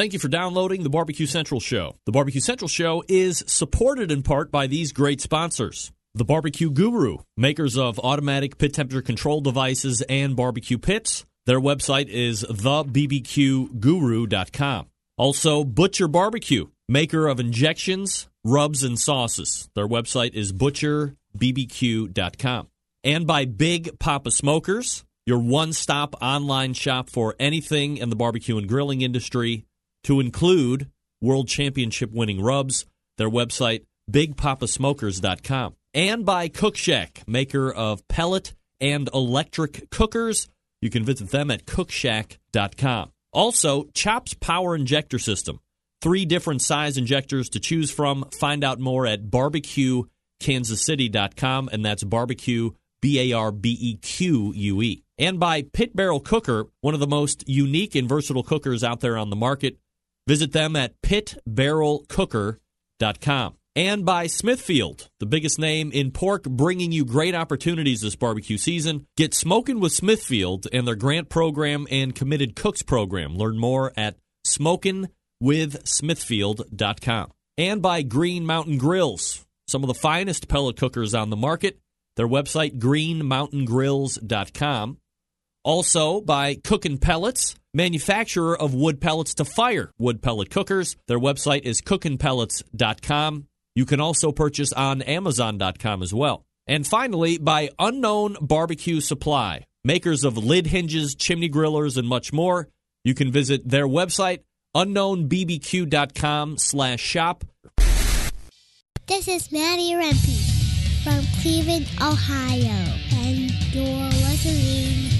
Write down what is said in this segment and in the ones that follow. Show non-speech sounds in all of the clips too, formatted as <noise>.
Thank you for downloading the Barbecue Central Show. The Barbecue Central Show is supported in part by these great sponsors. The Barbecue Guru, makers of automatic pit temperature control devices and barbecue pits. Their website is thebbqguru.com. Also, Butcher Barbecue, maker of injections, rubs, and sauces. Their website is butcherbbq.com. And by Big Papa Smokers, your one stop online shop for anything in the barbecue and grilling industry, to include World Championship winning rubs. Their website, bigpapasmokers.com. And by Cook Shack, maker of pellet and electric cookers. You can visit them at cookshack.com. Also, Chops Power Injector System. Three different size injectors to choose from. Find out more at barbecuekansascity.com, and that's barbecue, B A R B E Q U E. And by Pit Barrel Cooker, one of the most unique and versatile cookers out there on the market. Visit them at pitbarrelcooker.com. And by Smithfield, the biggest name in pork, bringing you great opportunities this barbecue season. Get smoking with Smithfield and their grant program and committed cooks program. Learn more at smokingwithsmithfield.com. And by Green Mountain Grills, some of the finest pellet cookers on the market. Their website, greenmountaingrills.com. Also by Cookin' Pellets, manufacturer of wood pellets to fire wood pellet cookers. Their website is cookinpellets.com. You can also purchase on amazon.com as well. And finally, by Unknown Barbecue Supply, makers of lid hinges, chimney grillers, and much more. You can visit their website, unknownbbq.com slash shop. This is Maddie Rempe from Cleveland, Ohio, and you're listening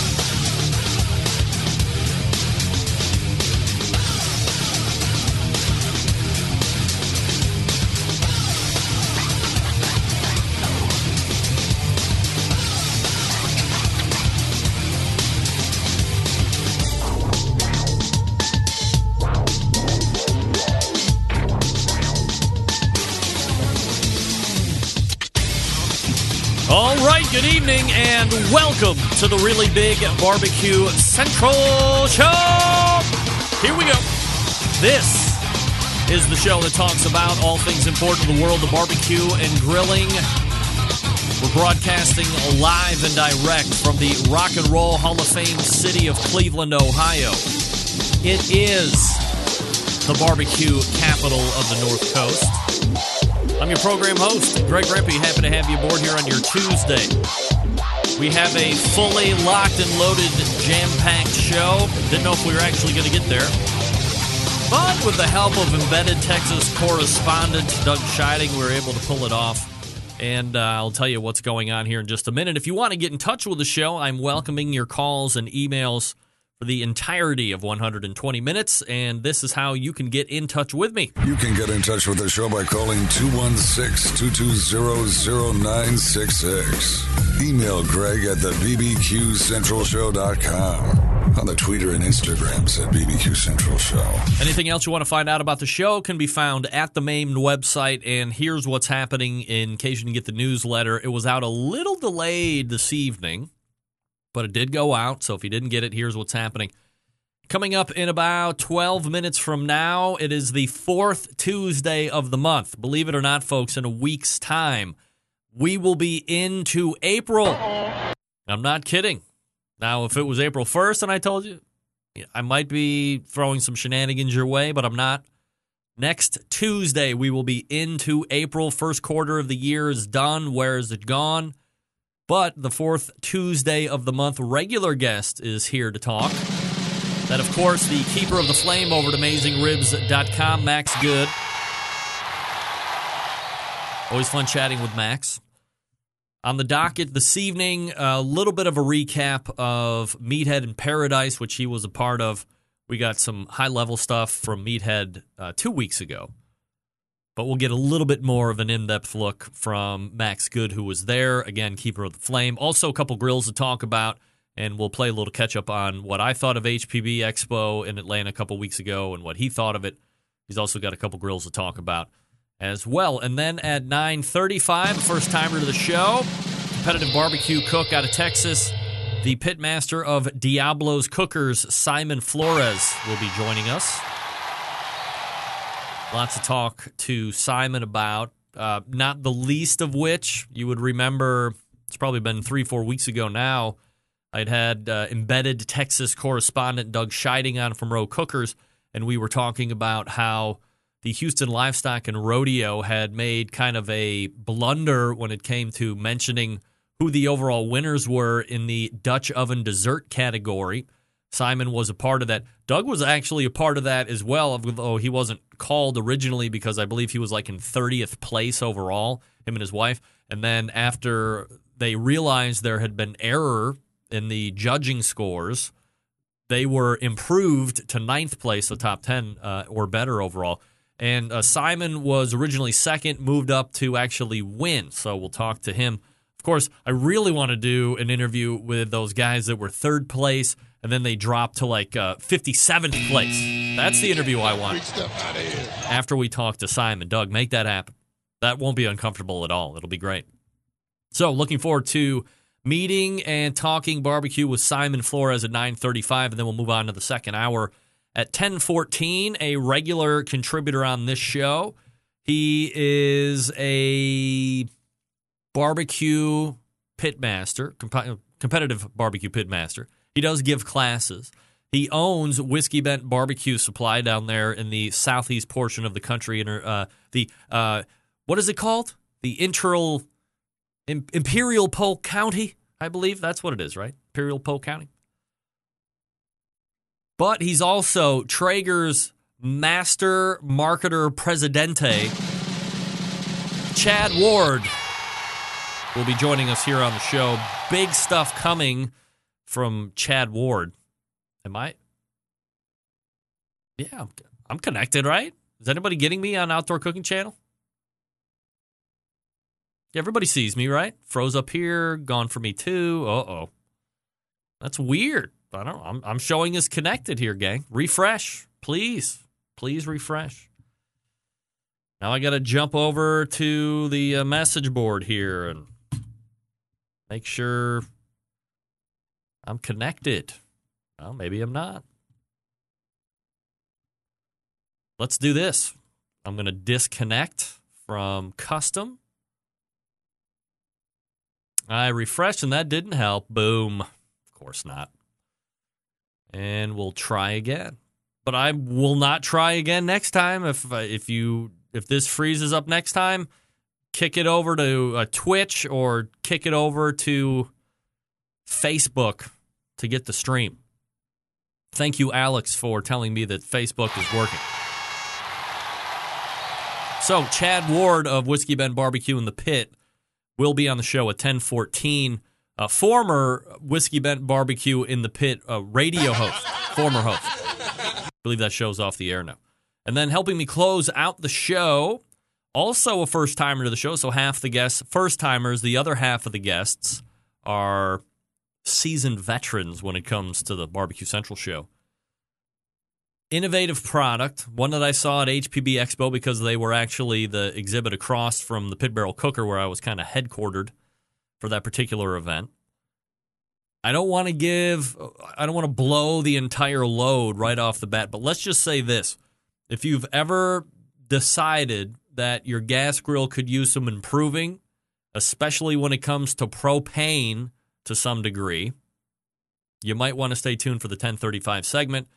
Evening and welcome to the Really Big Barbecue Central Show. Here we go. This is the show that talks about all things important in the world of barbecue and grilling. We're broadcasting live and direct from the Rock and Roll Hall of Fame city of Cleveland, Ohio. It is the barbecue capital of the North Coast. I'm your program host, Greg Rempe. Happy to have you aboard here on your Tuesday. We have a fully locked and loaded, jam packed show. Didn't know if we were actually going to get there. But with the help of embedded Texas correspondent Doug Scheiding, we were able to pull it off. And uh, I'll tell you what's going on here in just a minute. If you want to get in touch with the show, I'm welcoming your calls and emails for the entirety of 120 minutes, and this is how you can get in touch with me. You can get in touch with the show by calling 216-220-0966. Email Greg at the bbqcentralshow.com. On the Twitter and Instagrams at BBQ Central Show. Anything else you want to find out about the show can be found at the main website. And here's what's happening in case you didn't get the newsletter. It was out a little delayed this evening, but it did go out. So if you didn't get it, here's what's happening. Coming up in about 12 minutes from now, it is the fourth Tuesday of the month. Believe it or not, folks, in a week's time, we will be into April. I'm not kidding. Now, if it was April 1st and I told you, I might be throwing some shenanigans your way, but I'm not. Next Tuesday, we will be into April. First quarter of the year is done. Where is it gone? But the fourth Tuesday of the month, regular guest is here to talk. That, of course, the keeper of the flame over at AmazingRibs.com, Max Good. Always fun chatting with Max. On the docket this evening, a little bit of a recap of Meathead in Paradise, which he was a part of. We got some high level stuff from Meathead uh, two weeks ago. But we'll get a little bit more of an in depth look from Max Good, who was there. Again, Keeper of the Flame. Also, a couple grills to talk about. and we'll play a little catch up on what I thought of HPB Expo in Atlanta a couple weeks ago and what he thought of it. He's also got a couple grills to talk about as well. And then at 9:35, first timer to the show, competitive barbecue cook out of Texas, the pitmaster of Diablo's Cookers, Simon Flores, will be joining us. Lots of talk to Simon about, uh, not the least of which you would remember. It's probably been three, four weeks ago now. I'd had uh, embedded Texas correspondent Doug Scheiding on from Row Cookers, and we were talking about how the Houston Livestock and Rodeo had made kind of a blunder when it came to mentioning who the overall winners were in the Dutch oven dessert category. Simon was a part of that. Doug was actually a part of that as well, although he wasn't called originally because I believe he was like in 30th place overall, him and his wife. And then after they realized there had been error in the judging scores, they were improved to ninth place, the top 10 uh, or better overall. And uh, Simon was originally second, moved up to actually win. So we'll talk to him. Of course, I really want to do an interview with those guys that were third place and then they dropped to like uh, 57th place. That's the interview I want. After we talk to Simon, Doug, make that happen. That won't be uncomfortable at all. It'll be great. So, looking forward to meeting and talking barbecue with Simon Flores at 9:35 and then we'll move on to the second hour at 10:14, a regular contributor on this show. He is a barbecue pitmaster, comp- competitive barbecue pitmaster. He does give classes. He owns Whiskey Bent Barbecue Supply down there in the southeast portion of the country. In uh, the uh, what is it called? The Interal Imperial Polk County, I believe that's what it is, right? Imperial Polk County. But he's also Traeger's master marketer presidente. Chad Ward will be joining us here on the show. Big stuff coming from Chad Ward. Am I? Yeah, I'm connected, right? Is anybody getting me on Outdoor Cooking Channel? Everybody sees me, right? Froze up here, gone for me too. Uh oh. That's weird. I don't know. I'm, I'm showing us connected here, gang. Refresh, please. Please refresh. Now I got to jump over to the uh, message board here and make sure I'm connected. Well, maybe I'm not. Let's do this. I'm going to disconnect from custom. I refreshed and that didn't help. Boom. Of course not. And we'll try again. But I will not try again next time. If uh, if you if this freezes up next time, kick it over to a Twitch or kick it over to Facebook to get the stream. Thank you, Alex, for telling me that Facebook is working. So, Chad Ward of Whiskey Bent Barbecue in the Pit will be on the show at 1014. A former Whiskey Bent Barbecue in the Pit radio host, former host. I believe that show's off the air now. And then helping me close out the show, also a first timer to the show. So half the guests, first timers, the other half of the guests are seasoned veterans when it comes to the Barbecue Central show. Innovative product, one that I saw at HPB Expo because they were actually the exhibit across from the Pit Barrel Cooker where I was kind of headquartered for that particular event. I don't want to give, I don't want to blow the entire load right off the bat, but let's just say this. If you've ever decided that your gas grill could use some improving, especially when it comes to propane to some degree. You might want to stay tuned for the 1035 segment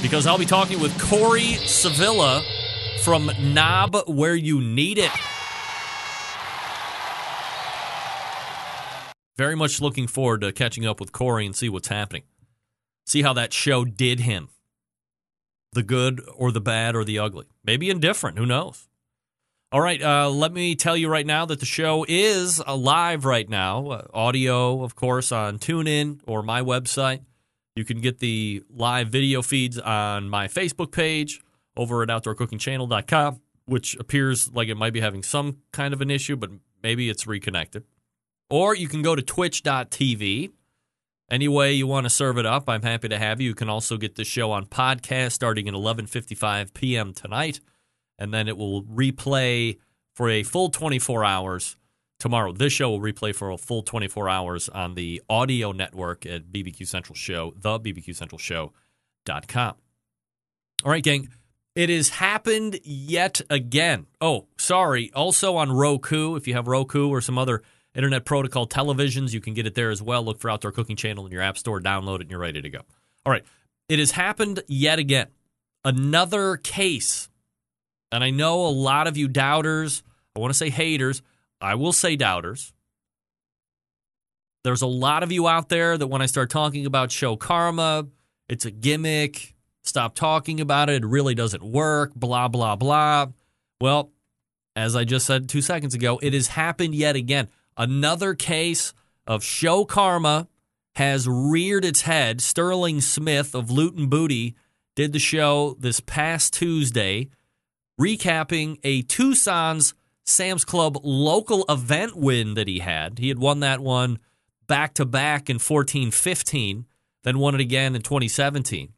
because I'll be talking with Cory Sevilla from Knob Where You Need It. Very much looking forward to catching up with Cory and see what's happening. See how that show did him. The good or the bad or the ugly. Maybe indifferent. Who knows? All right, uh, let me tell you right now that the show is live right now. Uh, audio, of course, on TuneIn or my website. You can get the live video feeds on my Facebook page over at OutdoorCookingChannel.com, which appears like it might be having some kind of an issue, but maybe it's reconnected. Or you can go to Twitch.tv Any way you want to serve it up, I'm happy to have you. You can also get the show on podcast starting at 11:55 p.m. tonight, and then it will replay for a full 24 hours tomorrow. This show will replay for a full 24 hours on the audio network at BBQ Central Show, the bbqcentralshow.com. All right, gang. It has happened yet again. Oh, sorry. Also on Roku, if you have Roku or some other Internet Protocol televisions. You can get it there as well. Look for Outdoor Cooking Channel in your app store, download it, and you're ready to go. All right. It has happened yet again. Another case. And I know a lot of you doubters, I want to say haters, I will say doubters. There's a lot of you out there that when I start talking about show karma, it's a gimmick. Stop talking about it. It really doesn't work. Blah, blah, blah. Well, as I just said two seconds ago, it has happened yet again. Another case of show karma has reared its head. Sterling Smith of and Booty did the show this past Tuesday, recapping a Tucson's Sam's Club local event win that he had. He had won that one back to back in 14 15, then won it again in 2017.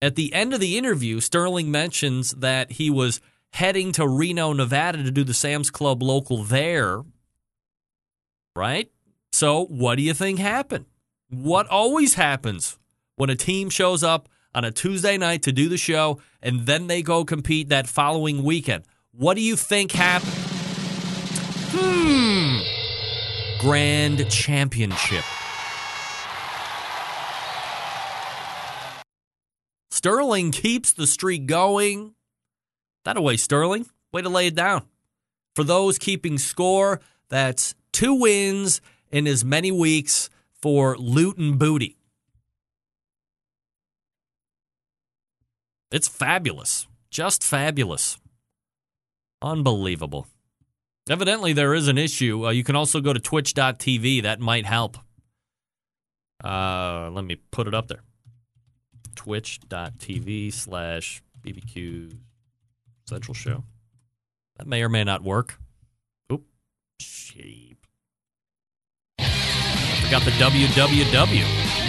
At the end of the interview, Sterling mentions that he was heading to Reno, Nevada to do the Sam's Club local there right? So, what do you think happened? What always happens when a team shows up on a Tuesday night to do the show and then they go compete that following weekend? What do you think happened? Hmm. Grand Championship. Sterling keeps the streak going. That away, Sterling. Way to lay it down. For those keeping score, that's two wins in as many weeks for Loot and Booty. It's fabulous. Just fabulous. Unbelievable. Evidently, there is an issue. Uh, you can also go to twitch.tv. That might help. Uh, let me put it up there twitch.tv slash BBQ Central Show. That may or may not work. Oop. Sheep. Got the WWW.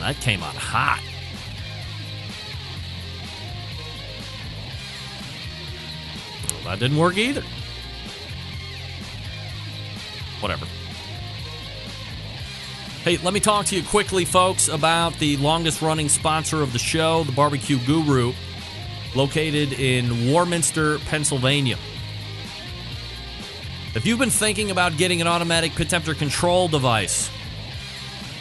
That came out hot. Well, that didn't work either. Whatever. Hey, let me talk to you quickly, folks, about the longest running sponsor of the show, the Barbecue Guru located in Warminster, Pennsylvania. If you've been thinking about getting an automatic pit temperature control device,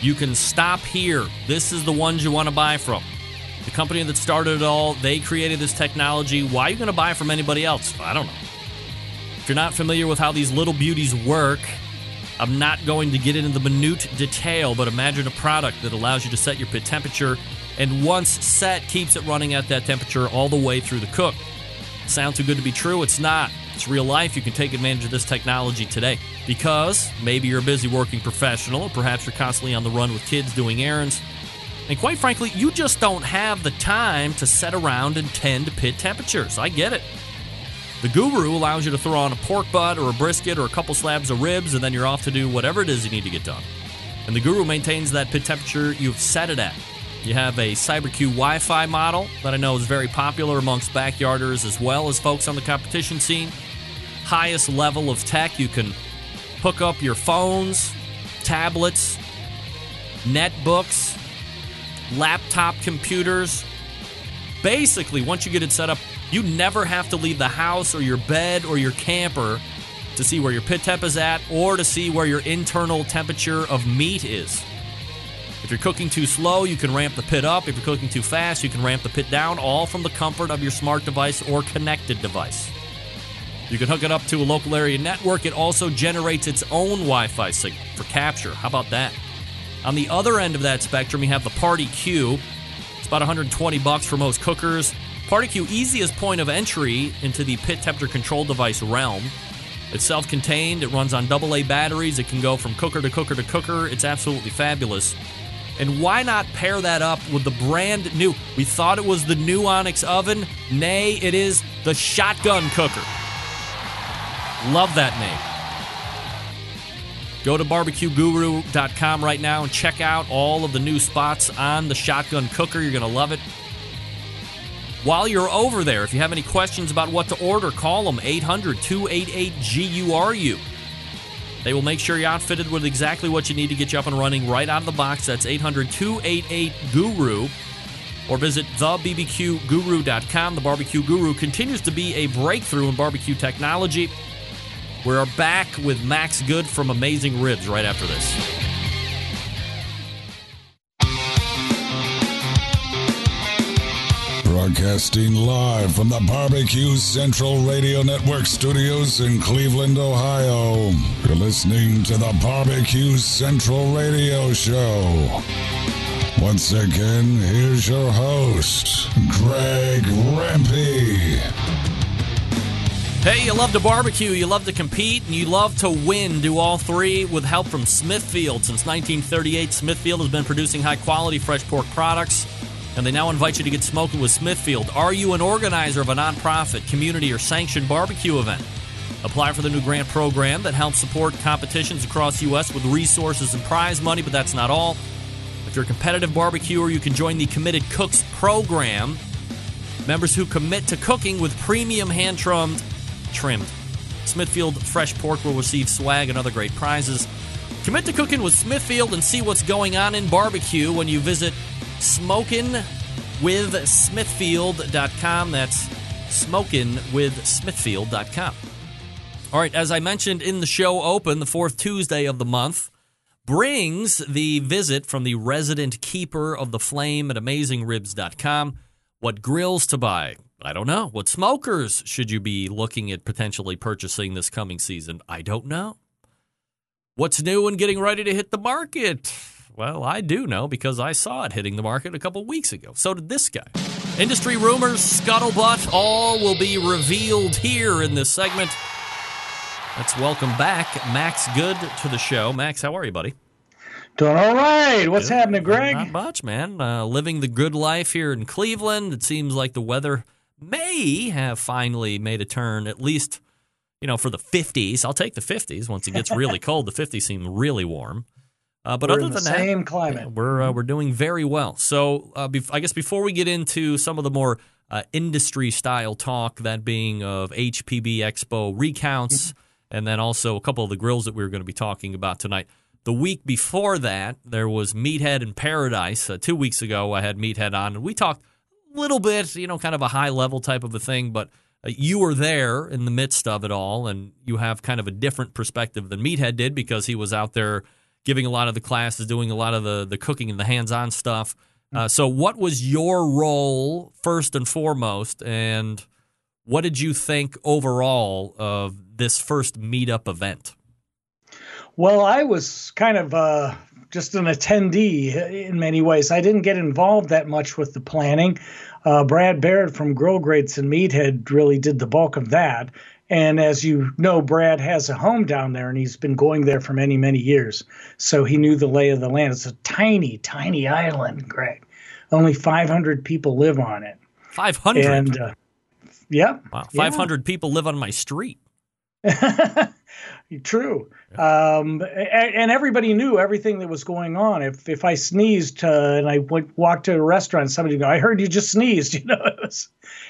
you can stop here. This is the ones you want to buy from. The company that started it all, they created this technology. Why are you going to buy from anybody else? I don't know. If you're not familiar with how these little beauties work, I'm not going to get into the minute detail, but imagine a product that allows you to set your pit temperature and once set, keeps it running at that temperature all the way through the cook. Sound too good to be true? It's not. It's real life. You can take advantage of this technology today because maybe you're a busy working professional, or perhaps you're constantly on the run with kids doing errands. And quite frankly, you just don't have the time to sit around and tend to pit temperatures. I get it. The Guru allows you to throw on a pork butt or a brisket or a couple slabs of ribs, and then you're off to do whatever it is you need to get done. And the Guru maintains that pit temperature you've set it at. You have a CyberQ Wi Fi model that I know is very popular amongst backyarders as well as folks on the competition scene. Highest level of tech. You can hook up your phones, tablets, netbooks, laptop computers. Basically, once you get it set up, you never have to leave the house or your bed or your camper to see where your pit temp is at or to see where your internal temperature of meat is. If you're cooking too slow, you can ramp the pit up. If you're cooking too fast, you can ramp the pit down, all from the comfort of your smart device or connected device. You can hook it up to a local area network. It also generates its own Wi Fi signal for capture. How about that? On the other end of that spectrum, you have the Party Q. It's about 120 bucks for most cookers. Party Q, easiest point of entry into the pit temperature control device realm. It's self contained, it runs on AA batteries, it can go from cooker to cooker to cooker. It's absolutely fabulous. And why not pair that up with the brand new? We thought it was the new Onyx oven. Nay, it is the shotgun cooker. Love that name. Go to barbecueguru.com right now and check out all of the new spots on the shotgun cooker. You're going to love it. While you're over there, if you have any questions about what to order, call them 800 288 GURU. They will make sure you're outfitted with exactly what you need to get you up and running right out of the box. That's 800 288 GURU. Or visit thebbqguru.com. The Barbecue Guru continues to be a breakthrough in barbecue technology. We're back with Max Good from Amazing Ribs right after this. Broadcasting live from the Barbecue Central Radio Network studios in Cleveland, Ohio. You're listening to the Barbecue Central Radio Show. Once again, here's your host, Greg Rempe. Hey, you love to barbecue, you love to compete, and you love to win. Do all three with help from Smithfield. Since 1938, Smithfield has been producing high quality fresh pork products, and they now invite you to get smoking with Smithfield. Are you an organizer of a nonprofit, community, or sanctioned barbecue event? Apply for the new grant program that helps support competitions across the U.S. with resources and prize money, but that's not all. If you're a competitive barbecuer, you can join the Committed Cooks program. Members who commit to cooking with premium hand trimmed trimmed. Smithfield Fresh Pork will receive swag and other great prizes. Commit to cooking with Smithfield and see what's going on in barbecue when you visit smokinwithsmithfield.com. That's smokinwithsmithfield.com. All right, as I mentioned in the show open, the fourth Tuesday of the month brings the visit from the resident keeper of the flame at AmazingRibs.com. What grills to buy? I don't know. What smokers should you be looking at potentially purchasing this coming season? I don't know. What's new and getting ready to hit the market? Well, I do know because I saw it hitting the market a couple weeks ago. So did this guy. Industry rumors, scuttlebutt, all will be revealed here in this segment. Let's welcome back Max Good to the show. Max, how are you, buddy? Doing all right. What's Good. happening, Greg? Not much, man. Uh, living the good life here in Cleveland. It seems like the weather may have finally made a turn, at least, you know, for the 50s. I'll take the 50s. Once it gets really <laughs> cold, the 50s seem really warm. Uh, but We're other than that, same climate. yeah, we're uh, we're doing very well. So uh, bef- I guess before we get into some of the more uh, industry style talk, that being of HPB Expo recounts, Mm-hmm. and then also a couple of the grills that we were going to be talking about tonight. The week before that, there was Meathead in Paradise. Uh, two weeks ago, I had Meathead on, and we talked little bit, you know, kind of a high level type of a thing, but uh, you were there in the midst of it all, and you have kind of a different perspective than Meathead did because he was out there giving a lot of the classes, doing a lot of the, the cooking and the hands on stuff. Uh, so, what was your role first and foremost, and what did you think overall of this first meetup event? Well, I was kind of uh, just an attendee in many ways. I didn't get involved that much with the planning. Uh, Brad Baird from Grill Grates and Meathead really did the bulk of that. And as you know, Brad has a home down there and he's been going there for many, many years. So he knew the lay of the land. It's a tiny, tiny island, Greg. Only 500 people live on it. 500. And, uh, yeah. wow, yeah. 500 people live on my street. <laughs> True. Um, and, and everybody knew everything that was going on. If if I sneezed uh, and I went, walked to a restaurant, somebody would go, "I heard you just sneezed." <laughs> You know, it was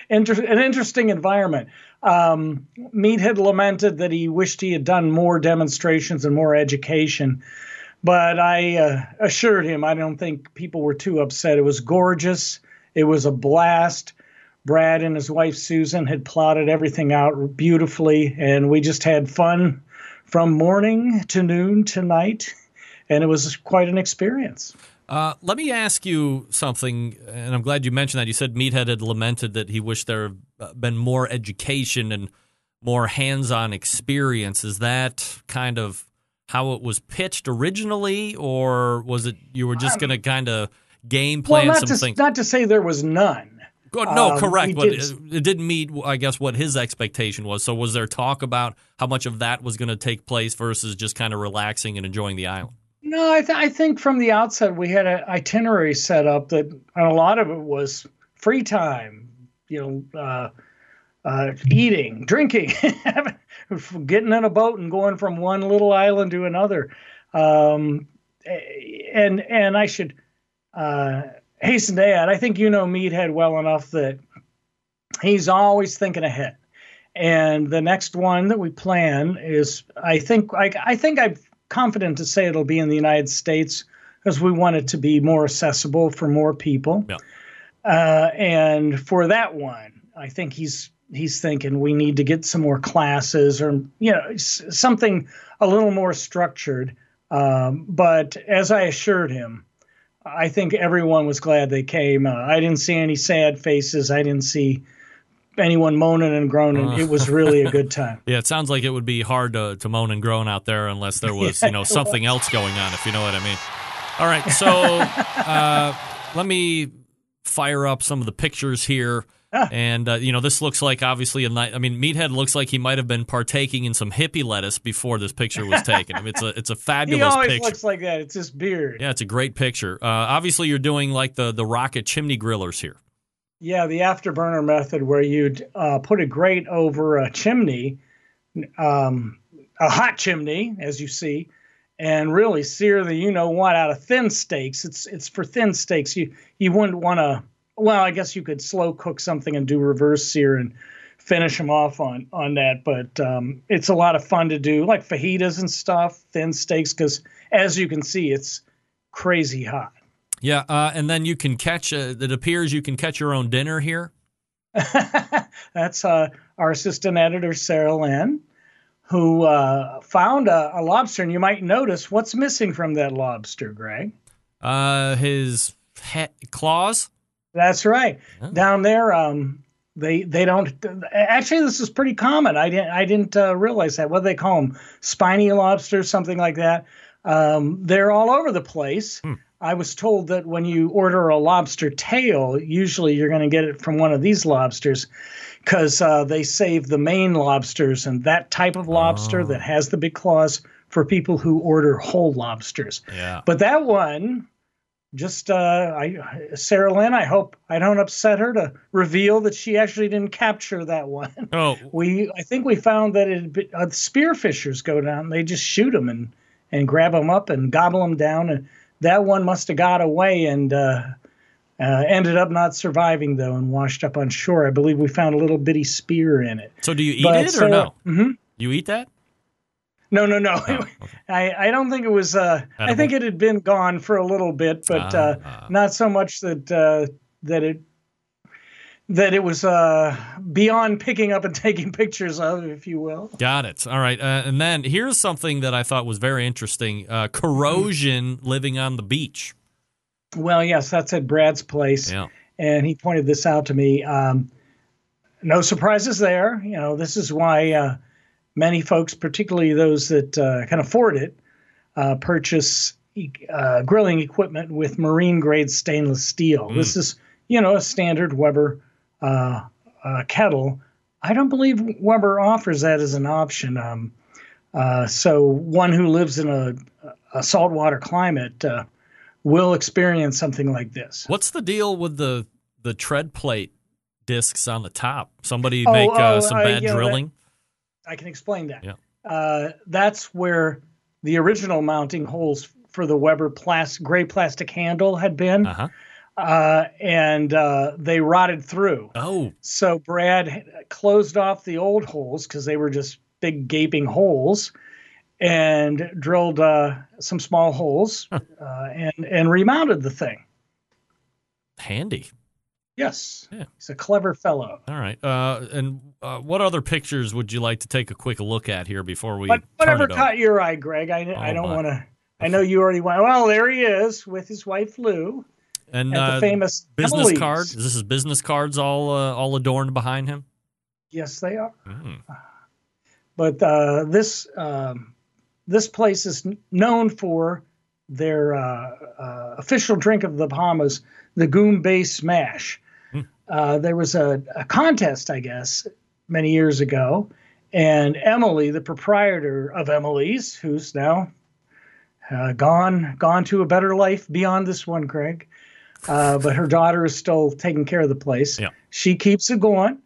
inter- an interesting environment. Um, Meathead had lamented that he wished he had done more demonstrations and more education, but I uh, assured him I don't think people were too upset. It was gorgeous. It was a blast. Brad and his wife Susan had plotted everything out beautifully, and we just had fun from morning to noon to night, and it was quite an experience. Uh, let me ask you something, and I'm glad you mentioned that. You said Meathead had lamented that he wished there had been more education and more hands on experience. Is that kind of how it was pitched originally, or was it you were just going to kind of game plan Um, well, not some to, things? not to say there was none. Go- no, um, correct, but did- it, it didn't meet, I guess, what his expectation was. So, was there talk about how much of that was going to take place versus just kind of relaxing and enjoying the island? No, I, th- I think from the outset we had an itinerary set up that, and a lot of it was free time. You know, uh, uh, eating, drinking, <laughs> getting in a boat and going from one little island to another. Um, and and I should uh, hasten to add, I think you know Meathead well enough that he's always thinking ahead. And the next one that we plan is, I think, I, I think I'm confident to say it'll be in the United States because we want it to be more accessible for more people. Yeah. Uh, and for that one, I think he's he's thinking we need to get some more classes or you know something a little more structured. Um, but as I assured him, I think everyone was glad they came. Uh, I didn't see any sad faces. I didn't see anyone moaning and groaning. Uh, it was really a good time. <laughs> yeah, it sounds like it would be hard to, to moan and groan out there unless there <laughs> was, yeah, you know, something else going on, if you know what I mean. <laughs> All right, so uh, let me fire up some of the pictures here. And uh, you know, this looks like obviously a night. I mean, Meathead looks like he might have been partaking in some hippie lettuce before this picture was taken. I mean, it's a it's a <laughs> fabulous. He always picture. looks like that. It's his beard. Yeah, it's a great picture. Uh, obviously, you're doing like the the rocket chimney grillers here. Yeah, the afterburner method where you'd uh, put a grate over a chimney, um, a hot chimney, as you see, and really sear the you know what out of thin steaks. It's it's for thin steaks. You you wouldn't want to well, I guess you could slow cook something and do reverse sear and finish them off on on that. But um, it's a lot of fun to do, like fajitas and stuff, thin steaks, because as you can see, it's crazy hot. Yeah, uh, and then you can catch. Uh, it appears you can catch your own dinner here. <laughs> That's uh, our assistant editor Sarah Lynn, who uh, found a, a, lobster, and you might notice what's missing from that lobster, Greg. Uh, his he- claws. That's right. Oh. Down there, um, they they don't. Actually, this is pretty common. I didn't I didn't uh, realize that. What do they call them? Spiny lobsters, something like that. Um, they're all over the place. Hmm. I was told that when you order a lobster tail, usually you're going to get it from one of these lobsters because uh, they save the main lobsters and that type of lobster oh. that has the big claws for people who order whole lobsters. Yeah. But that one just uh, I Sarah Lynn. I hope I don't upset her to reveal that she actually didn't capture that one. Oh, <laughs> we I think we found that it uh, spearfishers go down. They just shoot them and and grab them up and gobble them down. And that one must have got away and uh, uh, ended up not surviving though and washed up on shore. I believe we found a little bitty spear in it. So do you eat but it or no? Mm-hmm. You eat that? No, no, no. Oh, <laughs> okay. I, I don't think it was. Uh, I think it had been gone for a little bit, but uh, uh, not so much that uh, that it that it was uh, beyond picking up and <laughs> taking pictures of, if you will. Got it. All right. Uh, and then here's something that I thought was very interesting: uh, corrosion living on the beach. Well, yes, that's at Brad's place, yeah. and he pointed this out to me. Um, no surprises there. You know, this is why uh, many folks, particularly those that uh, can afford it, uh, purchase uh, grilling equipment with marine grade stainless steel. Mm. This is, you know, a standard Weber uh, uh, kettle. I don't believe Weber offers that as an option. Um, uh, so one who lives in a, a saltwater climate will experience something like this. What's the deal with the the tread plate discs on the top? Somebody oh, make oh, some bad drilling. I can explain that. Yeah. Uh, that's where the original mounting holes for the Weber plastic, gray plastic handle had been. Uh-huh. Uh, and uh, they rotted through. Oh. So Brad closed off the old holes because they were just big gaping holes and drilled uh, some small holes uh, and, and remounted the thing. Handy. Yes. Yeah. He's a clever fellow. All right. Uh, and uh, what other pictures would you like to take a quick look at here before we? But whatever caught your eye, Greg. I, oh, I don't want to. I know you already went. Well, there he is with his wife Lou. And uh, the famous business Emily's. cards. Is this is business cards all uh, all adorned behind him? Yes, they are. Mm. But uh, this um, this place is known for their uh, uh, official drink of the Bahamas, the Goombay Smash. Uh, there was a, a, contest, I guess, many years ago, and Emily, the proprietor of Emily's, who's now uh, gone gone to a better life beyond this one, Craig. Uh, but her daughter is still taking care of the place. Yeah. She keeps it going.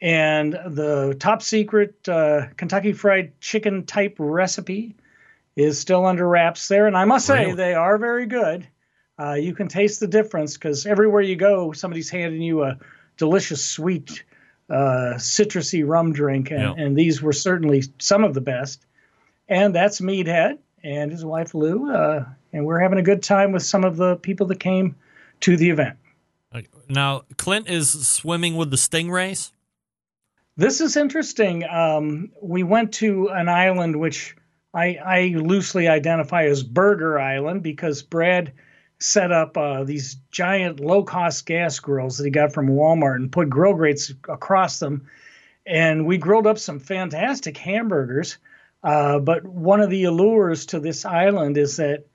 And the top secret uh, Kentucky Fried Chicken type recipe is still under wraps there. And I must say, Really? they are very good. Uh, you can taste the difference because everywhere you go, somebody's handing you a delicious, sweet, uh, citrusy rum drink. And, Yeah. and these were certainly some of the best. And that's Meathead and his wife Lou. Uh, and we're having a good time with some of the people that came to the event. Now, Clint is swimming with the stingrays. This is interesting. Um, we went to an island which I, I loosely identify as Burger Island because Brad set up uh, these giant low cost gas grills that he got from Walmart and put grill grates across them. And we grilled up some fantastic hamburgers. Uh, but one of the allures to this island is that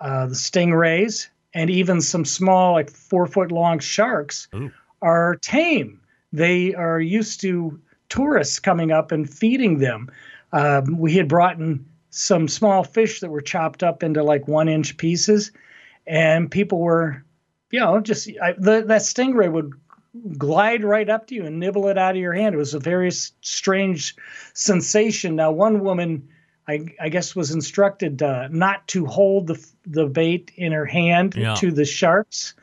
uh, the stingrays and even some small, like four foot long sharks Ooh. are tame. They are used to tourists coming up and feeding them. Um, we had brought in some small fish that were chopped up into like one inch pieces, and people were, you know, just I, the, that stingray would glide right up to you and nibble it out of your hand. It was a very s- strange sensation. Now, one woman, I, I guess, was instructed uh, not to hold the the bait in her hand Yeah. to the sharks,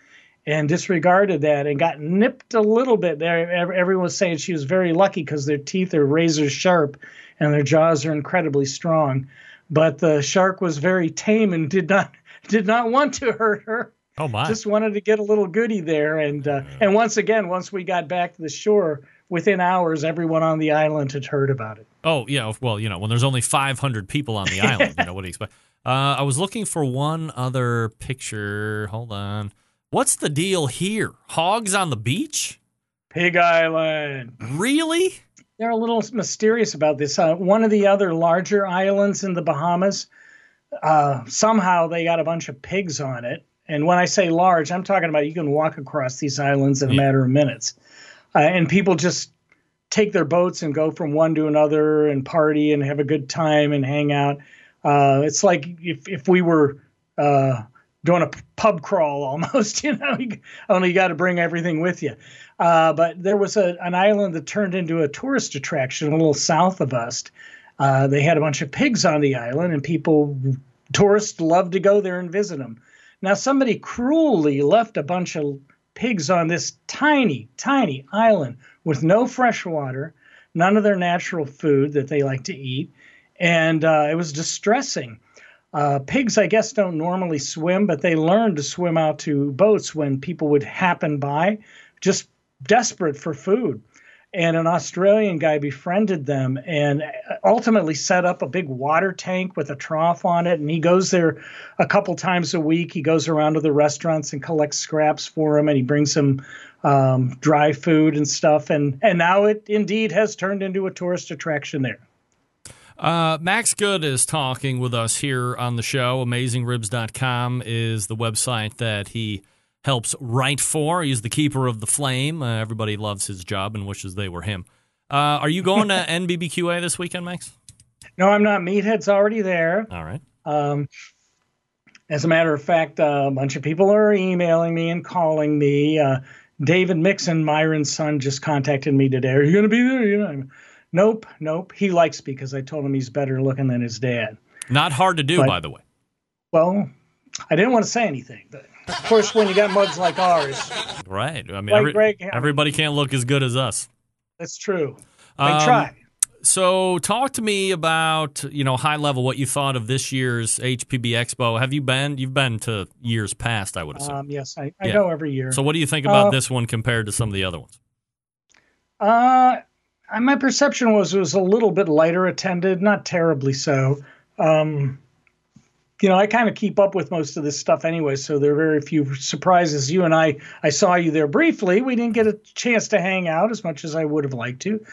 and disregarded that and got nipped a little bit. There, everyone was saying she was very lucky because their teeth are razor sharp and their jaws are incredibly strong. But the shark was very tame and did not did not want to hurt her Oh my! just wanted to get a little goodie there and uh, and once again once we got back to the shore within hours everyone on the island had heard about it Oh yeah, well you know when there's only 500 people on the <laughs> island, you know what do you expect? Uh, I was looking for one other picture. Hold on. What's the deal here? Hogs on the beach? pig island Really? they're a little mysterious about this uh, one of the other larger islands in the bahamas uh, somehow they got a bunch of pigs on it and when i say large i'm talking about you can walk across these islands in a Yeah. matter of minutes uh, and people just take their boats and go from one to another and party and have a good time and hang out. Uh, it's like if if we were uh, doing a pub crawl <laughs> almost, you know, you, only you got to bring everything with you. Uh, but there was a, an island that turned into a tourist attraction a little south of us. Uh, they had a bunch of pigs on the island, and people, tourists, loved to go there and visit them. Now, somebody cruelly left a bunch of pigs on this tiny, tiny island with no fresh water, none of their natural food that they like to eat, and uh, it was distressing. Uh, pigs, I guess, don't normally swim, but they learned to swim out to boats when people would happen by, just desperate for food. And an Australian guy befriended them and ultimately set up a big water tank with a trough on it. And he goes there a couple times a week. He goes around to the restaurants and collects scraps for them, and he brings them um, dry food and stuff. And and now it indeed has turned into a tourist attraction there. Uh, Max Good is talking with us here on the show. AmazingRibs.com is the website that he helps write for. He's the keeper of the flame. Uh, everybody loves his job and wishes they were him. Uh, are you going to <laughs> NBBQA this weekend, Max? No, I'm not. Meathead's already there. All right. Um, as a matter of fact, uh, a bunch of people are emailing me and calling me. Uh, David Mixon, Myron's son, just contacted me today. Are you going to be there? You know, nope, nope. He likes me because I told him he's better looking than his dad. Not hard to do, But- by the way. Well, I didn't want to say anything, but of course, when you got mugs like ours, Right. I mean, every- Greg? everybody can't look as good as us. that's true. I Um, try. So, talk to me about you know high level what you thought of this year's HPB Expo. Have you been? You've been to years past, I would assume. Um, yes, I, I yeah. go every year. so, what do you think about uh, this one compared to some of the other ones? Uh, my perception was it was a little bit lighter attended, not terribly so. Um, you know, I kind of keep up with most of this stuff anyway, so there are very few surprises. You and I, I saw you there briefly. We didn't get a chance to hang out as much as I would have liked to.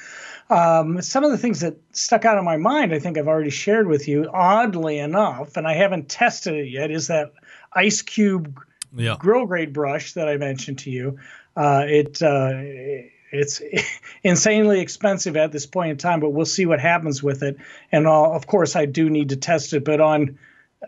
Um, some of the things that stuck out of my mind, I think I've already shared with you. Oddly enough, and I haven't tested it yet, is that ice cube Yeah. grill grade brush that I mentioned to you. Uh, it uh, it's <laughs> insanely expensive at this point in time, but we'll see what happens with it. And uh, of course, I do need to test it. But on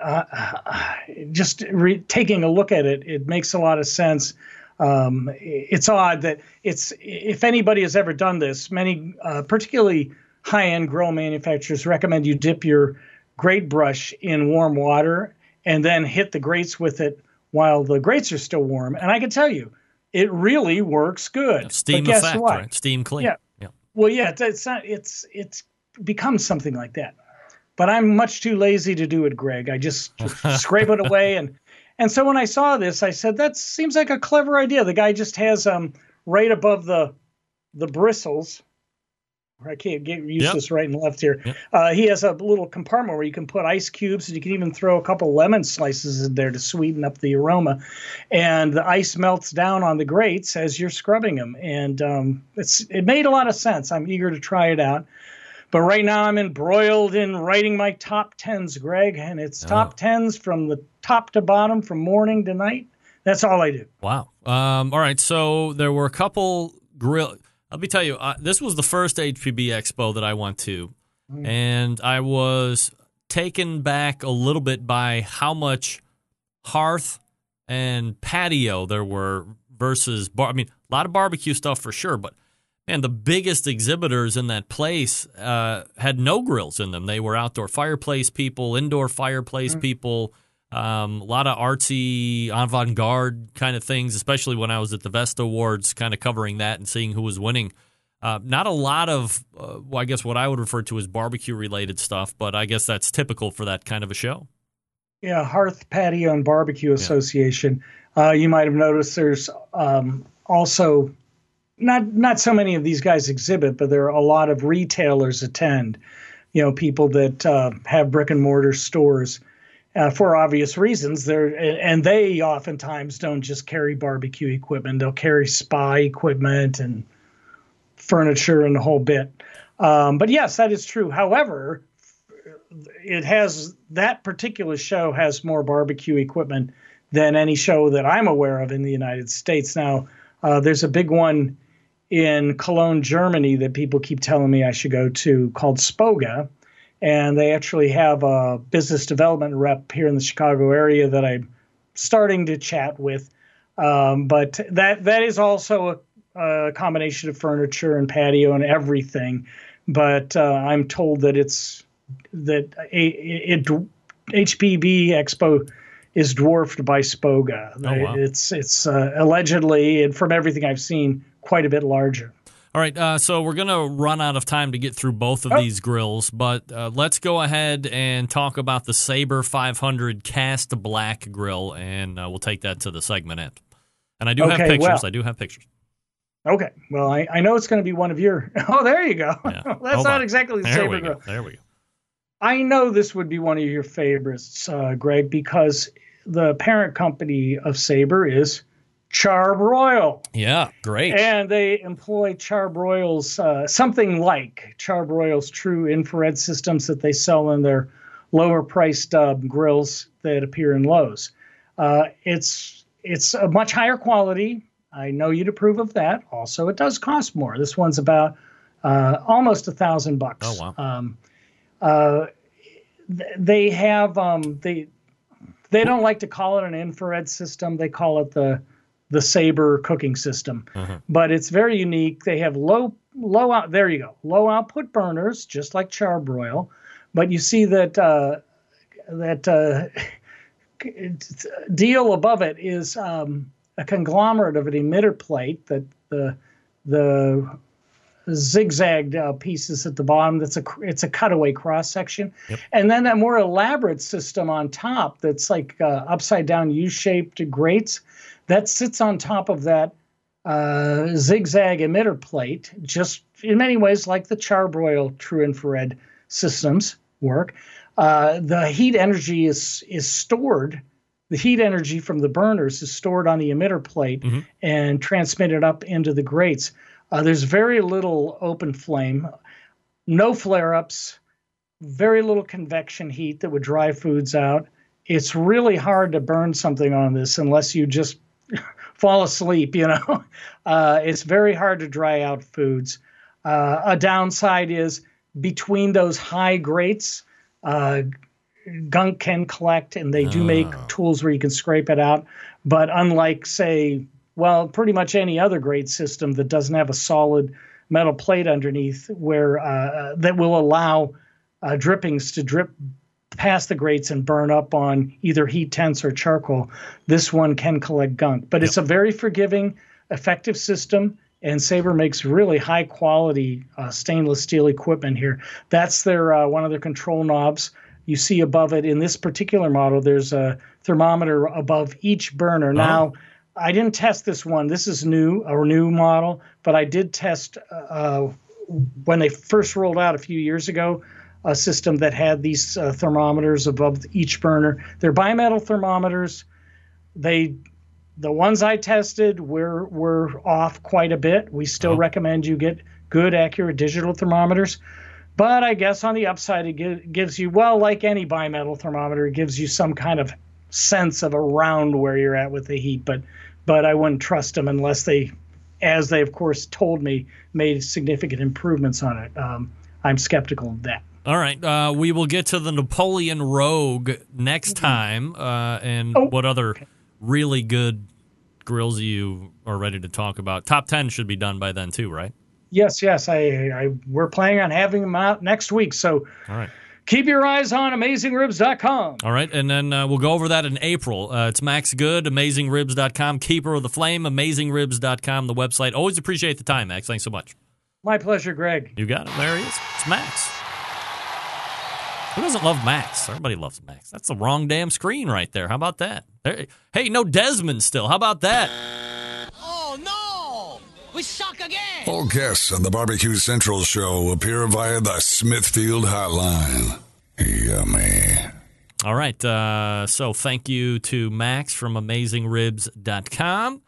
uh, <sighs> just re- taking a look at it, it makes a lot of sense. Um, it's odd that it's if anybody has ever done this, many uh, particularly high-end grill manufacturers recommend you dip your grate brush in warm water and then hit the grates with it while the grates are still warm. And I can tell you, it really works good. Steam but guess effect, what? right? Steam clean. Yeah. yeah. Well, yeah, it's, it's not. It's it's become something like that. But I'm much too lazy to do it, Greg. I just <laughs> scrape it away and and so when I saw this, I said that seems like a clever idea. The guy just has um right above the the bristles. I can't get use Yep. this right and left here. Yep. Uh, he has a little compartment where you can put ice cubes, and you can even throw a couple lemon slices in there to sweeten up the aroma. And the ice melts down on the grates as you're scrubbing them, and um, it's it made a lot of sense. I'm eager to try it out. But right now I'm embroiled in writing my top tens, Greg, and it's top tens from the top to bottom, from morning to night. That's all I do. Wow. Um, all right. So there were a couple grill. Let me tell you, uh, this was the first HPB Expo that I went to, and I was taken back a little bit by how much hearth and patio there were versus bar. I mean, a lot of barbecue stuff for sure, but man, the biggest exhibitors in that place uh, had no grills in them. They were outdoor fireplace people, indoor fireplace people. Um, a lot of artsy, avant-garde kind of things, especially when I was at the Vesta Awards, kind of covering that and seeing who was winning. Uh, not a lot of, uh, well, I guess what I would refer to as barbecue-related stuff, but I guess that's typical for that kind of a show. Yeah, Hearth Patio and Barbecue Association. Uh, you might have noticed there's um, also not not so many of these guys exhibit, but there are a lot of retailers attend. You know, people that uh, have brick and mortar stores. Uh, for obvious reasons, they're and they oftentimes don't just carry barbecue equipment; they'll carry spa equipment and furniture and the whole bit. Um, but yes, that is true. However, it has that particular show has more barbecue equipment than any show that I'm aware of in the United States. Now, uh, there's a big one in Cologne, Germany that people keep telling me I should go to called Spoga. And they actually have a business development rep here in the Chicago area that I'm starting to chat with. Um, but that that is also a, a combination of furniture and patio and everything. But uh, I'm told that it's that a, it, HPB Expo is dwarfed by Spoga. Oh, wow. It's it's uh, allegedly, and from everything I've seen, quite a bit larger. All right, uh, so we're going to run out of time to get through both of Oh. these grills, but uh, let's go ahead and talk about the Saber 500 cast black grill, and uh, we'll take that to the segment end. And I do have pictures. well- I do have pictures. Okay, well, I, I know it's going to be one of your. <laughs> Oh, there you go. Yeah. <laughs> That's Hold not on. exactly the There Saber we go. There we go. I know this would be one of your favorites, uh, Greg, because the parent company of Saber is Char-Broil. Yeah, great. And they employ Char-Broil's uh, something like Char-Broil's true infrared systems that they sell in their lower priced uh, grills that appear in Lowe's. Uh, it's it's a much higher quality. I know you'd approve of that. Also, it does cost more. This one's about uh, almost a thousand bucks. Oh, wow. Um, uh, th- they have um, they they don't like to call it an infrared system. They call it the the Saber cooking system, but it's very unique. They have low low out. There you go, low output burners, just like Char-Broil, but you see that uh, that uh, <laughs> deal above it is um, a conglomerate of an emitter plate that the the zigzagged uh, pieces at the bottom. That's a it's a cutaway cross section, and then that more elaborate system on top that's like uh, upside down U-shaped grates that sits on top of that uh, zigzag emitter plate, just in many ways like the Char-Broil true infrared systems work. Uh, the heat energy is is stored. The heat energy from the burners is stored on the emitter plate and transmitted up into the grates. Uh, there's very little open flame, no flare ups, very little convection heat that would dry foods out. It's really hard to burn something on this unless you just <laughs> fall asleep, you know. <laughs> Uh, it's very hard to dry out foods. Uh, a downside is between those high grates, uh, gunk can collect, and they do make tools where you can scrape it out. But unlike, say, well, pretty much any other grate system that doesn't have a solid metal plate underneath, where uh, that will allow uh, drippings to drip past the grates and burn up on either heat tents or charcoal. This one can collect gunk, but it's a very forgiving, effective system. And Saber makes really high quality uh, stainless steel equipment here. That's their uh, one of their control knobs. You see above it in this particular model, there's a thermometer above each burner. Now, I didn't test this one. This is new, a new model, but I did test uh, when they first rolled out a few years ago a system that had these uh, thermometers above each burner. They're bimetal thermometers. They, the ones I tested, were were off quite a bit. We still Oh. recommend you get good, accurate digital thermometers. But I guess on the upside, it gives you well, like any bimetal thermometer, it gives you some kind of sense of around where you're at with the heat. But but I wouldn't trust them unless they, as they of course told me, made significant improvements on it. Um, I'm skeptical of that. All right, uh, we will get to the Napoleon Rogue next time, uh, and Oh. what other really good grills you are ready to talk about. Top ten should be done by then too, right? Yes, yes, I, I we're planning on having them out next week. So All right. keep your eyes on AmazingRibs.com. All right, and then uh, we'll go over that in April. Uh, it's Max Good, AmazingRibs.com, Keeper of the Flame, AmazingRibs.com, the website. Always appreciate the time, Max. Thanks so much. My pleasure, Greg. You got it. There he is. It's Max. Who doesn't love Max? Everybody loves Max. That's the wrong damn screen right there. How about that? There, hey, no Desmond still. How about that? Oh no! We suck again! All guests on the Barbecue Central show appear via the Smithfield Hotline. Yummy. All right. Uh, so thank you to Max from AmazingRibs.com.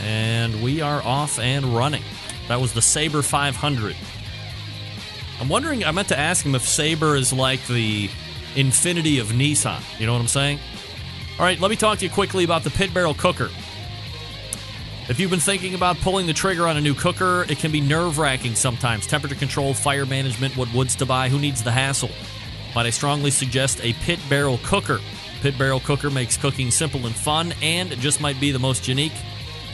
And we are off and running. That was the Saber 500. I'm wondering, I meant to ask him if Saber is like the Infiniti of Nissan. You know what I'm saying? All right, let me talk to you quickly about the pit barrel cooker. If you've been thinking about pulling the trigger on a new cooker, it can be nerve wracking sometimes. Temperature control, fire management, what woods to buy, who needs the hassle? But I strongly suggest a pit barrel cooker. Pit barrel cooker makes cooking simple and fun, and it just might be the most unique,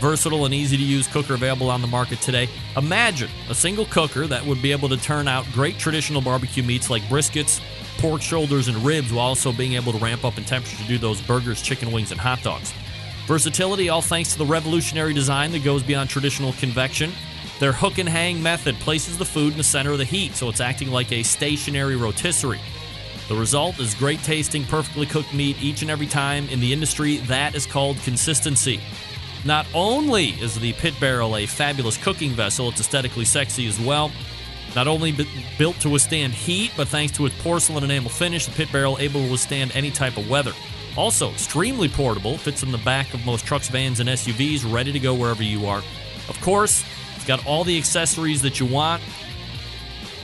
versatile, and easy to use cooker available on the market today. Imagine a single cooker that would be able to turn out great traditional barbecue meats like briskets, pork shoulders, and ribs while also being able to ramp up in temperature to do those burgers, chicken wings, and hot dogs. Versatility, all thanks to the revolutionary design that goes beyond traditional convection. Their hook and hang method places the food in the center of the heat, so it's acting like a stationary rotisserie. The result is great tasting, perfectly cooked meat each and every time. In the industry, that is called consistency. Not only is the pit barrel a fabulous cooking vessel, it's aesthetically sexy as well. Not only bu- built to withstand heat, but thanks to its porcelain enamel finish, the pit barrel able to withstand any type of weather. Also, extremely portable, fits in the back of most trucks, vans, and SUVs, ready to go wherever you are. Of course, it's got all the accessories that you want,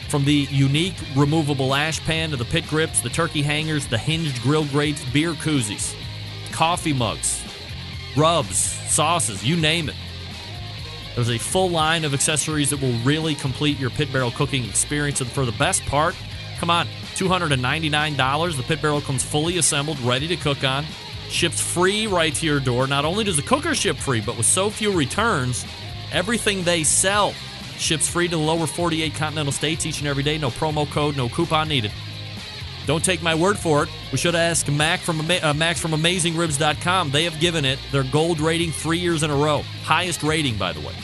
from the unique removable ash pan to the pit grips, the turkey hangers, the hinged grill grates, beer koozies, coffee mugs, rubs, sauces, you name it. There's a full line of accessories that will really complete your pit barrel cooking experience. And for the best part, come on, $299. The pit barrel comes fully assembled, ready to cook on, ships free right to your door. Not only does the cooker ship free, but with so few returns, everything they sell ships free to the lower 48 continental states each and every day. No promo code, no coupon needed. Don't take my word for it. We should ask Mac from uh, Max from AmazingRibs.com. They have given it their gold rating three years in a row. Highest rating, by the way.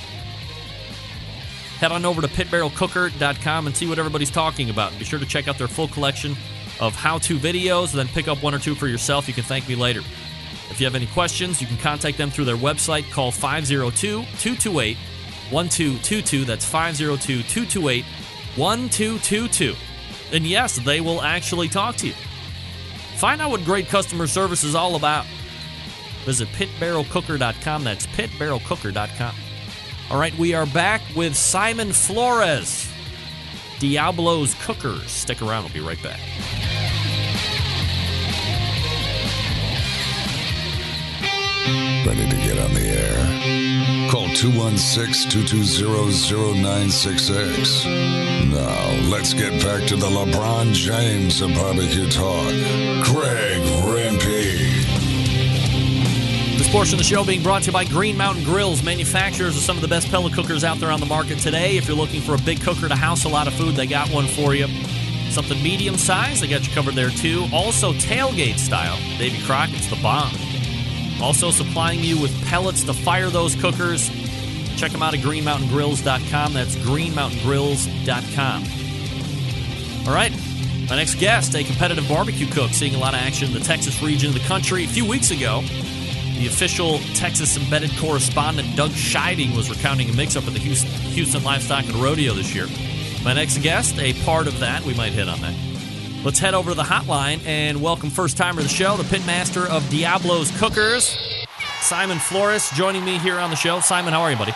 Head on over to pitbarrelcooker.com and see what everybody's talking about. Be sure to check out their full collection of how to videos, then pick up one or two for yourself. You can thank me later. If you have any questions, you can contact them through their website. Call 502 228 1222. That's 502 228 1222. And yes, they will actually talk to you. Find out what great customer service is all about. Visit pitbarrelcooker.com. That's pitbarrelcooker.com. All right, we are back with Simon Flores, Diablo's Cookers. Stick around, we'll be right back. Ready to get on the air? Call 216-220-0966. Now, let's get back to the LeBron James of barbecue talk. Greg Rempe. This portion of the show being brought to you by Green Mountain Grills, manufacturers of some of the best pellet cookers out there on the market today. If you're looking for a big cooker to house a lot of food, they got one for you. Something medium size, they got you covered there too. Also tailgate style. Davy Crockett's the bomb. Also supplying you with pellets to fire those cookers. Check them out at greenmountaingrills.com. That's greenmountaingrills.com. All right. My next guest, a competitive barbecue cook, seeing a lot of action in the Texas region of the country. A few weeks ago, the official Texas embedded correspondent Doug Scheiding was recounting a mix up at the Houston, Houston Livestock and Rodeo this year. My next guest, a part of that, we might hit on that. Let's head over to the hotline and welcome first timer of the show, the pitmaster of Diablo's Cookers, Simon Flores, joining me here on the show. Simon, how are you, buddy?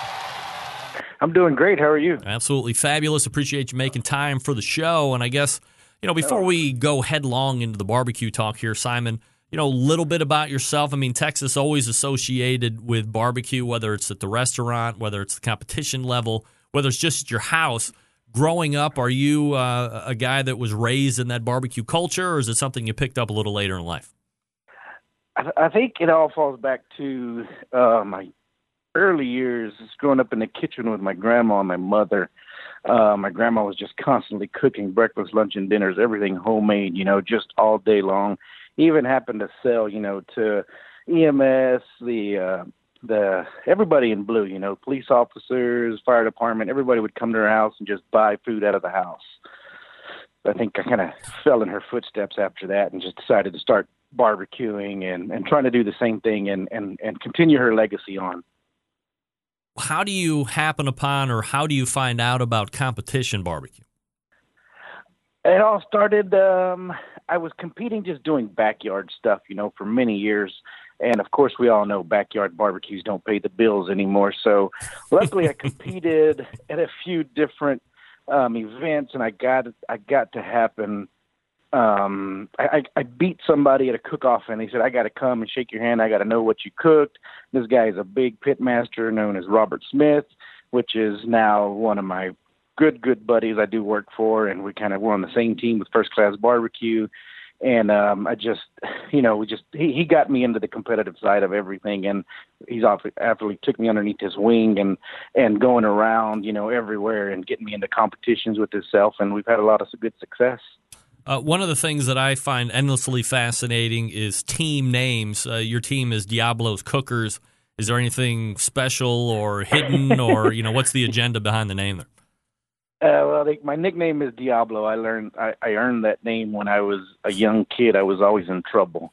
I'm doing great. How are you? Absolutely fabulous. Appreciate you making time for the show. And I guess, you know, before we go headlong into the barbecue talk here, Simon, you know, a little bit about yourself. I mean, Texas always associated with barbecue, whether it's at the restaurant, whether it's the competition level, whether it's just your house. Growing up, are you uh, a guy that was raised in that barbecue culture, or is it something you picked up a little later in life? I, I think it all falls back to uh, my early years, growing up in the kitchen with my grandma and my mother. Uh, my grandma was just constantly cooking breakfast, lunch, and dinners, everything homemade, you know, just all day long. Even happened to sell, you know, to EMS, the uh, the everybody in blue, you know, police officers, fire department, everybody would come to her house and just buy food out of the house. I think I kind of fell in her footsteps after that and just decided to start barbecuing and, and trying to do the same thing and, and, and continue her legacy on. How do you happen upon, or how do you find out about competition barbecue? It all started. Um, I was competing, just doing backyard stuff, you know, for many years. And of course, we all know backyard barbecues don't pay the bills anymore. So, luckily, I <laughs> competed at a few different um, events, and I got I got to happen. Um, I, I beat somebody at a cook-off, and he said, "I got to come and shake your hand. I got to know what you cooked." This guy is a big pit master known as Robert Smith, which is now one of my good good buddies I do work for, and we kind of were on the same team with First Class Barbecue. And um, I just, <sighs> you know, we just he, he got me into the competitive side of everything, and he's he took me underneath his wing and and going around, you know, everywhere and getting me into competitions with himself, and we've had a lot of good success. Uh, one of the things that I find endlessly fascinating is team names. Uh, your team is Diablo's Cookers. Is there anything special or hidden, or you know, what's the agenda behind the name there? Uh, well, they, my nickname is Diablo. I learned I, I earned that name when I was a young kid. I was always in trouble,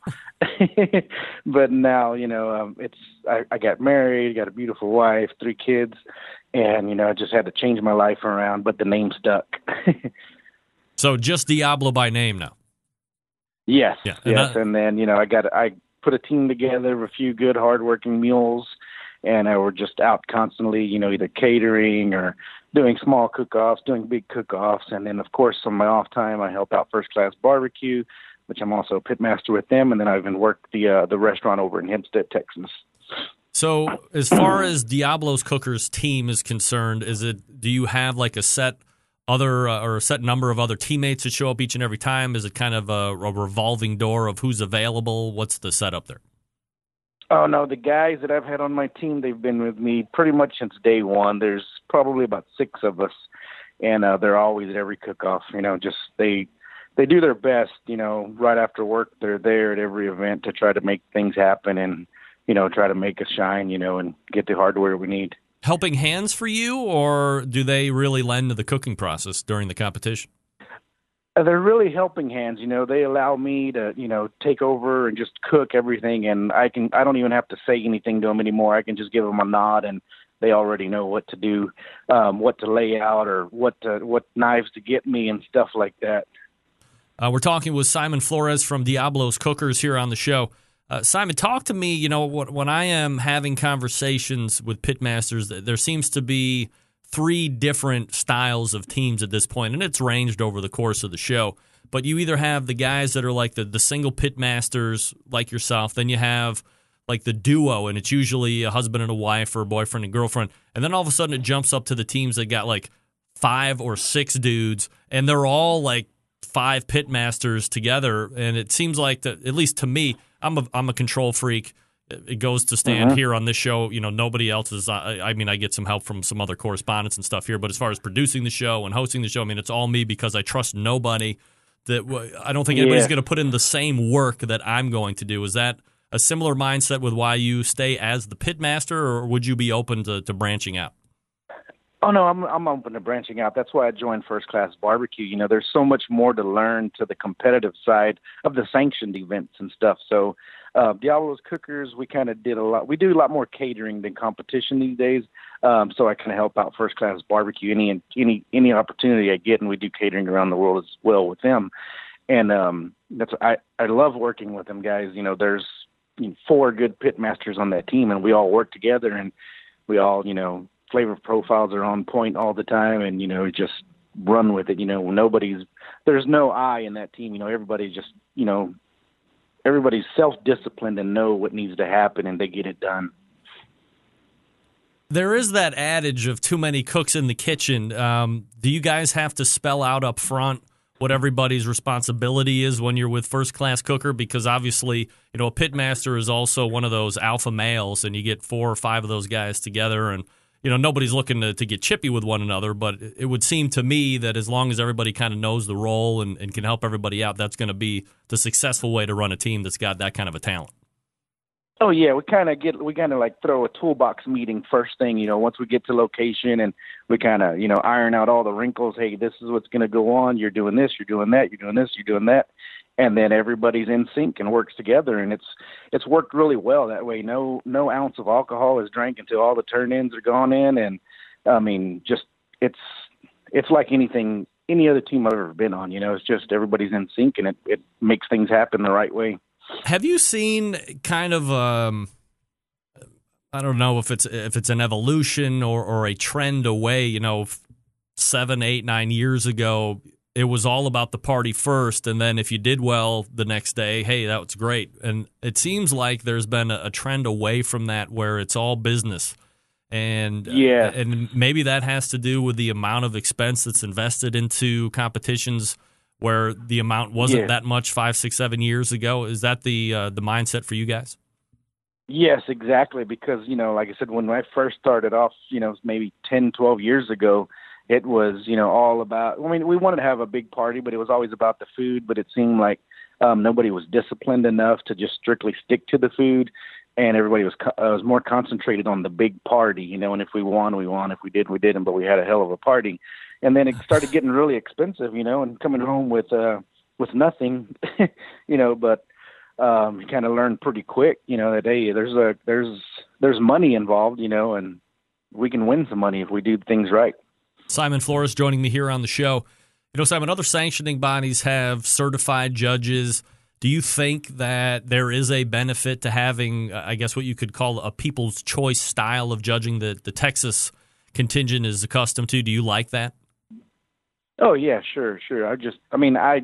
<laughs> but now you know um, it's. I, I got married, got a beautiful wife, three kids, and you know I just had to change my life around. But the name stuck. <laughs> so just Diablo by name now. Yes, Yeah, and yes, and then you know I got I put a team together of a few good, hardworking mules, and I were just out constantly, you know, either catering or doing small cook-offs, doing big cook-offs, and then of course on my off time I help out First Class Barbecue, which I'm also a pitmaster with them, and then I even work the uh, the restaurant over in Hempstead, Texas. So, as far as Diablo's Cookers team is concerned, is it do you have like a set other uh, or a set number of other teammates that show up each and every time? Is it kind of a, a revolving door of who's available? What's the setup there? Oh no, the guys that I've had on my team, they've been with me pretty much since day one. There's probably about six of us, and uh, they're always at every cook-off. You know, just they they do their best. You know, right after work, they're there at every event to try to make things happen and you know try to make us shine. You know, and get the hardware we need. Helping hands for you, or do they really lend to the cooking process during the competition? Uh, they're really helping hands you know they allow me to you know take over and just cook everything and i can i don't even have to say anything to them anymore i can just give them a nod and they already know what to do um what to lay out or what to, what knives to get me and stuff like that Uh, we're talking with Simon Flores from Diablo's Cookers here on the show. Uh, Simon, talk to me. You know, when I am having conversations with pitmasters, there seems to be three different styles of teams at this point, and it's ranged over the course of the show. But you either have the guys that are like the, the single pitmasters, like yourself, then you have like the duo, and it's usually a husband and a wife or a boyfriend and girlfriend, and then all of a sudden it jumps up to the teams that got like five or six dudes, and they're all like five pit masters together, and it seems like at least to me, I'm a I'm a control freak. It goes to stand Mhm. here on this show. You know, nobody else is. I, I mean, I get some help from some other correspondents and stuff here, but as far as producing the show and hosting the show, I mean, it's all me because I trust nobody. That w- I don't think anybody's Yeah. going to put in the same work that I'm going to do. Is that a similar mindset with why you stay as the pit master, or would you be open to, to branching out? Oh no, I'm I'm open to branching out. That's why I joined First Class Barbecue. You know, there's so much more to learn to the competitive side of the sanctioned events and stuff. So, uh, Diablo's Cookers, we kind of did a lot. We do a lot more catering than competition these days. Um, so I kind of help out First Class Barbecue any any any opportunity I get, and we do catering around the world as well with them. And um, that's I I love working with them guys. You know, there's you know, four good pit masters on that team, and we all work together, and we all you know flavor profiles are on point all the time and you know just run with it you know nobody's there's no i in that team you know everybody just you know everybody's self disciplined and know what needs to happen and they get it done There is that adage of too many cooks in the kitchen. Um, do you guys have to spell out up front what everybody's responsibility is when you're with first class cooker? Because obviously, you know, a pitmaster is also one of those alpha males, and you get four or five of those guys together, and you know nobody's looking to, to get chippy with one another. But it would seem to me that as long as everybody kind of knows the role and, and can help everybody out, that's going to be the successful way to run a team that's got that kind of a talent. Oh yeah, we kind of get we kind of like throw a toolbox meeting first thing, you know, once we get to location and we kind of you know iron out all the wrinkles. Hey, this is what's going to go on. You're doing this, you're doing that, you're doing this, you're doing that, and then everybody's in sync and works together, and it's it's worked really well that way. No no ounce of alcohol is drank until all the turn-ins are gone in, and I mean just it's it's like anything any other team I've ever been on. You know, it's just everybody's in sync and it it makes things happen the right way. Have you seen kind of um I don't know if it's if it's an evolution or or a trend away, you know, seven, eight, nine years ago, it was all about the party first, and then if you did well the next day, hey, that was great. And it seems like there's been a, trend away from that where it's all business. And Yeah. and maybe that has to do with the amount of expense that's invested into competitions where the amount wasn't Yeah. that much five, six, seven years ago. Is that the uh, the mindset for you guys? Yes, exactly. Because, you know, like I said, when I first started off, you know, maybe 10, 12 years ago, it was, you know, all about, I mean, we wanted to have a big party, but it was always about the food. But it seemed like um, nobody was disciplined enough to just strictly stick to the food. And everybody was co- uh, was more concentrated on the big party, you know. And if we won, we won. If we did, we didn't. But we had a hell of a party. And then it started getting really expensive, you know, and coming home with uh with nothing, <laughs> you know. But um you kind of learn pretty quick you know that hey there's a there's there's money involved you know and we can win some money if we do things right Simon Flores joining me here on the show. You know, Simon, other sanctioning bodies have certified judges. Do you think that there is a benefit to having, uh, I guess, what you could call a people's choice style of judging that the Texas contingent is accustomed to? Do you like that? oh yeah sure sure i just i mean i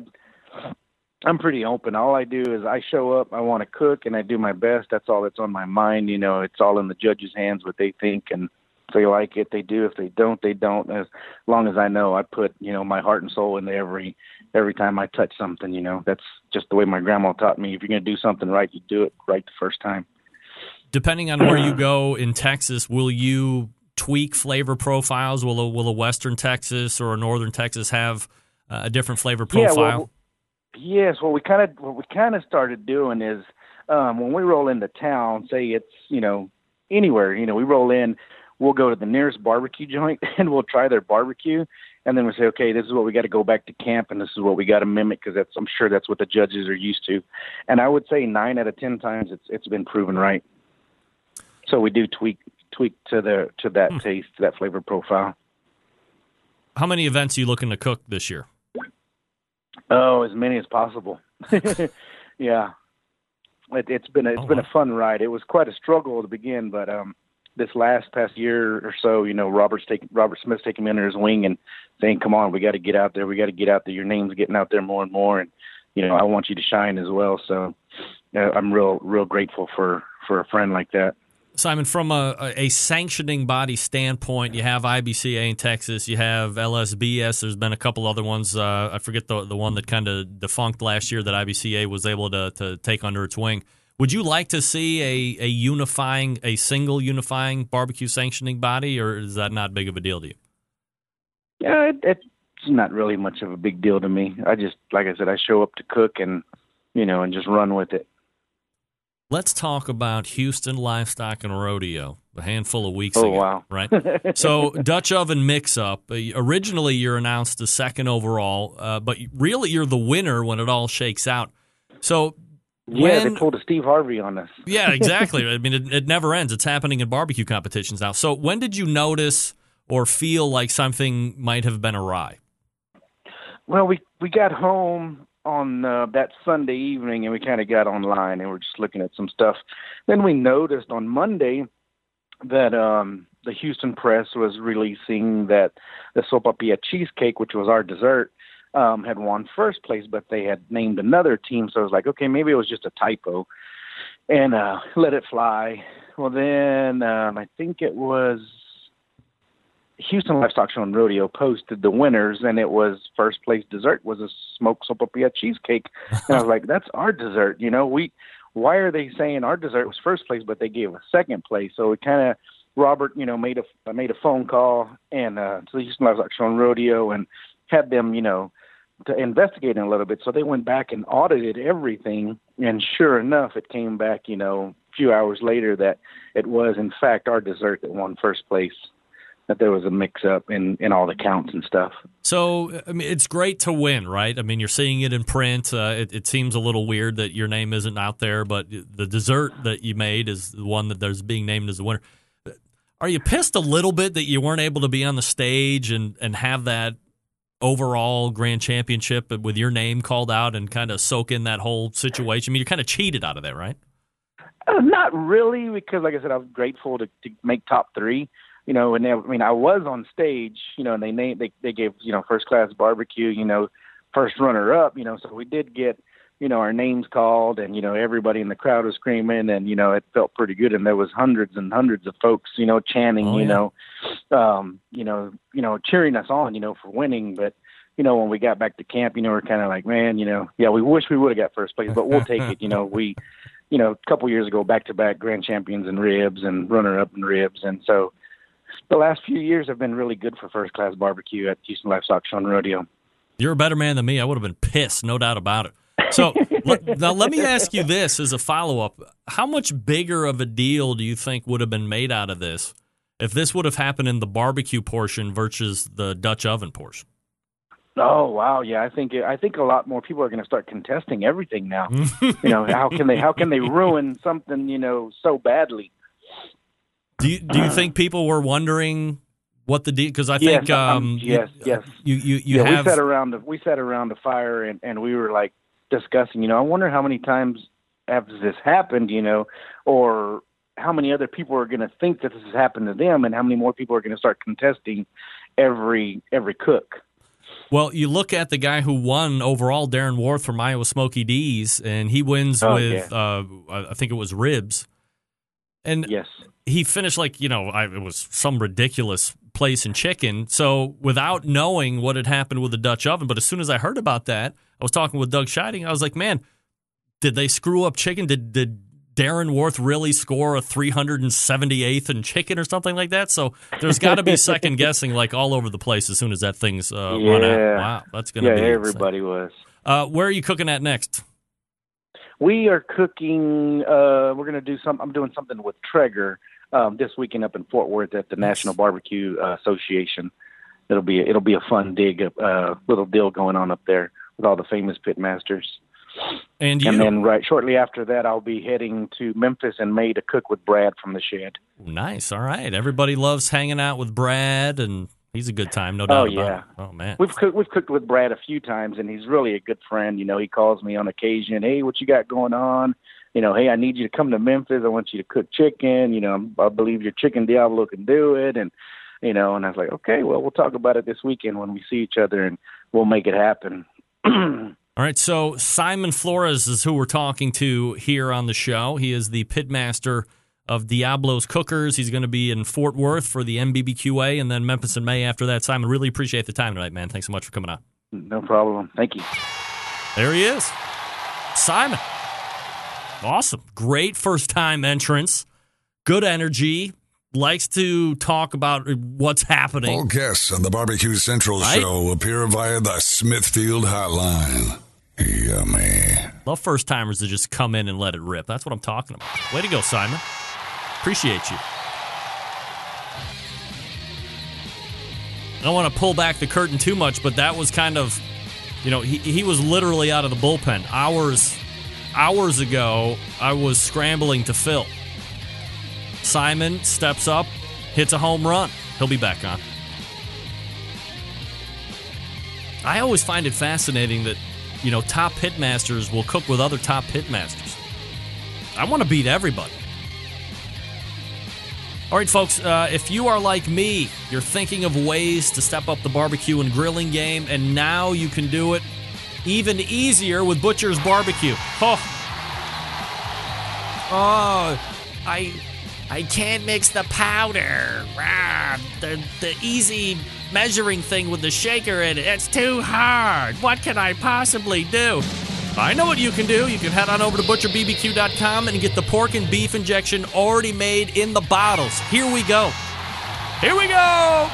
i'm pretty open all i do is i show up i want to cook and i do my best that's all that's on my mind you know it's all in the judges hands what they think and they like it they do if they don't they don't as long as i know i put you know my heart and soul into every every time i touch something you know that's just the way my grandma taught me if you're going to do something right you do it right the first time Depending on where you go in Texas, will you tweak flavor profiles? Will a, will a Western Texas or a Northern Texas have uh, a different flavor profile? Yeah, well, yes. What we kind of what we kind of started doing is um, when we roll into town, say it's you know anywhere, you know, we roll in, we'll go to the nearest barbecue joint <laughs> and we'll try their barbecue, and then we say, okay, this is what we got to go back to camp, and this is what we got to mimic because that's I'm sure that's what the judges are used to, and I would say nine out of ten times it's it's been proven right. So we do tweak tweak to the to that taste, to that flavor profile. How many events are you looking to cook this year? Oh, as many as possible. <laughs> <laughs> yeah, it, it's been a, it's Oh, been wow. a fun ride. It was quite a struggle to begin, but um, this last past year or so, you know, Robert's taking Robert Smith's taking me under his wing and saying, "Come on, we got to get out there. We got to get out there. Your name's getting out there more and more, and you know, I want you to shine as well." So, uh, I'm real real grateful for for a friend like that. Simon, from a, a sanctioning body standpoint, you have IBCA in Texas, you have LSBS. There's been a couple other ones. Uh, I forget the the one that kind of defunct last year that IBCA was able to to take under its wing. Would you like to see a, a unifying, a single unifying barbecue sanctioning body, or is that not big of a deal to you? Yeah, it, it's not really much of a big deal to me. I just, like I said, I show up to cook and you know and just run with it. Let's talk about Houston Livestock and Rodeo a handful of weeks oh, ago. wow. Right? <laughs> so, Dutch Oven Mix Up. Uh, originally, you're announced the second overall, uh, but really, you're the winner when it all shakes out. So, yeah, when, they pulled a Steve Harvey on us. <laughs> yeah, exactly. I mean, it, it never ends. It's happening in barbecue competitions now. So, when did you notice or feel like something might have been awry? Well, we we got home on uh, that Sunday evening, and we kind of got online and we're just looking at some stuff. Then we noticed on Monday that um, the Houston Press was releasing that the sopapilla cheesecake, which was our dessert, um, had won first place, but they had named another team. So I was like, okay, maybe it was just a typo, and uh, let it fly. Well, then um, I think it was Houston Livestock Show and Rodeo posted the winners, and it was first place dessert was a smoked sopapilla cheesecake, and I was <laughs> like, "That's our dessert." You know, we why are they saying our dessert was first place, but they gave us second place? So it kind of Robert, you know, made a made a phone call and uh, to the Houston Livestock Show and Rodeo and had them, you know, to investigate a little bit. So they went back and audited everything, and sure enough, it came back, you know, a few hours later that it was in fact our dessert that won first place that there was a mix up in, in all the counts and stuff. So, I mean, it's great to win, right? I mean, you're seeing it in print. Uh, it, it, seems a little weird that your name isn't out there, but the dessert that you made is the one that there's being named as the winner. Are you pissed a little bit that you weren't able to be on the stage and, and have that overall grand championship with your name called out and kind of soak in that whole situation? I mean, you're kind of cheated out of there, right? Uh, not really, because like I said, I was grateful to, to make top three you know, and they, I mean, I was on stage, you know, and they named they they gave you know first class barbecue, you know, first runner up, you know, so we did get you know our names called, and you know everybody in the crowd was screaming, and you know it felt pretty good, and there was hundreds and hundreds of folks, you know, chanting, oh, you know, um, you know, you know, cheering us on, you know, for winning, but. You know, when we got back to camp, you know, we're kind of like, man, you know, yeah, we wish we would have got first place, but we'll take it. You know, we, you know, a couple years ago, back to back grand champions in ribs and runner up in ribs, and so the last few years have been really good for first class barbecue at Houston Livestock Show and Rodeo. You're a better man than me. I would have been pissed, no doubt about it. So <laughs> let, now let me ask you this as a follow up: How much bigger of a deal do you think would have been made out of this if this would have happened in the barbecue portion versus the Dutch oven portion? Oh wow, yeah, I think I think a lot more people are going to start contesting everything now. you know, how can they how can they ruin something you know so badly? Do you, do you think people were wondering what the deal? Because I think yes, um, um, yes, you, yes. You you, you yeah, have we sat around the we sat around the fire and and we were like discussing. You know, I wonder how many times has this happened. You know, or how many other people are going to think that this has happened to them, and how many more people are going to start contesting every every cook. Well, you look at the guy who won overall, Darren Warth from Iowa Smokey D's, and he wins Oh, with uh, I think it was ribs, and Yes. he finished like you know I, it was some ridiculous place in chicken. So without knowing what had happened with the Dutch oven, but as soon as I heard about that, I was talking with Doug Scheiding. I was like, man, did they screw up chicken? Did did Darren Warth really score a 378th in chicken or something like that? So there's <laughs> got to be second guessing like all over the place as soon as that thing's uh, run out. Wow, that's gonna Yeah, be insane. everybody was. Uh, where are you cooking at next? We are cooking. Uh, we're going to do some. I'm doing something with Traeger um, this weekend up in Fort Worth at the National Barbecue uh, Association. It'll be it'll be a fun dig, uh, little deal going on up there with all the famous pit masters. And you, And then right shortly after that, I'll be heading to Memphis in May to cook with Brad from the Shed. nice. All right, everybody loves hanging out with Brad, and he's a good time, no oh, doubt Oh, about yeah. it. Oh man, We've cooked we've cooked with Brad a few times, and he's really a good friend. You know, he calls me on occasion. Hey, what you got going on? You know, hey, I need you to come to Memphis. I want you to cook chicken. You know, I believe your chicken Diablo can do it. And you know, and I was like, okay, well, we'll talk about it this weekend when we see each other, and we'll make it happen. All right, so Simon Flores is who we're talking to here on the show. He is the pitmaster of Diablo's Cookers. He's going to be in Fort Worth for the NBBQA and then Memphis in May after that. Simon, really appreciate the time tonight, man. Thanks so much for coming on. No problem. Thank you. There he is. Simon. Awesome. Great first time entrance. Good energy. Likes to talk about what's happening. All guests on the Barbecue Central Right? show appear via the Smithfield Hotline. Yummy. Love first timers to just come in and let it rip. That's what I'm talking about. Way to go, Simon. Appreciate you. I don't want to pull back the curtain too much, but that was kind of, you know, he, he was literally out of the bullpen. Hours, hours ago, I was scrambling to fill. Simon steps up, hits a home run. He'll be back on. I always find it fascinating that, you know, top pitmasters will cook with other top pitmasters. I want to beat everybody. All right, folks, uh, if you are like me, you're thinking of ways to step up the barbecue and grilling game, and now you can do it even easier with Butcher's Barbecue. Oh, oh I, I can't mix the powder. Ah, the, the easy measuring thing with the shaker in it, it's too hard. What can I possibly do? I know what you can do. You can head on over to butcherbbq.com and get the pork and beef injection already made in the bottles. Here we go. Here we go.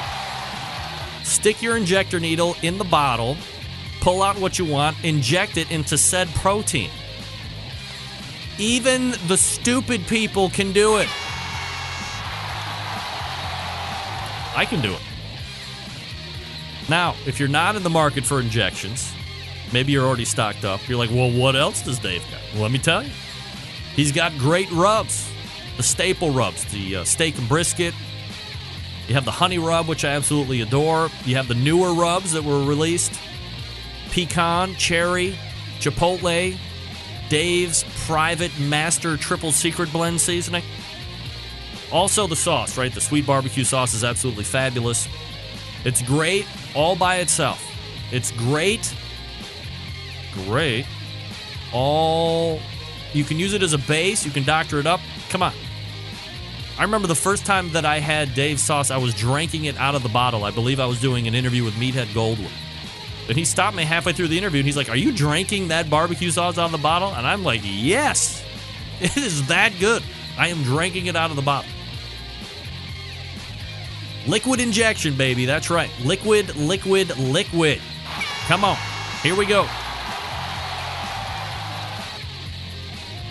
Stick your injector needle in the bottle, pull out what you want, inject it into said protein. Even the stupid people can do it. I can do it. Now, if you're not in the market for injections, maybe you're already stocked up. You're like, well, what else does Dave got? Well, let me tell you. He's got great rubs. The staple rubs, the uh, steak and brisket. You have the honey rub, which I absolutely adore. You have the newer rubs that were released pecan, cherry, chipotle, Dave's private master triple secret blend seasoning. Also, the sauce, right? The sweet barbecue sauce is absolutely fabulous. It's great all by itself. It's great. Great. All. You can use it as a base. You can doctor it up. Come on. I remember the first time that I had Dave's sauce, I was drinking it out of the bottle. I believe I was doing an interview with Meathead Goldwyn. And he stopped me halfway through the interview and he's like, Are you drinking that barbecue sauce out of the bottle? And I'm like, Yes. <laughs> It is that good. I am drinking it out of the bottle. Liquid injection, baby. That's right. Liquid, liquid, liquid. Come on. Here we go.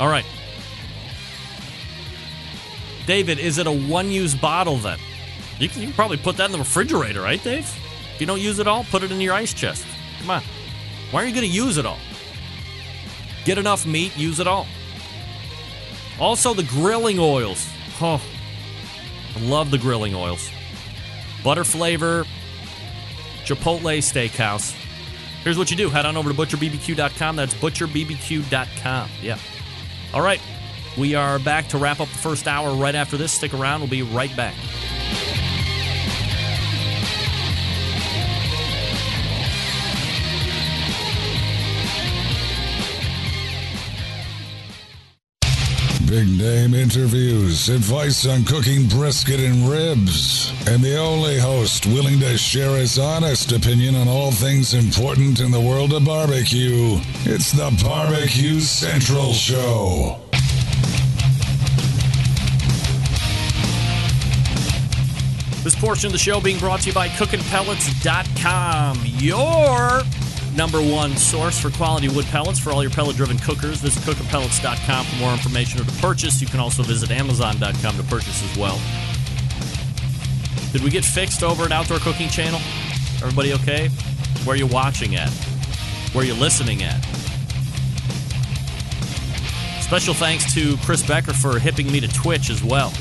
All right. David, is it a one use bottle then? You can, you can probably put that in the refrigerator, right, Dave? If you don't use it all, put it in your ice chest. Come on. Why are you going to use it all? Get enough meat, use it all. Also, the grilling oils. Oh, I love the grilling oils. Butter flavor, Chipotle Steakhouse. Here's what you do head on over to butcherbbq.com. That's butcherbbq.com. Yeah. All right. We are back to wrap up the first hour right after this. Stick around. We'll be right back. Big name interviews, advice on cooking brisket and ribs, and the only host willing to share his honest opinion on all things important in the world of barbecue. It's the Barbecue Central Show. This portion of the show being brought to you by cookinpellets.com, your number one source for quality wood pellets for all your pellet driven cookers. Visit cookinpellets.com for more information or to purchase. You can also visit amazon.com to purchase as well. Did we get fixed over at Outdoor Cooking Channel? Everybody okay? Where are you watching at? Where are you listening at? Special thanks to Chris Becker for hipping me to Twitch as well.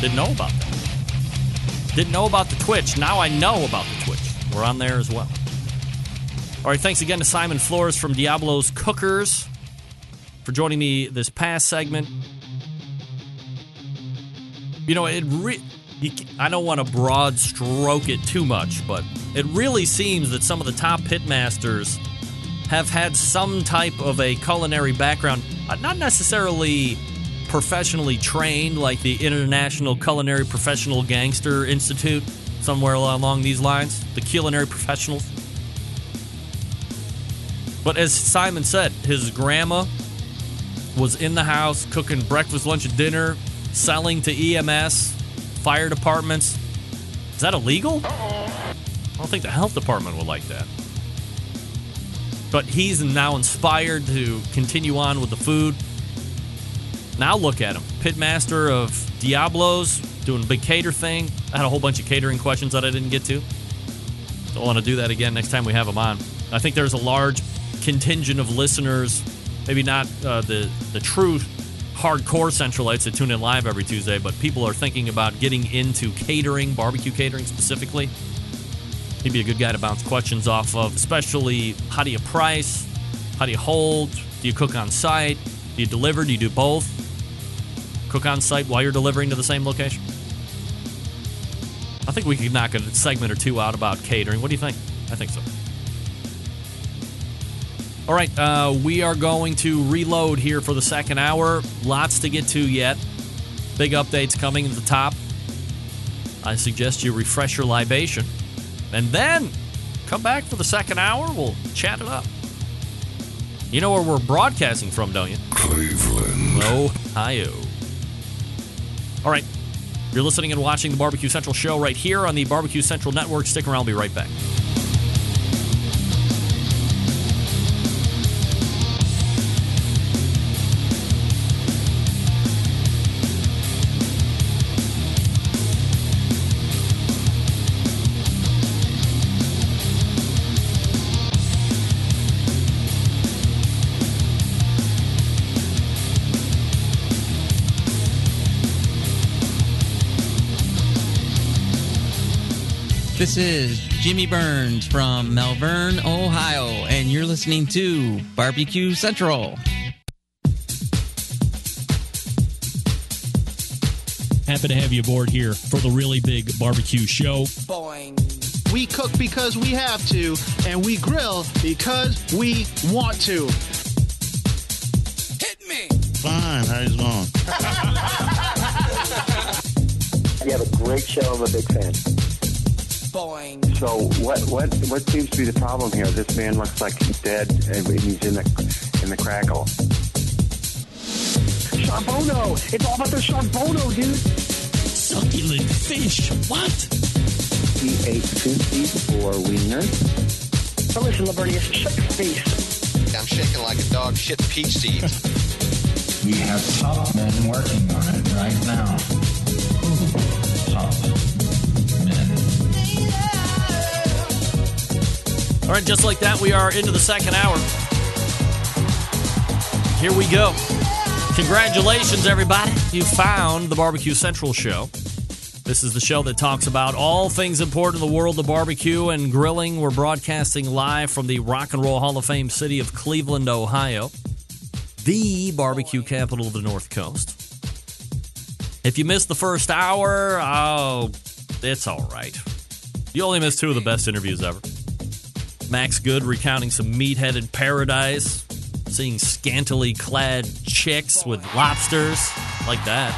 Didn't know about that. Didn't know about the Twitch. Now I know about the Twitch. We're on there as well. All right, thanks again to Simon Flores from Diablo's Cookers for joining me this past segment. You know, it re- I don't want to broad stroke it too much, but it really seems that some of the top pitmasters have had some type of a culinary background, not necessarily professionally trained like the International Culinary Professional Gangster Institute, somewhere along these lines, the culinary professionals. But as Simon said, his grandma was in the house cooking breakfast, lunch, and dinner, selling to EMS, fire departments. Is that illegal? I don't think the health department would like that. But he's now inspired to continue on with the food. Now look at him. Pitmaster of Diablos, doing a big cater thing. I had a whole bunch of catering questions that I didn't get to. Don't want to do that again next time we have him on. I think there's a large contingent of listeners, maybe not uh, the the true hardcore Centralites that tune in live every Tuesday, but people are thinking about getting into catering, barbecue catering specifically. He'd be a good guy to bounce questions off of, especially how do you price? How do you hold? Do you cook on site? Do you deliver? Do you do both? Cook on site while you're delivering to the same location? I think we could knock a segment or two out about catering. What do you think? I think so. All right, uh, we are going to reload here for the second hour. Lots to get to yet. Big updates coming at the top. I suggest you refresh your libation. And then come back for the second hour. We'll chat it up. You know where we're broadcasting from, don't you? Cleveland. Ohio. All right. You're listening and watching the Barbecue Central show right here on the Barbecue Central Network. Stick around, I'll be right back. This is Jimmy Burns from Malvern, Ohio, and you're listening to Barbecue Central. Happy to have you aboard here for the really big barbecue show. We cook because we have to, and we grill because we want to. Hit me. Fine, how you going? <laughs> You have a great show. I'm a big fan. So what what what seems to be the problem here? This man looks like he's dead and he's in the in the crackle. Charbono! It's all about the Charbono, dude! Succulent fish. What? He ate two feet for wiener. So listen, Libertius, shut your face. I'm shaking like a dog shit peach seeds. We have top men working on it right now. <laughs> Top All right, just like that, we are into the second hour. Here we go. Congratulations, everybody. You found the Barbecue Central show. This is the show that talks about all things important in the world of barbecue and grilling. We're broadcasting live from the Rock and Roll Hall of Fame city of Cleveland, Ohio, the barbecue capital of the North Coast. If you missed the first hour, oh, it's all right. You only missed two of the best interviews ever. Max Good recounting some Meathead in Paradise, seeing scantily clad chicks with lobsters like that.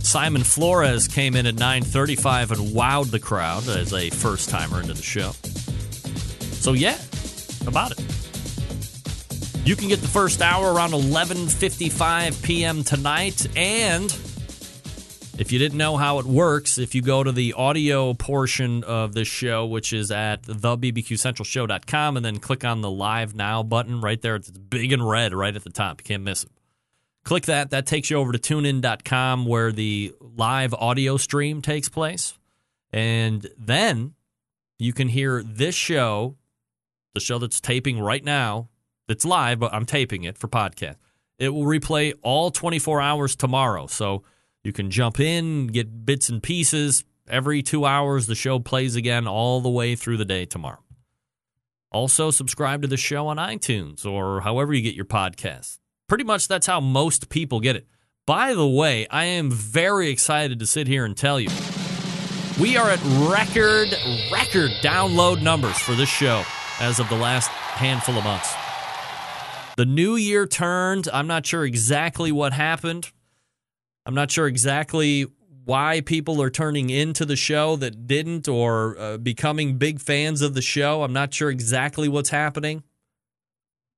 Simon Flores came in at 9:35 and wowed the crowd as a first-timer into the show. So yeah, about it. You can get the first hour around 11:55 p.m. tonight and if you didn't know how it works, if you go to the audio portion of this show, which is at thebbqcentralshow.com, and then click on the live now button right there, it's big and red right at the top. You can't miss it. Click that. That takes you over to tunein.com where the live audio stream takes place. And then you can hear this show, the show that's taping right now, that's live, but I'm taping it for podcast. It will replay all 24 hours tomorrow. So you can jump in, get bits and pieces. Every two hours, the show plays again all the way through the day tomorrow. Also, subscribe to the show on iTunes or however you get your podcasts. Pretty much that's how most people get it. By the way, I am very excited to sit here and tell you we are at record, record download numbers for this show. as of the last handful of months. The new year turned. I'm not sure exactly what happened. I'm not sure exactly why people are turning into the show that didn't or uh, becoming big fans of the show. I'm not sure exactly what's happening.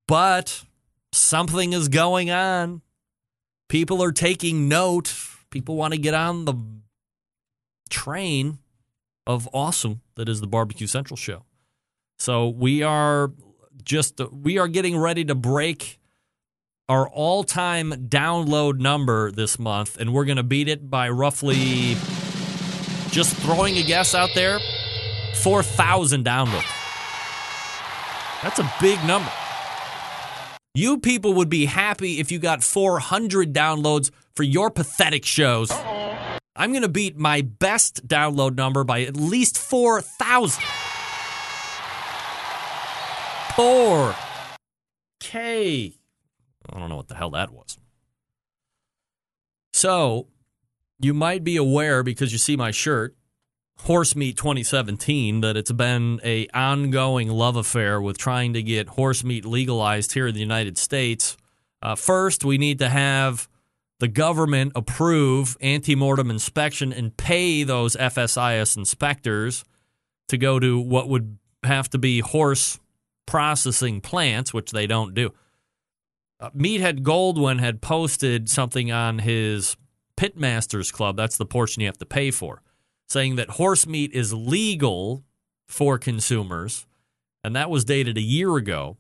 But something is going on. People are taking note. People want to get on the train of awesome that is the Barbecue Central show. So we are just we are getting ready to break our all-time download number this month and we're going to beat it by roughly just throwing a guess out there 4,000 downloads. That's a big number. You people would be happy if you got 400 downloads for your pathetic shows. I'm going to beat my best download number by at least 4,000. Poor K. I don't know what the hell that was. So, you might be aware because you see my shirt, Horse Meat 2017, that it's been a ongoing love affair with trying to get horse meat legalized here in the United States. Uh, first, we need to have the government approve anti-mortem inspection and pay those FSIS inspectors to go to what would have to be horse processing plants, which they don't do. Uh, Meathead Goldwyn had posted something on his Pitmasters Club. That's the portion you have to pay for, saying that horse meat is legal for consumers, and that was dated a year ago.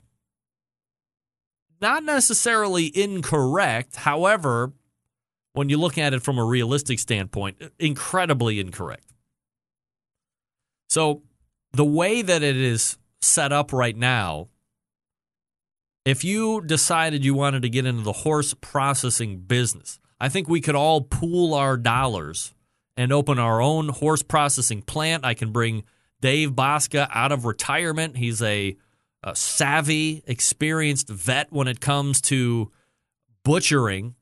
Not necessarily incorrect. However, when you look at it from a realistic standpoint, incredibly incorrect. So, the way that it is set up right now, if you decided you wanted to get into the horse processing business, I think we could all pool our dollars and open our own horse processing plant. I can bring Dave Bosca out of retirement. He's a, a savvy, experienced vet when it comes to butchering.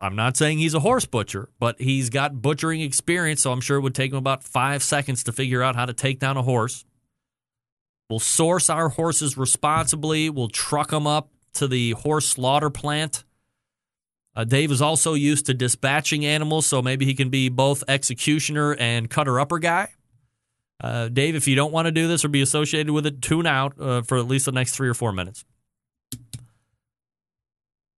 I'm not saying he's a horse butcher, but he's got butchering experience, so I'm sure it would take him about five seconds to figure out how to take down a horse. We'll source our horses responsibly. We'll truck them up to the horse slaughter plant. Uh, Dave is also used to dispatching animals, so maybe he can be both executioner and cutter upper guy. Uh, Dave, if you don't want to do this or be associated with it, tune out uh, for at least the next three or four minutes.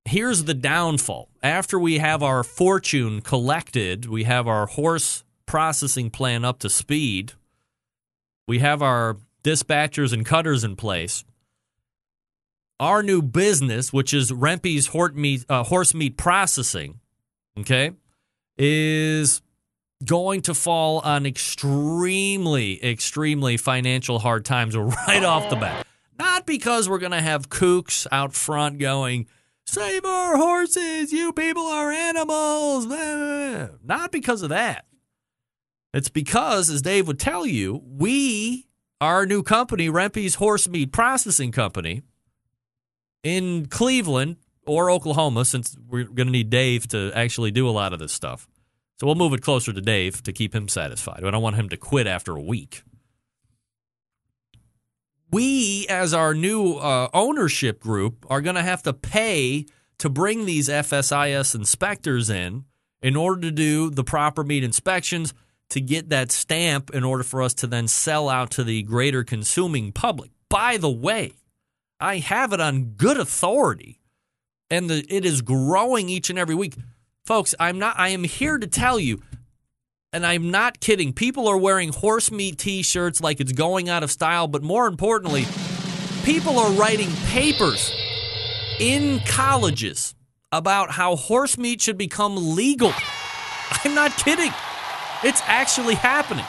Here's the downfall. After we have our fortune collected, we have our horse processing plan up to speed, we have our dispatchers and cutters in place. Our new business, which is Rempe's uh, horse meat processing, okay, is going to fall on extremely, extremely financial hard times <laughs> right off the bat. Not because we're going to have kooks out front going, save our horses, you people are animals. Not because of that. It's because, as Dave would tell you, we our new company, Rempe's Horse Meat Processing Company, in Cleveland or Oklahoma, since we're going to need Dave to actually do a lot of this stuff. So we'll move it closer to Dave to keep him satisfied. I don't want him to quit after a week. We, as our new uh, ownership group, are going to have to pay to bring these FSIS inspectors in in order to do the proper meat inspections to get that stamp in order for us to then sell out to the greater consuming public. By the way, I have it on good authority and the, it is growing each and every week. Folks, I'm not I am here to tell you and I'm not kidding. People are wearing horse meat t-shirts like it's going out of style, but more importantly, people are writing papers in colleges about how horse meat should become legal. <laughs> I'm not kidding. It's actually happening.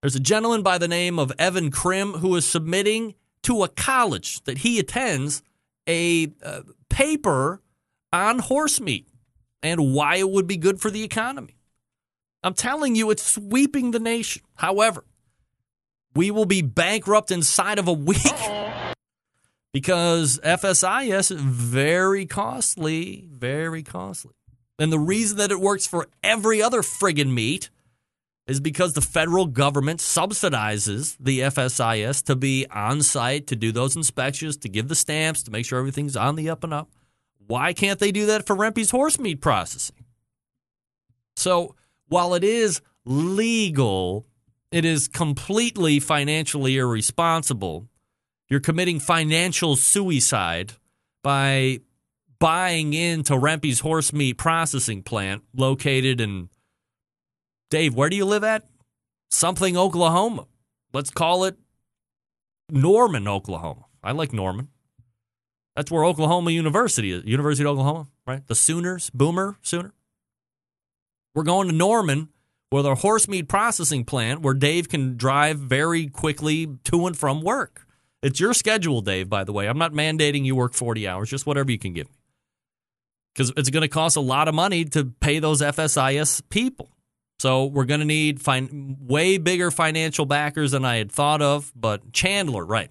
There's a gentleman by the name of Evan Krim who is submitting to a college that he attends a uh, paper on horse meat and why it would be good for the economy. I'm telling you, it's sweeping the nation. However, we will be bankrupt inside of a week because FSIS is very costly, very costly. And the reason that it works for every other friggin' meat is because the federal government subsidizes the FSIS to be on site to do those inspections, to give the stamps, to make sure everything's on the up and up. Why can't they do that for Rempe's horse meat processing? So while it is legal, it is completely financially irresponsible. You're committing financial suicide by buying into Rempe's horse meat processing plant located in Dave, where do you live at? Something, Oklahoma. Let's call it Norman, Oklahoma. I like Norman. That's where Oklahoma University is. University of Oklahoma, right? The Sooners, Boomer Sooner. We're going to Norman with our horse meat processing plant where Dave can drive very quickly to and from work. It's your schedule, Dave, by the way. I'm not mandating you work 40 hours, just whatever you can give me. Because it's going to cost a lot of money to pay those FSIS people. So we're going to need fin- way bigger financial backers than I had thought of. But Chandler, right.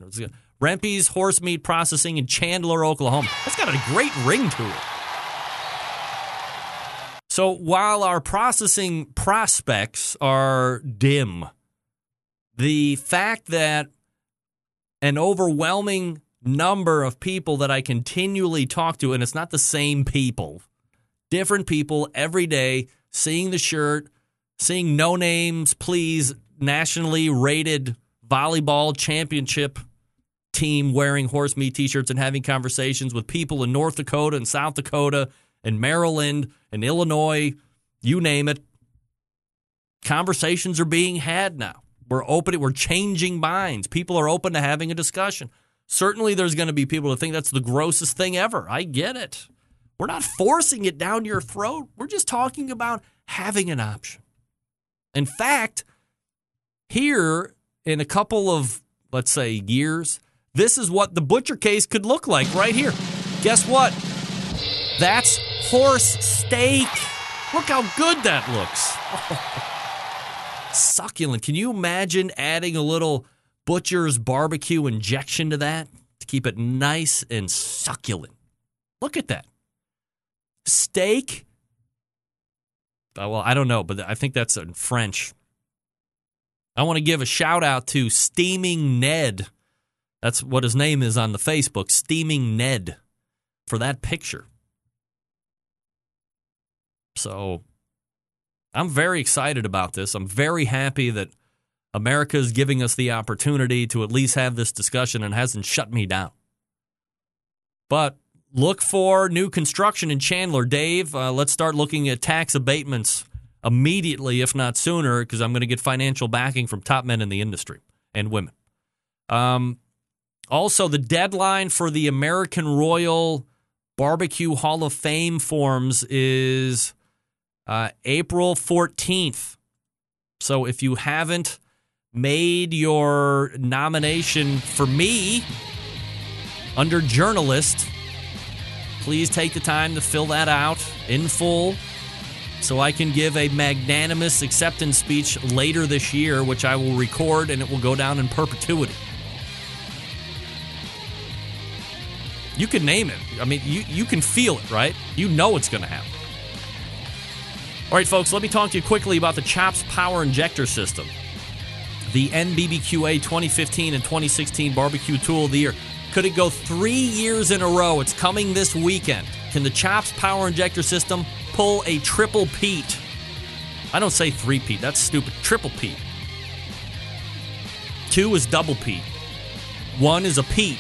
Rempe's Horse Meat Processing in Chandler, Oklahoma. That's got a great ring to it. So while our processing prospects are dim, the fact that an overwhelming number of people that I continually talk to, and it's not the same people, different people every day, seeing the shirt, seeing no names, please, nationally rated volleyball championship team wearing horse meat t shirts and having conversations with people in North Dakota and South Dakota and Maryland and Illinois, you name it. Conversations are being had now. We're open, we're changing minds. People are open to having a discussion. Certainly, there's going to be people who think that's the grossest thing ever. I get it. We're not forcing it down your throat. We're just talking about having an option. In fact, here in a couple of, let's say, years, this is what the butcher case could look like right here. Guess what? That's horse steak. Look how good that looks. <laughs> Succulent. Can you imagine adding a little butcher's barbecue injection to that to keep it nice and succulent? Look at that. Steak. Uh, well, I don't know, but I think that's in French. I want to give a shout out to Steaming Ned. That's what his name is on the Facebook, Steaming Ned, for that picture. So I'm very excited about this. I'm very happy that America is giving us the opportunity to at least have this discussion and hasn't shut me down. But look for new construction in Chandler. Dave, uh, let's start looking at tax abatements immediately, if not sooner, because I'm going to get financial backing from top men in the industry and women. Um, also, the deadline for the American Royal Barbecue Hall of Fame forms is uh, April 14th. So if you haven't made your nomination for me under journalist, please take the time to fill that out in full so I can give a magnanimous acceptance speech later this year, which I will record and it will go down in perpetuity. You can name it. I mean, you, you can feel it, right? You know it's going to happen. All right, folks, let me talk to you quickly about the CHOPS Power Injector System. The NBBQA 2015 and 2016 Barbecue Tool of the Year. Could it go three years in a row? It's coming this weekend. Can the CHOPS Power Injector System pull a triple peat? I don't say three peat, that's stupid. Triple peat. Two is double peat. One is a peat.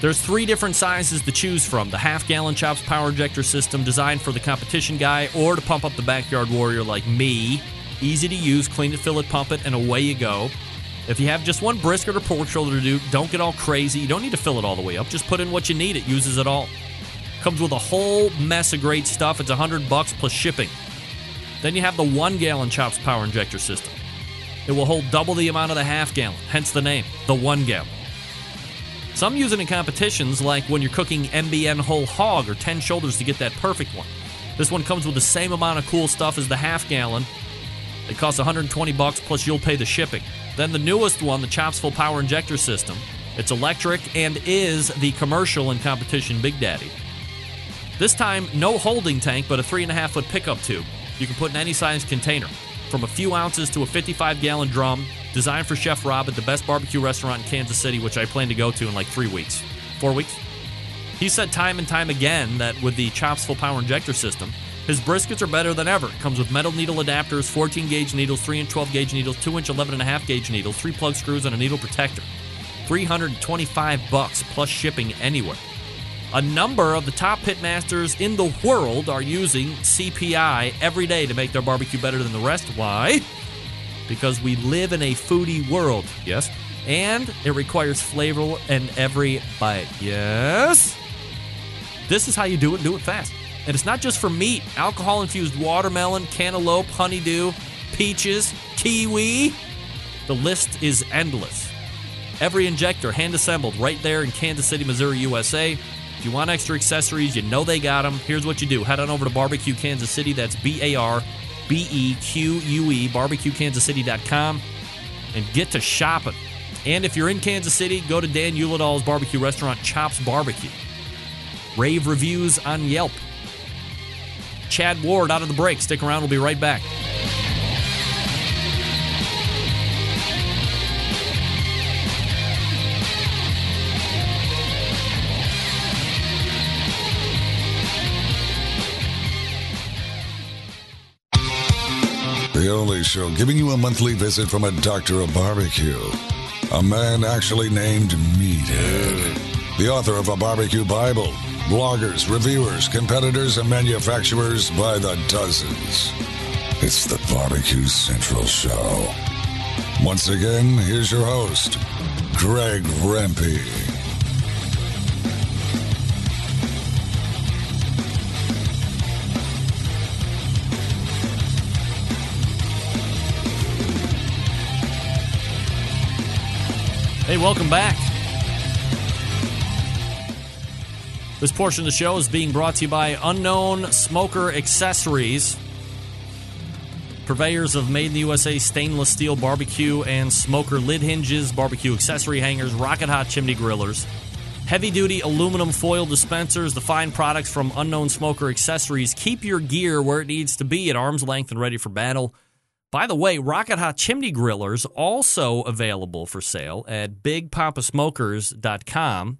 There's three different sizes to choose from. The half gallon chops power injector system designed for the competition guy or to pump up the backyard warrior like me. Easy to use, clean it, fill it, pump it, and away you go. If you have just one brisket or pork shoulder to do, don't get all crazy. You don't need to fill it all the way up. Just put in what you need. It uses it all. Comes with a whole mess of great stuff. It's 100 bucks plus shipping. Then you have the one gallon chops power injector system. It will hold double the amount of the half gallon, hence the name, the one gallon. Some use it in competitions, like when you're cooking MBN whole hog or 10 shoulders to get that perfect one. This one comes with the same amount of cool stuff as the half gallon. It costs 120 bucks plus you'll pay the shipping. Then the newest one, the Chops Full Power Injector System. It's electric and is the commercial and competition Big Daddy. This time, no holding tank, but a three and a half foot pickup tube. You can put in any size container. from a few ounces to a 55 gallon drum, designed for Chef Rob at the best barbecue restaurant in Kansas City, which I plan to go to in like three weeks, four weeks. He said time and time again that with the Chops Full Power Injector system, his briskets are better than ever. It comes with metal needle adapters, 14 gauge needles, 3 inch 12 gauge needles, 2 inch 11.5 gauge needles, 3 plug screws, and a needle protector. 325 bucks plus shipping anywhere. A number of the top pitmasters in the world are using CPI every day to make their barbecue better than the rest. Why? Because we live in a foodie world. Yes. And it requires flavor in every bite. Yes. This is how you do it. Do it fast. And it's not just for meat. Alcohol infused watermelon, cantaloupe, honeydew, peaches, kiwi. The list is endless. Every injector hand assembled right there in Kansas City, Missouri, USA. If you want extra accessories, you know they got them. Here's what you do head on over to Barbecue Kansas City. That's B A R B E Q U E, barbecuekansascity.com, and get to shopping. And if you're in Kansas City, go to Dan Uladal's barbecue restaurant, Chops Barbecue. Rave reviews on Yelp. Chad Ward out of the break. Stick around, we'll be right back. The only show giving you a monthly visit from a doctor of barbecue. A man actually named Meathead. The author of a barbecue Bible. Bloggers, reviewers, competitors, and manufacturers by the dozens. It's the Barbecue Central Show. Once again, here's your host, Greg Rempe. Hey, welcome back. This portion of the show is being brought to you by Unknown Smoker Accessories, purveyors of made in the USA stainless steel barbecue and smoker lid hinges, barbecue accessory hangers, rocket hot chimney grillers, heavy duty aluminum foil dispensers, the fine products from Unknown Smoker Accessories. Keep your gear where it needs to be at arm's length and ready for battle. By the way, Rocket Hot Chimney Grillers also available for sale at bigpapasmokers.com.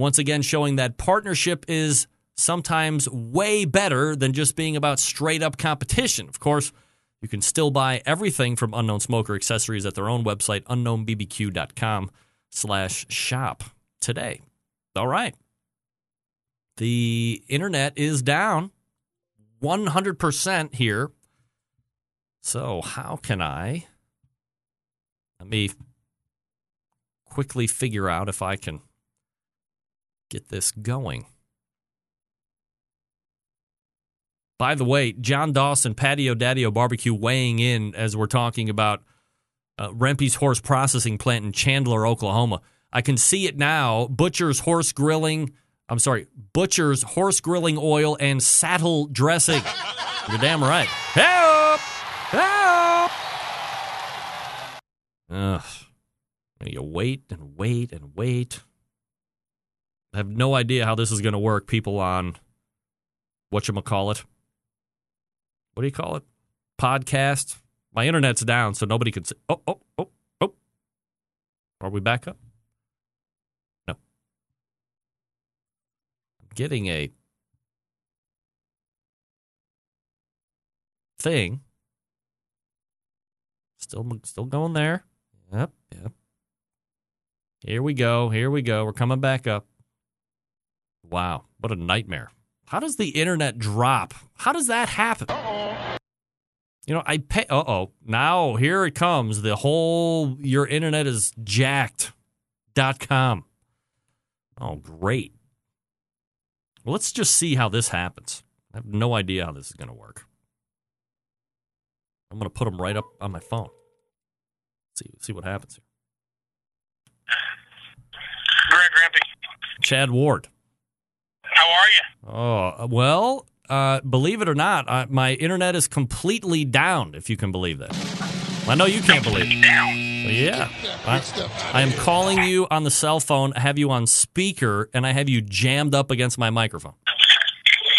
Once again, showing that partnership is sometimes way better than just being about straight up competition. Of course, you can still buy everything from Unknown Smoker Accessories at their own website, unknownbbq.com slash shop today. All right. The internet is down 100% here. So, how can I? Let me quickly figure out if I can get this going. By the way, John Dawson, Patio Daddio Barbecue, weighing in as we're talking about uh, Rempe's Horse Processing Plant in Chandler, Oklahoma. I can see it now. Butcher's Horse Grilling. I'm sorry, Butcher's Horse Grilling Oil and Saddle Dressing. <laughs> You're damn right. Help! Help! Ugh. You wait and wait and wait. I have no idea how this is going to work. People on what you call it? What do you call it? Podcast. My internet's down, so nobody can see. Oh, oh, oh, oh. Are we back up? No. I'm getting a thing. Still, still going there. Yep, yep. Here we go. Here we go. We're coming back up. Wow, what a nightmare. How does the internet drop? How does that happen? Uh-oh. You know, I pay. Uh oh. Now, here it comes. The whole your internet is jacked dot com. Oh, great. Well, let's just see how this happens. I have no idea how this is going to work. I'm going to put them right up on my phone. see, see what happens here. Greg Rempe. Chad Ward. How are you? Oh, well, uh, believe it or not, uh, my internet is completely down, if you can believe that. I know you can't believe it. Down. Yeah. I, I am calling you on the cell phone, I have you on speaker, and I have you jammed up against my microphone.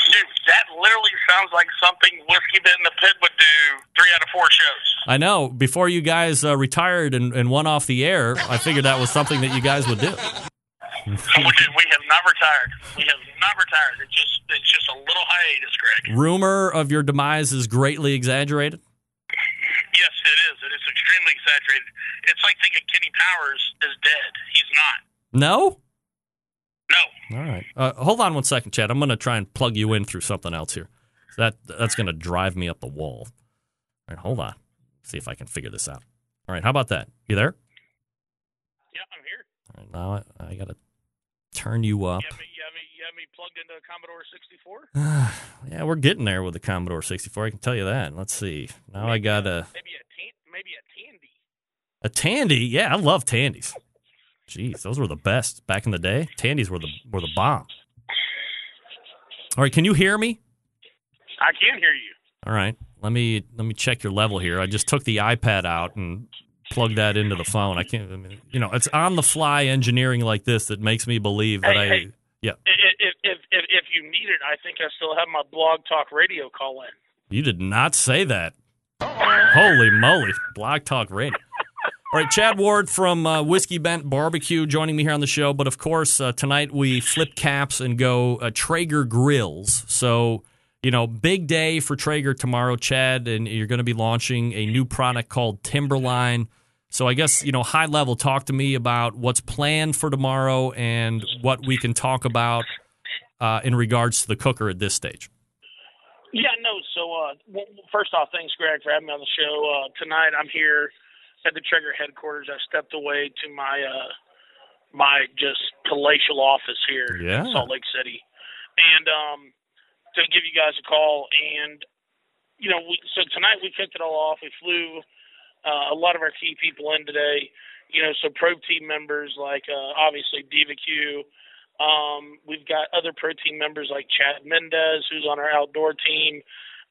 Dude, that literally sounds like something Whiskey Bent in the Pit would do three out of four shows. I know. Before you guys uh, retired and, and went off the air, I figured that was something that you guys would do. <laughs> we, we have not retired. We have not retired. It's just it's just a little hiatus, Greg. Rumor of your demise is greatly exaggerated. Yes, it is. It is extremely exaggerated. It's like thinking Kenny Powers is dead. He's not. No. No. All right. Uh, hold on one second, Chad. I'm going to try and plug you in through something else here. That that's going to drive me up the wall. All right, hold on. See if I can figure this out. All right, how about that? You there? Yeah, I'm here. All right, now I, I got to turn you up. You have me, you have me, you have me plugged into a Commodore 64. <sighs> yeah, we're getting there with the Commodore 64. I can tell you that. Let's see. Now I got a Maybe a tan, maybe a Tandy. a Tandy. Yeah, I love Tandies. Jeez, those were the best back in the day. Tandies were the were the bomb. All right, can you hear me? I can hear you. All right, let me let me check your level here. I just took the iPad out and plugged that into the phone. I can't, I mean, you know, it's on the fly engineering like this that makes me believe that Hey, I, hey. yeah, If, if, if, if, if you need it, I think I still have my blog talk radio call in. you did not say that. Holy moly, Blog Talk Radio. All right, Chad Ward from uh, Whiskey Bent Barbecue joining me here on the show. But of course, uh, tonight we flip caps and go uh, Traeger grills. So, you know, big day for Traeger tomorrow, Chad, and you're going to be launching a new product called Timberline. So, I guess, you know, high level, talk to me about what's planned for tomorrow and what we can talk about uh, in regards to the cooker at this stage. Yeah, no. So uh, well, first off, thanks, Greg, for having me on the show uh, tonight. I'm here at the Traeger headquarters. I stepped away to my uh, my just palatial office here Yeah. in Salt Lake City, and um, to give you guys a call. And you know, we, so tonight we kicked it all off. We flew uh, a lot of our key people in today. You know, so pro team members like uh, obviously Diva Q. Um, we've got other pro team members like Chad Mendes, who's on our outdoor team,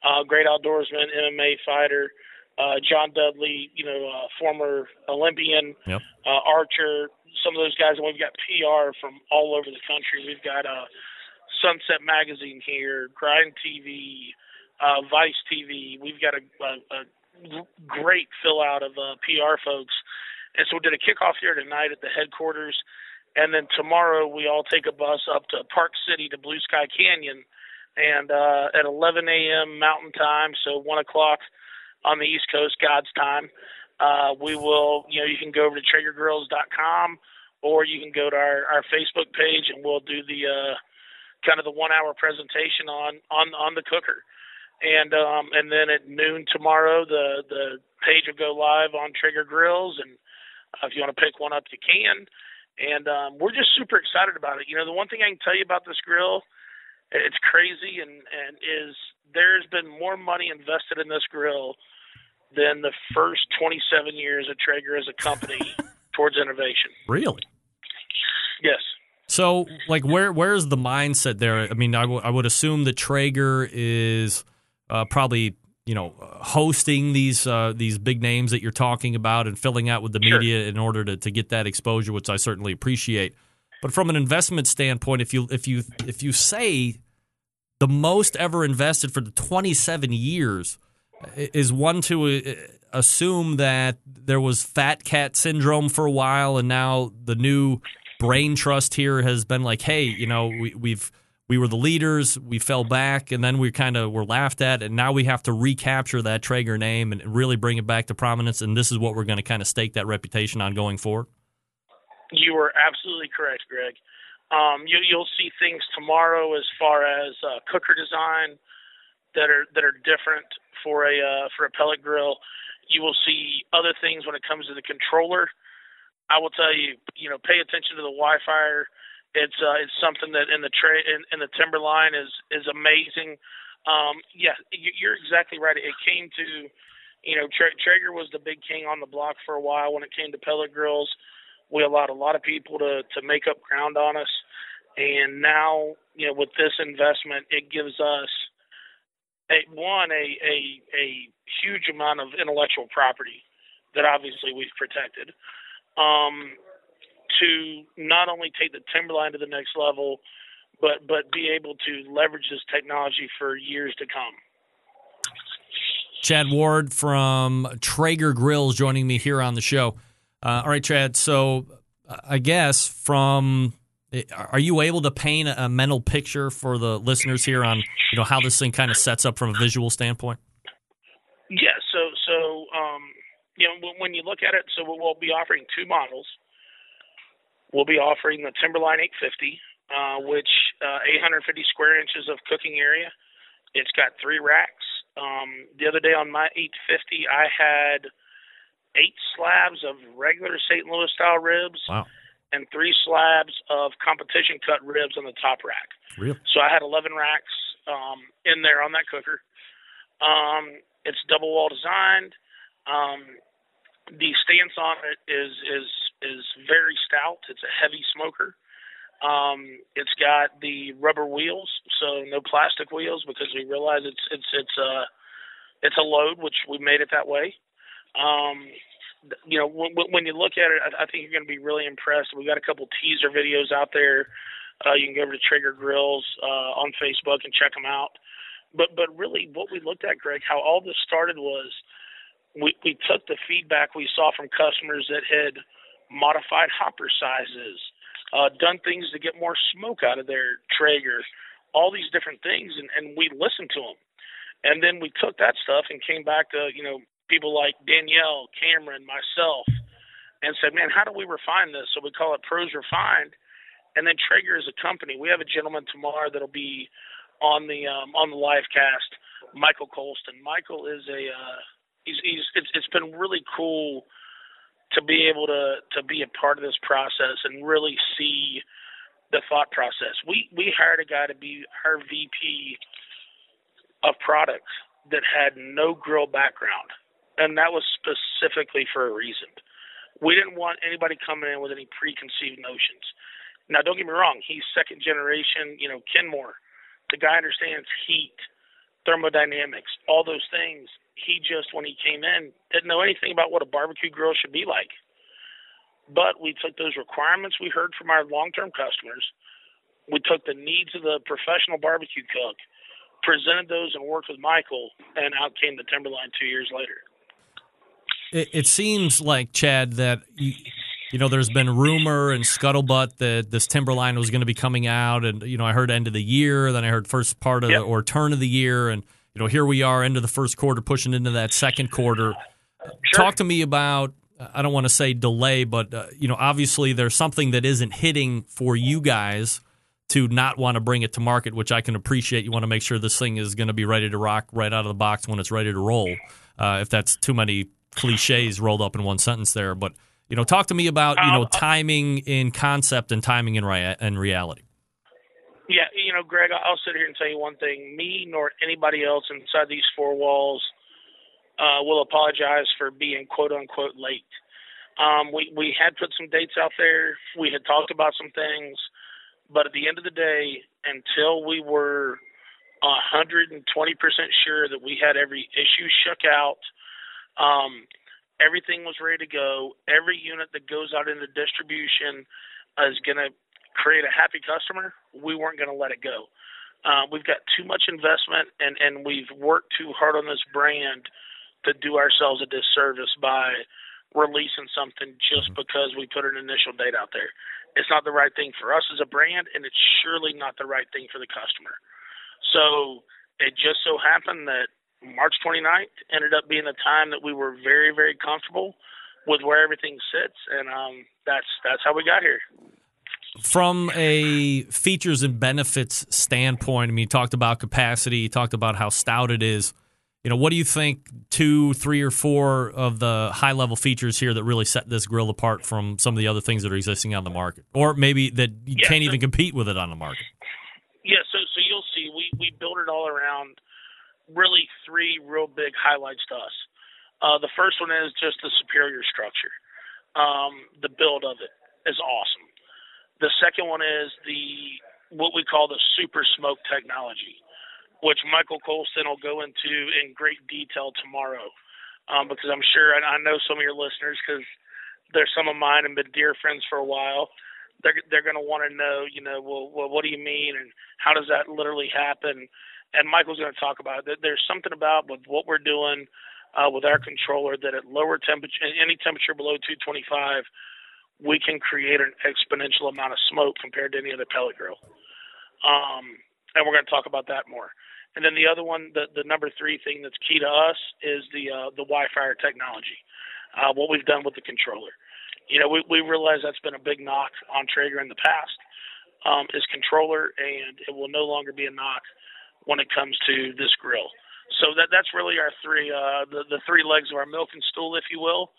uh, great outdoorsman, MMA fighter. Uh, John Dudley, you know, uh, former Olympian, Yep. uh, archer. Some of those guys, and we've got PR from all over the country. We've got uh, Sunset Magazine here, Grind TV, uh, Vice TV. We've got a, a, a great fill out of uh, PR folks. And so we did a kickoff here tonight at the headquarters. And then tomorrow we all take a bus up to Park City to Blue Sky Canyon. And uh, at 11 a.m. Mountain Time, so 1 o'clock on the East Coast, God's time, uh, we will, you know, you can go over to TraegerGrills.com or you can go to our, our Facebook page and we'll do the uh, kind of the one hour presentation on, on, on the cooker and um, and then at noon tomorrow, the the page will go live on Traeger Grills, and uh, if you want to pick one up, you can. And um, we're just super excited about it. You know, the one thing I can tell you about this grill, it's crazy, and and is there's been more money invested in this grill than the first 27 years of Traeger as a company <laughs> towards innovation. Really? Yes. So, like, where where's the mindset there? I mean, I, w- I would assume that Traeger is uh, probably you know hosting these uh, these big names that you're talking about and filling out with the media in order to, to get that exposure, which I certainly appreciate. But from an investment standpoint, if you if you if you say the most ever invested for the 27 years is one to uh, assume that there was fat cat syndrome for a while and now the new brain trust here has been like hey you know we, we've we were the leaders we fell back and then we kind of were laughed at and now we have to recapture that traeger name and really bring it back to prominence and this is what we're going to kind of stake that reputation on going forward You are absolutely correct, Greg. Um, you, you'll see things tomorrow as far as uh, cooker design that are that are different for a uh, for a pellet grill. You will see other things when it comes to the controller. I will tell you, you know, pay attention to the Wi-Fi. It's uh, it's something that in the tra- in, in the Timberline is is amazing. Um, yeah, you- you're exactly right. It came to, you know, Tra- Traeger was the big king on the block for a while when it came to pellet grills we allowed a lot of people to to make up ground on us and now you know with this investment it gives us a one a a a huge amount of intellectual property that obviously we've protected um to not only take the timberline to the next level but but be able to leverage this technology for years to come Chad Ward from Traeger Grills joining me here on the show. Uh, all right, Chad. So uh, I guess from are you able to paint a mental picture for the listeners here on you know how this thing kind of sets up from a visual standpoint? Yeah. So so um, you know when you look at it, so we'll be offering two models. We'll be offering the Timberline 850, uh, which uh, 850 square inches of cooking area. It's got three racks. Um, the other day on my 850, I had eight slabs of regular St. Louis style ribs. Wow and three slabs of competition cut ribs on the top rack. Real. So I had 11 racks um, in there on that cooker. Um, it's double wall designed. Um, the stance on it is is is very stout. It's a heavy smoker. Um, it's got the rubber wheels, so no plastic wheels because we realize it's it's it's a it's a load, which we made it that way. Um, you know, when, when you look at it, I, I think you're going to be really impressed. We've got a couple teaser videos out there. Uh, you can go over to Traeger Grills uh, on Facebook and check them out. But but really, what we looked at, Greg, how all this started was we we took the feedback we saw from customers that had modified hopper sizes, uh, done things to get more smoke out of their Traeger, all these different things, and, and we listened to them. And then we took that stuff and came back to you know people like Danielle, Cameron, myself, and said, "Man, how do we refine this?" So we call it Pros Refined, and then Traeger is a company. We have a gentleman tomorrow that'll be on the um, on the live cast, Michael Colston. Michael is a uh, he's he's it's, it's been really cool to be able to to be a part of this process and really see the thought process. We we hired a guy to be our VP of products that had no grill background and that was specifically for a reason. We didn't want anybody coming in with any preconceived notions. Now, don't get me wrong; he's second generation. You know, Kenmore. The guy understands heat, thermodynamics, all those things. He just, when he came in, didn't know anything about what a barbecue grill should be like. But we took those requirements we heard from our long-term customers. We took the needs of the professional barbecue cook, presented those, and worked with Michael, and out came the Timberline two years later it, it seems like Chad that you, know there's been rumor and scuttlebutt that this Timberline was going to be coming out, and you know I heard end of the year, then I heard first part of yep. the, or turn of the year, and you know here we are end of the first quarter, pushing into that second quarter. Sure. Talk to me about. I don't want to say delay, but uh, you know, obviously there's something that isn't hitting for you guys to not want to bring it to market, which I can appreciate. You want to make sure this thing is going to be ready to rock right out of the box when it's ready to roll. Uh, if that's too many cliches rolled up in one sentence there, but you know, talk to me about you know Um, timing in concept and timing in, rea- in reality. Yeah, you know, Greg, I'll sit here and tell you one thing: me nor anybody else inside these four walls uh, will apologize for being quote unquote late. Um, we we had put some dates out there. We had talked about some things, but at the end of the day, until we were 120% sure that we had every issue shook out, um, everything was ready to go. Every unit that goes out into distribution is going to create a happy customer. We weren't going to let it go. Uh, we've got too much investment, and and we've worked too hard on this brand to do ourselves a disservice by releasing something just because we put an initial date out there. It's not the right thing for us as a brand, and it's surely not the right thing for the customer. So it just so happened that March 29th ended up being the time that we were very, very comfortable with where everything sits, and um, that's that's how we got here. From a features and benefits standpoint, I mean, you talked about capacity, you talked about how stout it is. You know, what do you think two, three, or four of the high level features here that really set this grill apart from some of the other things that are existing on the market, or maybe that you Yeah, can't so- even compete with it on the market? Yeah, so so you'll see, we we built it all around really three real big highlights to us. Uh, the first one is just the superior structure. Um, the build of it is awesome. The second one is the what we call the super smoke technology, which Michael Colston will go into in great detail tomorrow. Um, because I'm sure, I know some of your listeners, because they're some of mine and been dear friends for a while. They're they're going to want to know, you know, well, well, what do you mean, and how does that literally happen? And Michael's going to talk about it. There's something about with what we're doing uh, with our controller that at lower temperature, any temperature below 225, we can create an exponential amount of smoke compared to any other pellet grill. Um, and we're going to talk about that more. And then the other one, the, the number three thing that's key to us is the uh, the Wi-Fi technology. Uh, what we've done with the controller. You know, we we realize that's been a big knock on Traeger in the past. Um, is controller, and it will no longer be a knock when it comes to this grill. So that that's really our three uh, the the three legs of our milk and stool, if you will.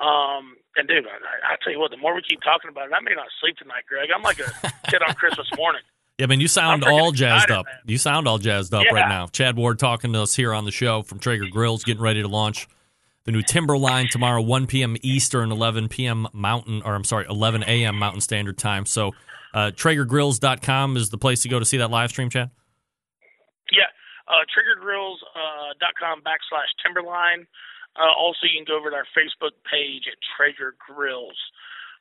Um, and dude, I, I tell you what, the more we keep talking about it, I may not sleep tonight, Greg. I'm like a <laughs> kid on Christmas morning. Yeah, I mean, you sound all jazzed excited, up. man. You sound all jazzed up Yeah. right now. Chad Ward talking to us here on the show from Traeger Grills, getting ready to launch the new Timberline tomorrow, 1 p.m. Eastern, 11 p.m. Mountain, or I'm sorry, 11 a.m. Mountain Standard Time. So, uh, TraegerGrills.com is the place to go to see that live stream, Chad. Yeah, uh, traegergrills.com uh, com backslash Timberline. Uh, also, you can go over to our Facebook page at Traeger Grills.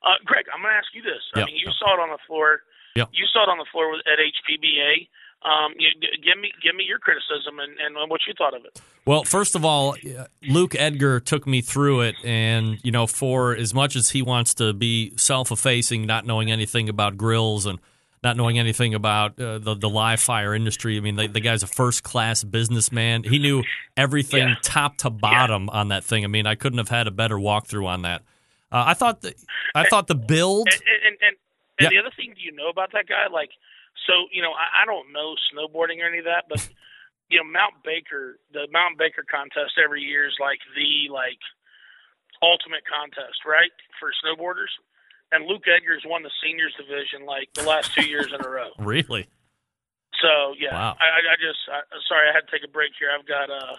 Uh, Greg, I'm going to ask you this. Yeah. I mean, you saw it on the floor. Yeah. You saw it on the floor with, at HPBA. Um, you, give me give me your criticism and, and what you thought of it. Well, first of all, Luke Edgar took me through it, and you know, for as much as he wants to be self-effacing, not knowing anything about grills and not knowing anything about uh, the the live fire industry, I mean, the, the guy's a first-class businessman. He knew everything Yeah. top to bottom on that thing. I mean, I couldn't have had a better walkthrough on that. Uh, I thought the, I thought the build. And and, and, and Yeah. the other thing, do you know about that guy? Like, so you know, I, I don't know snowboarding or any of that, but <laughs> you know, Mount Baker, the Mount Baker contest every year is like the like ultimate contest, right, for snowboarders. And Luke Edgar's won the seniors division like the last two years in a row. <laughs> Really? So yeah, Wow. I, I- just I, sorry I had to take a break here. I've got uh,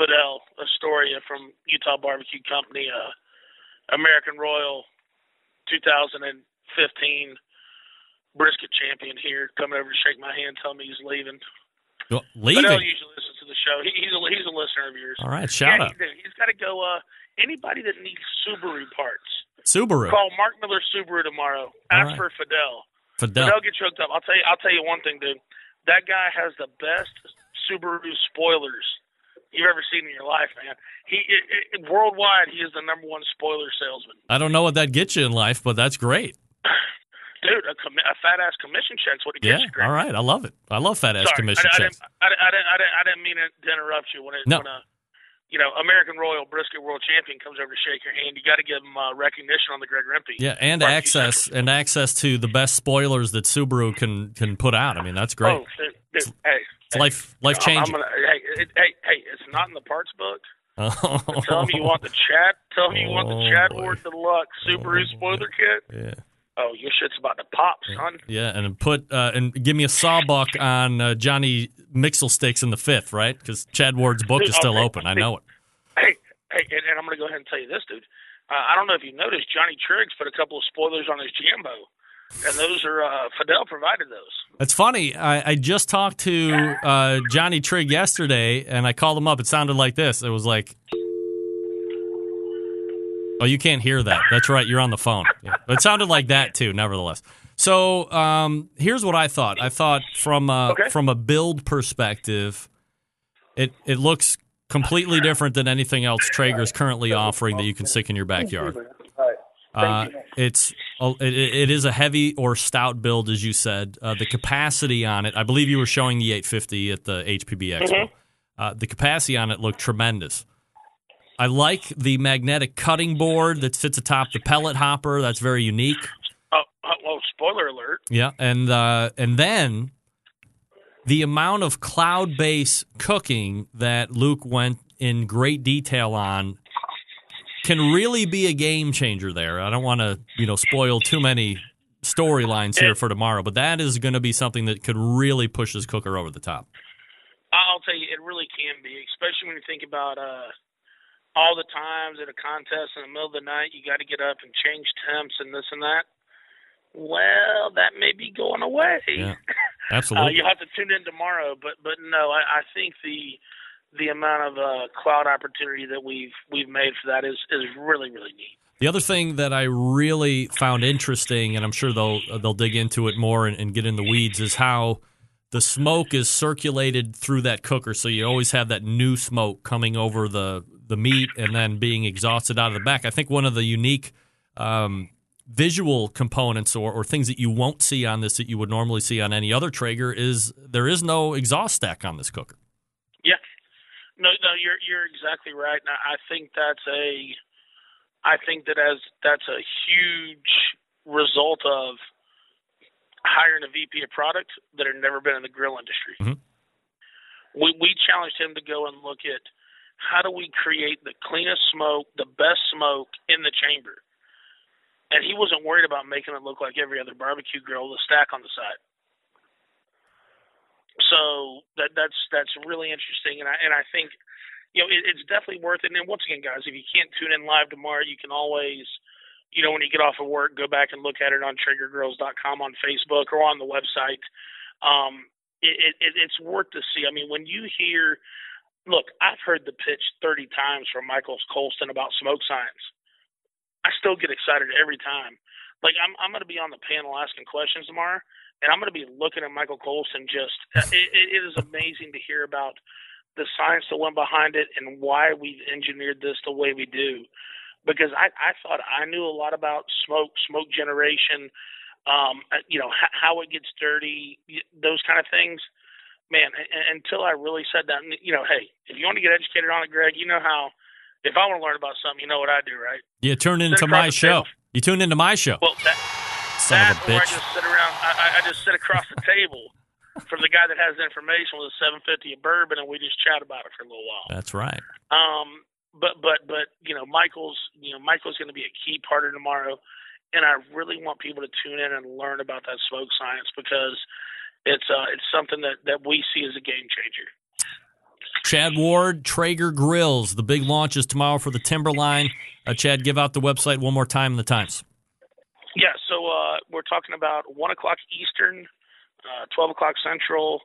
Fidel Astoria from Utah Barbecue Company, uh, American Royal, 2015 brisket champion here, coming over to shake my hand, tell me he's leaving. Well, Fidel usually listens to the show. He, he's a he's a listener of yours. All right, shout yeah, out. He, he's got to go. Uh, anybody that needs Subaru parts, Subaru. call Mark Miller Subaru tomorrow. Ask right. for Fidel. Fidel. Fidel gets you hooked up. I'll tell you. I'll tell you one thing, dude. That guy has the best Subaru spoilers you've ever seen in your life, man. He it, it, worldwide, he is the number one spoiler salesman. I don't know what that gets you in life, but that's great. <laughs> Dude, a, commi- a fat ass commission check's what it Yeah. gets you. Greg. All right. I love it. I love fat ass commission I, I checks. Didn't, I, I, didn't, I, didn't, I didn't mean to interrupt you when it No. when a you know American Royal Brisket World Champion comes over to shake your hand. You got to give him uh, recognition on the Greg Rempe. Yeah, and access and access to the best spoilers that Subaru can can put out. I mean, that's great. Oh, dude, dude, hey, It's life life I'm changing. hey, hey, hey, it's not in the parts book. <laughs> Oh, tell me you want the chat. Tell me you want the Oh, Chad boy. Ward Deluxe Subaru spoiler kit. Yeah. Oh, your shit's about to pop, son. Yeah, and put uh, and give me a sawbuck on uh, Johnny Mixel sticks in the fifth, right? Because Chad Ward's book is still okay, open. I know it. Hey, hey, and, and I'm gonna go ahead and tell you this, dude. Uh, I don't know if you noticed, Johnny Triggs put a couple of spoilers on his Jambo, and those are uh, Fidel provided those. It's funny. I, I just talked to uh, Johnny Trigg yesterday, and I called him up. It sounded like this. It was like, "Oh, you can't hear that." That's right. You're on the phone. It sounded like that too. Nevertheless. So um, here's what I thought. I thought from a, Okay. from a build perspective, it it looks completely different than anything else Traeger is currently offering that you can stick in your backyard. Uh, it's a- it, it is a heavy or stout build, as you said. Uh, the capacity on it, I believe you were showing the 850 at the HPB Expo. Mhm. Uh, the capacity on it looked tremendous. I like the magnetic cutting board that sits atop the pellet hopper. That's very unique. Oh, well, spoiler alert. Yeah, and uh, and then the amount of cloud based cooking that Luke went in great detail on can really be a game changer. There, I don't want to you know spoil too many storylines here for tomorrow, but that is going to be something that could really push this cooker over the top. I'll tell you, it really can be, especially when you think about uh, all the times at a contest in the middle of the night, you got to get up and change temps and this and that. Well, that may be going away. Yeah, <laughs> Uh, absolutely. you'll have to tune in tomorrow, but but no, I, I think the the amount of uh, cloud opportunity that we've we've made for that is is really really neat. The other thing that I really found interesting, and I'm sure they'll they'll dig into it more and, and get in the weeds, is how the smoke is circulated through that cooker, so you always have that new smoke coming over the the meat and then being exhausted out of the back. I think one of the unique um, visual components or, or things that you won't see on this that you would normally see on any other Traeger is there is no exhaust stack on this cooker. Yeah. No, no, you're you're exactly right. And I think that's a, I think that as that's a huge result of hiring a VP of product that had never been in the grill industry. Mm-hmm. We we challenged him to go and look at how do we create the cleanest smoke, the best smoke in the chamber. And he wasn't worried about making it look like every other barbecue grill with a stack on the side. So that that's that's really interesting, and I and I think you know it, it's definitely worth it. And once again, guys, if you can't tune in live tomorrow, you can always you know when you get off of work, go back and look at it on TraegerGrills.com on Facebook or on the website. Um, it, it, it's worth to see. I mean, when you hear, look, I've heard the pitch 30 times from Michael Colston about smoke science. I still get excited every time. Like I'm, I'm going to be on the panel asking questions tomorrow, and I'm going to be looking at Michael Colston. Just <laughs> it, it, is amazing to hear about the science that went behind it and why we've engineered this the way we do. Because I, I thought I knew a lot about smoke, smoke generation, um, you know, h- how it gets dirty, those kind of things. Man, until I really said that, you know, hey, if you want to get educated on it, Greg, you know how. If I want to learn about something, you know what I do, right? You tune into my show. You tune into my show. Well, that, Son that of a or I just sit around. I, I- I just sit across the table from the guy that has the information with a 750 of bourbon, and we just chat about it for a little while. That's right. Um, but but but you know, Michael's you know Michael's going to be a key part of tomorrow, and I really want people to tune in and learn about that smoke science because it's uh it's something that that we see as a game changer. Chad Ward, Traeger Grills. The big launch is tomorrow for the Timberline. Uh, Chad, give out the website one more time and the times. Yeah, so uh, we're talking about one o'clock Eastern, uh, twelve o'clock Central,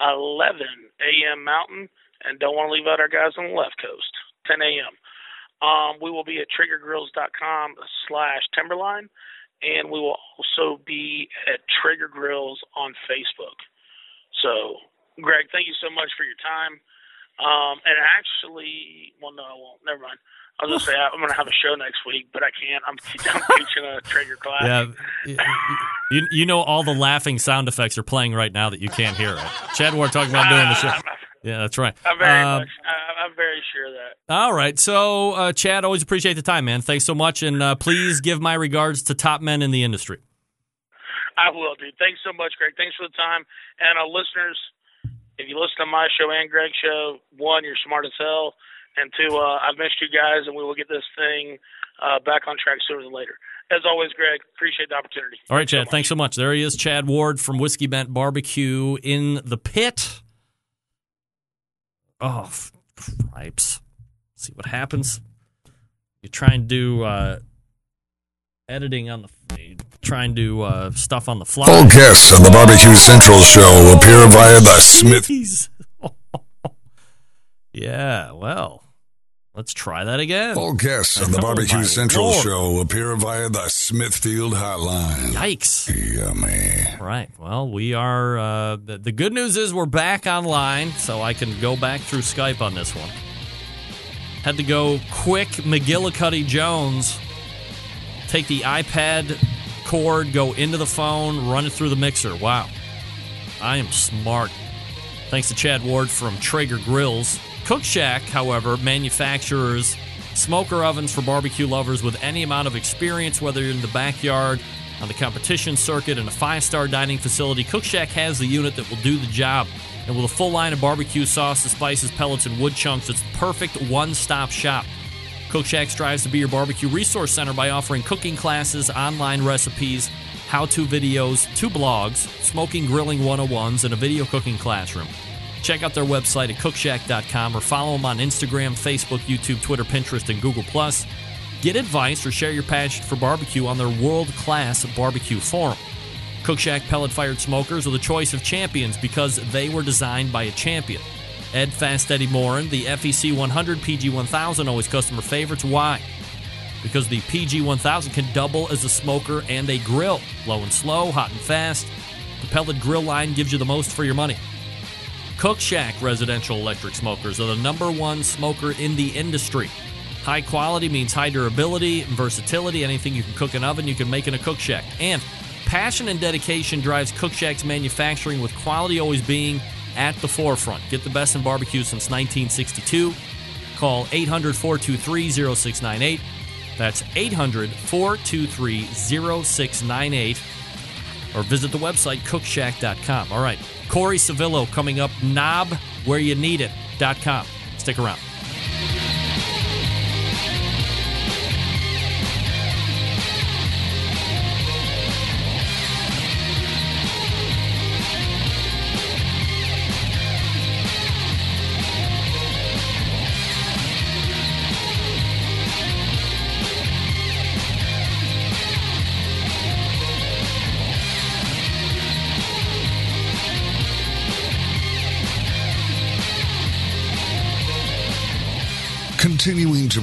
eleven a.m. Mountain, and don't want to leave out our guys on the left coast, ten a.m. Um, we will be at traegergrills.com slash timberline, and we will also be at Traeger Grills on Facebook. So, Greg, thank you so much for your time. Um, and actually, well, no, I won't. Never mind. I was gonna say I'm gonna have a show next week, but I can't. I'm, <laughs> I'm teaching a Traeger class. Yeah, you, you know all the laughing sound effects are playing right now that you can't hear. Right? Chad Ward talking about doing the show. Yeah, that's right. I'm very Um, much. I, I'm very sure of that. All right. So, uh, Chad, always appreciate the time, man. Thanks so much. And uh, please give my regards to top men in the industry. I will, dude. Thanks so much, Greg. Thanks for the time. And uh, listeners, if you listen to my show and Greg's show, one, you're smart as hell, and two, uh, I've missed you guys, and we will get this thing uh, back on track sooner than later. As always, Greg, appreciate the opportunity. All right, Chad. Thanks so much. There he is, Chad Ward from Whiskey Bent Barbecue in the pit. Oh, cripes. See what happens. You try and do uh, editing on the. Try to uh, stuff on the fly. All guests on the Barbecue <laughs> Central show appear via the Smith. <laughs> Yeah, well, let's try that again. All guests on the <laughs> Oh, Barbecue Central Lord. show appear via the Smithfield Hotline. Yikes. Yummy. Right. Well, we are. Uh, the, the good news is we're back online, so I can go back through Skype on this one. Had to go quick McGillicuddy Jones. Take the iPad cord, go into the phone, run it through the mixer. Wow. I am smart. Thanks to Chad Ward from Traeger Grills. Cook Shack, however, manufactures smoker ovens for barbecue lovers with any amount of experience, whether you're in the backyard, on the competition circuit, in a five star dining facility. Cook Shack has the unit that will do the job. And with a full line of barbecue sauces, spices, pellets, and wood chunks, it's the perfect one stop shop. Cook Shack strives to be your barbecue resource center by offering cooking classes, online recipes, how to videos, two blogs, smoking grilling 101s, and a video cooking classroom. Check out their website at cookshack.com or follow them on Instagram, Facebook, YouTube, Twitter, Pinterest, and Google. Get advice or share your passion for barbecue on their world class barbecue forum. Cook Shack pellet fired smokers are the choice of champions because they were designed by a champion. Ed Fast Eddie Maurin, the FEC 100 PG 1000, always customer favorites. Why? Because the PG 1000 can double as a smoker and a grill. Low and slow, hot and fast. The pellet grill line gives you the most for your money. Cook Shack residential electric smokers are the number one smoker in the industry. High quality means high durability and versatility. Anything you can cook in an oven, you can make in a Cook Shack. And passion and dedication drives Cook Shack's manufacturing, with quality always being at the forefront. Get the best in barbecue since 1962. Call 800 423 0698. That's 800 423 0698. Or visit the website cookshack.com. All right. Cory Sevilla coming up, knob where you need it.com. Stick around.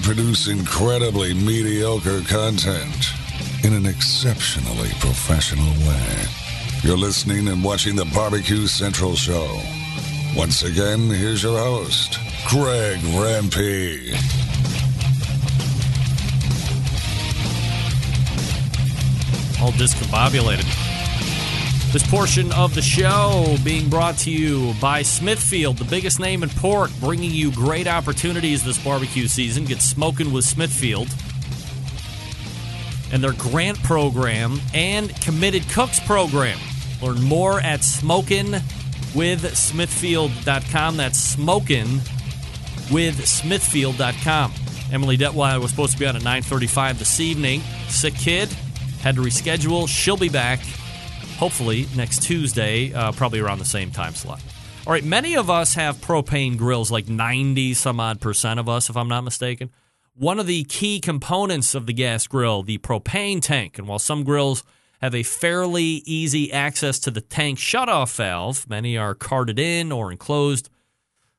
Produce incredibly mediocre content in an exceptionally professional way. You're listening and watching the Barbecue Central Show. Once again, here's your host, Greg Rempe. All discombobulated. This portion of the show being brought to you by Smithfield, the biggest name in pork, bringing you great opportunities this barbecue season. Get smoking with Smithfield. And their grant program and committed cooks program. Learn more at smokingwithsmithfield.com. That's smoking with smithfield.com. Emily Detweiler was supposed to be on at 9:35 this evening. Sick kid, had to reschedule. She'll be back hopefully next Tuesday, uh, probably around the same time slot. All right, many of us have propane grills, like 90 some odd percent of us, if I'm not mistaken. One of the key components of the gas grill, the propane tank, and while some grills have a fairly easy access to the tank shutoff valve, many are carted in or enclosed,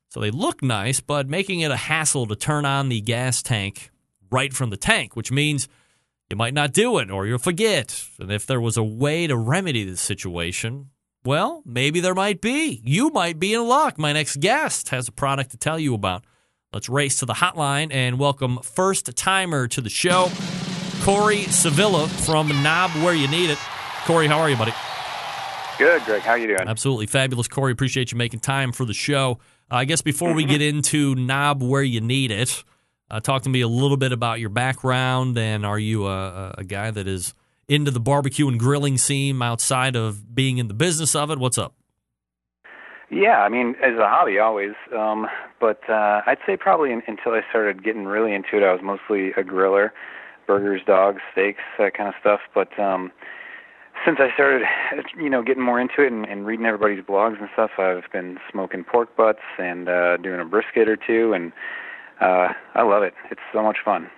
so they look nice, but making it a hassle to turn on the gas tank right from the tank, which means you might not do it or you'll forget. And if there was a way to remedy this situation, well, maybe there might be. You might be in luck. My next guest has a product to tell you about. Let's race to the hotline and welcome first timer to the show, Cory Sevilla from Knob Where You Need It. Cory, how are you, buddy? Good, Greg. How you doing? Absolutely fabulous, Cory. Appreciate you making time for the show. Uh, I guess before we get into Knob Where You Need It, uh, talk to me a little bit about your background and are you a, a, guy that is into the barbecue and grilling scene outside of being in the business of it? What's up? Yeah, I mean, as a hobby, always. Um, but uh, I'd say probably in, until I started getting really into it, I was mostly a griller, burgers, dogs, steaks, that kind of stuff. But um, since I started, you know, getting more into it and, and reading everybody's blogs and stuff, I've been smoking pork butts and uh, doing a brisket or two, and uh, I love it. It's so much fun.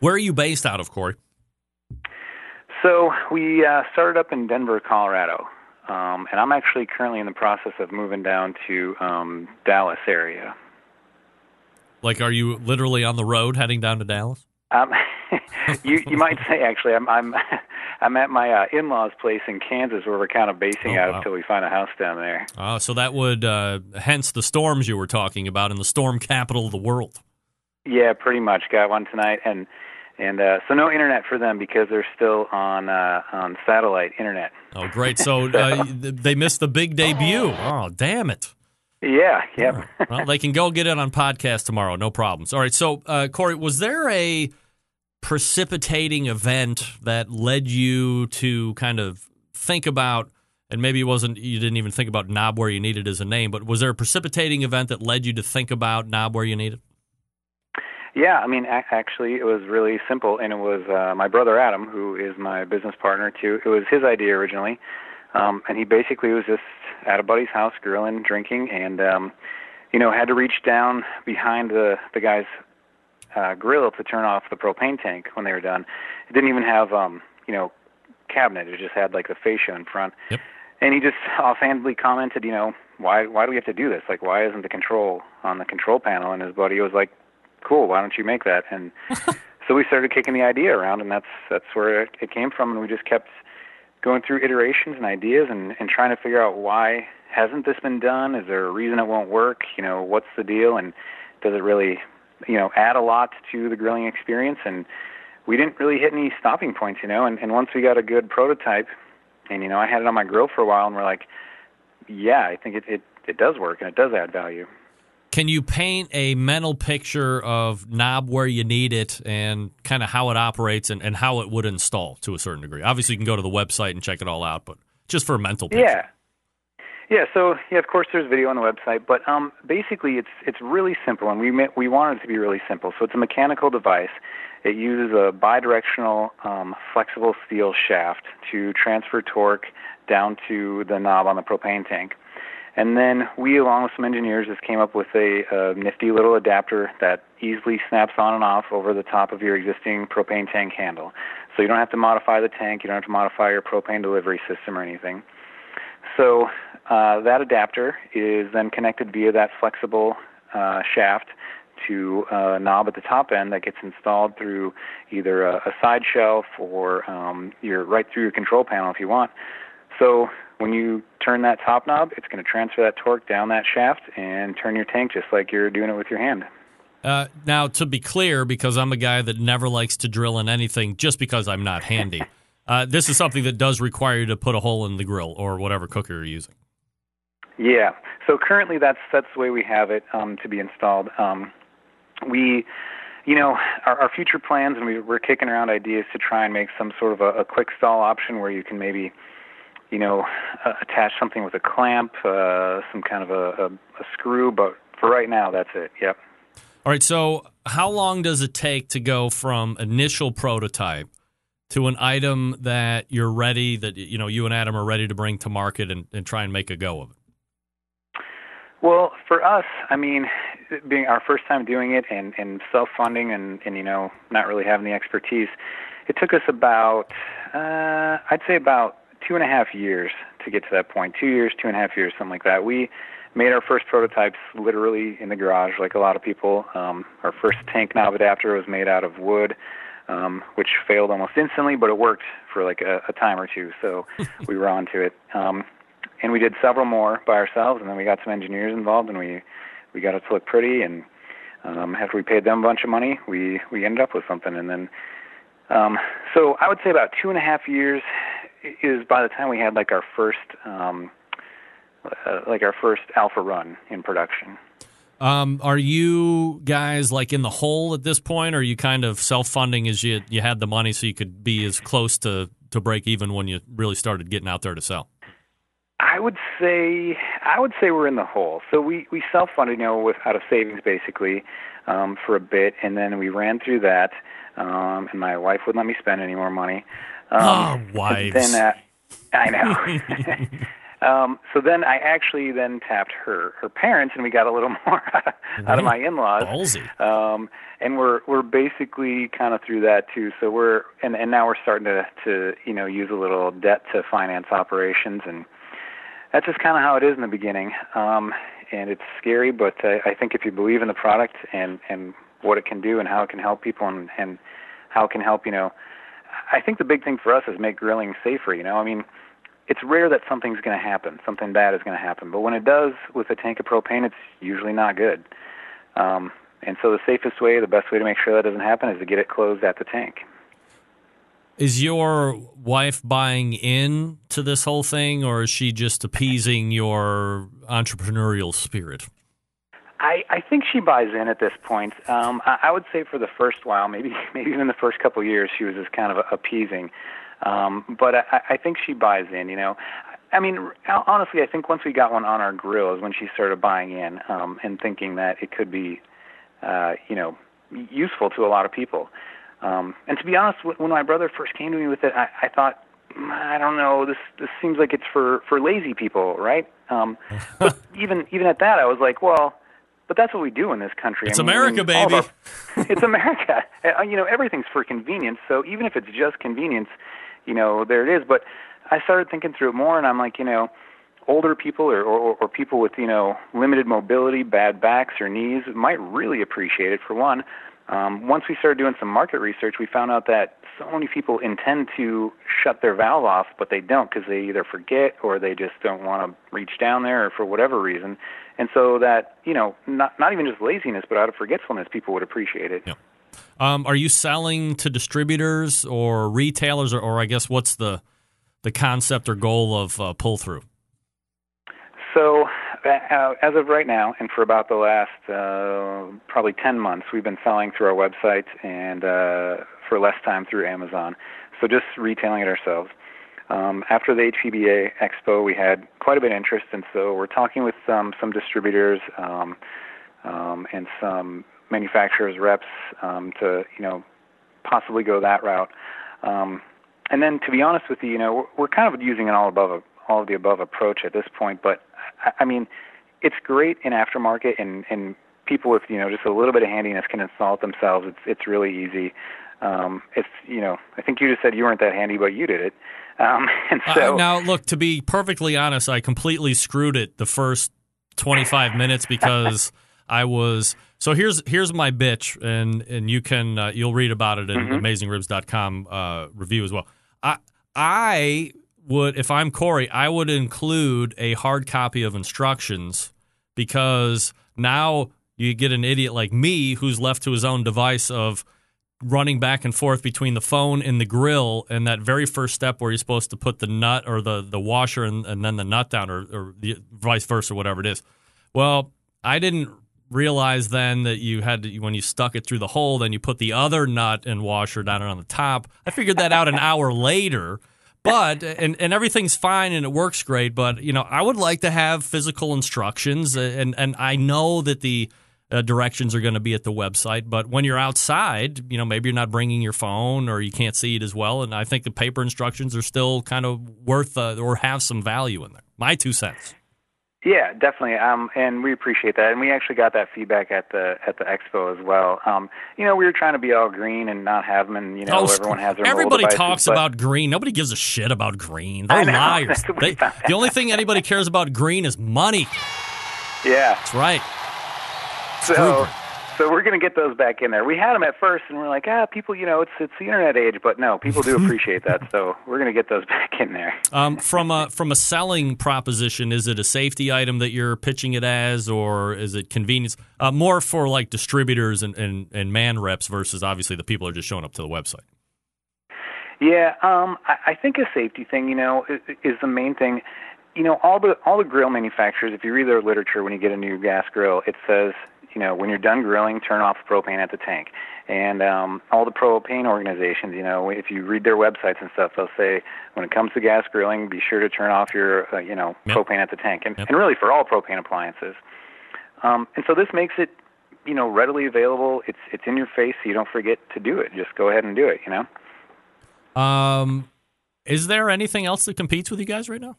Where are you based out of, Cory? So we uh, started up in Denver, Colorado, um, and I'm actually currently in the process of moving down to um, Dallas area. Like, are you literally on the road heading down to Dallas? Um, <laughs> you you might say actually, I'm I'm <laughs> I'm at my uh, in-laws' place in Kansas, where we're kind of basing Oh, out wow. until we find a house down there. Oh, so that would, uh, hence the storms you were talking about in the storm capital of the world. Yeah, pretty much. Got one tonight, and and uh, so no internet for them because they're still on uh, on satellite internet. Oh, great. So <laughs> uh, they missed the big debut. Oh, damn it. Yeah, yep. well, they can go get it on podcast tomorrow. No problems. All right. So, uh, Cory, was there a precipitating event that led you to kind of think about, and maybe it wasn't, you didn't even think about Knob Where You needed as a name, but was there a precipitating event that led you to think about Knob Where You Need It? Yeah, I mean, a- actually, it was really simple, and it was uh, my brother Adam, who is my business partner too. It was his idea originally, um, and he basically was just at a buddy's house grilling, drinking, and um, you know had to reach down behind the the guy's uh, grill to turn off the propane tank when they were done. It didn't even have um, you know cabinet; it just had like the fascia in front. Yep. And he just offhandedly commented, you know, why why do we have to do this? Like, why isn't the control on the control panel? And his buddy was like, cool, why don't you make that? And <laughs> so we started kicking the idea around, and that's that's where it, it came from, and we just kept going through iterations and ideas and, and trying to figure out why hasn't this been done? Is there a reason it won't work? You know, what's the deal? And does it really, you know, add a lot to the grilling experience? And we didn't really hit any stopping points, you know. And, and once we got a good prototype, and you know, I had it on my grill for a while, and we're like, yeah, I think it it, it does work and it does add value. Can you paint a mental picture of knob where you need it and kind of how it operates and, and how it would install to a certain degree? Obviously, you can go to the website and check it all out, but just for a mental picture. Yeah. Yeah, so yeah, of course, there's video on the website, but um, basically, it's it's really simple, and we we wanted it to be really simple. So it's a mechanical device. It uses a bidirectional um, flexible steel shaft to transfer torque down to the knob on the propane tank. And then we, along with some engineers, just came up with a, a nifty little adapter that easily snaps on and off over the top of your existing propane tank handle. So you don't have to modify the tank, you don't have to modify your propane delivery system or anything. So uh, that adapter is then connected via that flexible uh, shaft to a knob at the top end that gets installed through either a, a side shelf or um, your right through your control panel if you want. So when you turn that top knob, it's going to transfer that torque down that shaft and turn your tank just like you're doing it with your hand. Uh, now, to be clear, because I'm a guy that never likes to drill in anything just because I'm not handy, <laughs> uh, this is something that does require you to put a hole in the grill or whatever cooker you're using. Yeah. So currently, that's that's the way we have it um, to be installed. Um, we, you know, our, our future plans, and we, we're kicking around ideas to try and make some sort of a, a quick stall option where you can maybe you know, uh, attach something with a clamp, uh, some kind of a, a, a screw. But for right now, that's it. Yep. All right. So, how long does it take to go from initial prototype to an item that you're ready, that you know you and Adam are ready to bring to market and, and try and make a go of it? Well, for us, I mean, being our first time doing it and, and self-funding and, and you know not really having the expertise, it took us about uh, I'd say about two and a half years to get to that point. Two years, two and a half years, something like that. We made our first prototypes literally in the garage, like a lot of people. Um, our first tank knob adapter was made out of wood, um, which failed almost instantly, but it worked for like a, a time or two. So <laughs> we were on to it. Um, and we did several more by ourselves, and then we got some engineers involved, and we we got it to look pretty. And um, after we paid them a bunch of money, we we ended up with something. And then, um, so I would say about two and a half years is by the time we had like our first um, uh, like our first alpha run in production. Um, are you guys like in the hole at this point, or are you kind of self funding as you you had the money so you could be as close to to break even when you really started getting out there to sell? I would say I would say we're in the hole. So we we self funded, you know, with out of savings basically um, for a bit, and then we ran through that. Um, and my wife wouldn't let me spend any more money. Um, <laughs> oh, wives. Then uh, I know. <laughs> <laughs> um, so then I actually then tapped her her parents, and we got a little more out of my in-laws. Ballsy. Um, and we're we're basically kind of through that too. So we're and and now we're starting to to you know use a little debt to finance operations, and that's just kind of how it is in the beginning. Um, and it's scary, but I, I think if you believe in the product and and what it can do and how it can help people and and how it can help you know I think the big thing for us is make grilling safer. You know, I mean, it's rare that something's going to happen, something bad is going to happen, but when it does with a tank of propane, it's usually not good. Um, and so the safest way, the best way to make sure that doesn't happen, is to get it closed at the tank. Is your wife buying in to this whole thing, or is she just appeasing your entrepreneurial spirit? I, I think she buys in at this point. Um, I, I would say for the first while, maybe <laughs> maybe even the first couple of years, she was just kind of appeasing. Um, but I, I think she buys in. You know, I mean, honestly, I think once we got one on our grill is when she started buying in um, and thinking that it could be, uh, you know, useful to a lot of people. Um, and to be honest, when my brother first came to me with it, I, I thought, mm, I don't know, this this seems like it's for for lazy people, right? Um, but <laughs> even even at that, I was like, well but that's what we do in this country. It's I mean, America, baby. Our, <laughs> it's America. Uh, you know, everything's for convenience. So even if it's just convenience, you know, there it is. But I started thinking through it more, and I'm like, you know, older people or, or, or people with you know limited mobility, bad backs or knees might really appreciate it. For one, Um, once we started doing some market research, we found out that so many people intend to shut their valve off, but they don't because they either forget or they just don't want to reach down there or for whatever reason. And so that, you know, not, not even just laziness, but out of forgetfulness, people would appreciate it. Um, are you selling to distributors or retailers, or, or I guess what's the the concept or goal of uh, pull through? So, uh, as of right now, and for about the last uh, probably 10 months, we've been selling through our website and uh, for less time through Amazon. So, just retailing it ourselves. Um, after the HPBA Expo, we had quite a bit of interest, and so we're talking with um, some distributors um, um, and some manufacturers reps um, to, you know, possibly go that route. Um, and then, to be honest with you, you know, we're, we're kind of using an all above all of the above approach at this point. But I, I mean, it's great in aftermarket, and and people with you know just a little bit of handiness can install it themselves. It's it's really easy. Um, it's you know, I think you just said you weren't that handy, but you did it. Um, <laughs> and so Uh, now, look, to be perfectly honest, I completely screwed it the first 25 minutes because <laughs> I was. So here's here's my bitch, and and you can uh, you'll read about it in Mm-hmm. AmazingRibs.com uh, review as well. I I would if I'm Cory, I would include a hard copy of instructions because now you get an idiot like me who's left to his own device of running back and forth between the phone and the grill and that very first step where you're supposed to put the nut or the, the washer and, and then the nut down or, or the vice versa, whatever it is. Well, I didn't realize then that you had to, when you stuck it through the hole, then you put the other nut and washer down on the top. I figured that out an hour later. But and, and everything's fine and it works great. But you know, I would like to have physical instructions, uh, and and I know that the uh, directions are going to be at the website. But when you're outside, you know, maybe you're not bringing your phone or you can't see it as well. And I think the paper instructions are still kind of worth uh, or have some value in there. My two cents. Yeah, definitely. Um, and we appreciate that. And we actually got that feedback at the at the expo as well. Um, you know, we were trying to be all green and not have them, and you know, Oh, everyone has their Everybody devices, talks but- about green. Nobody gives a shit about green. They're know. <laughs> liars. That's what we They- the only thing anybody cares about green is money. Yeah. That's right. So, so we're going to get those back in there. We had them at first, and we're like, ah, people, you know, it's it's the internet age, but no, people do <laughs> appreciate that. So we're going to get those <laughs> back in there. Um, from a from a selling proposition, is it a safety item that you're pitching it as, or is it convenience? Uh, more for like distributors and, and, and man reps versus obviously the people are just showing up to the website. Yeah, um, I, I think a safety thing, you know, is, is the main thing. You know, all the all the grill manufacturers, if you read their literature when you get a new gas grill, it says, you know, when you're done grilling, turn off propane at the tank. And um, all the propane organizations, you know, if you read their websites and stuff, they'll say when it comes to gas grilling, be sure to turn off your, uh, you know, propane at the tank, and, and really for all propane appliances. Um, and so this makes it, you know, readily available. It's it's in your face, so you don't forget to do it. Just go ahead and do it. You know. Um, is there anything else that competes with you guys right now?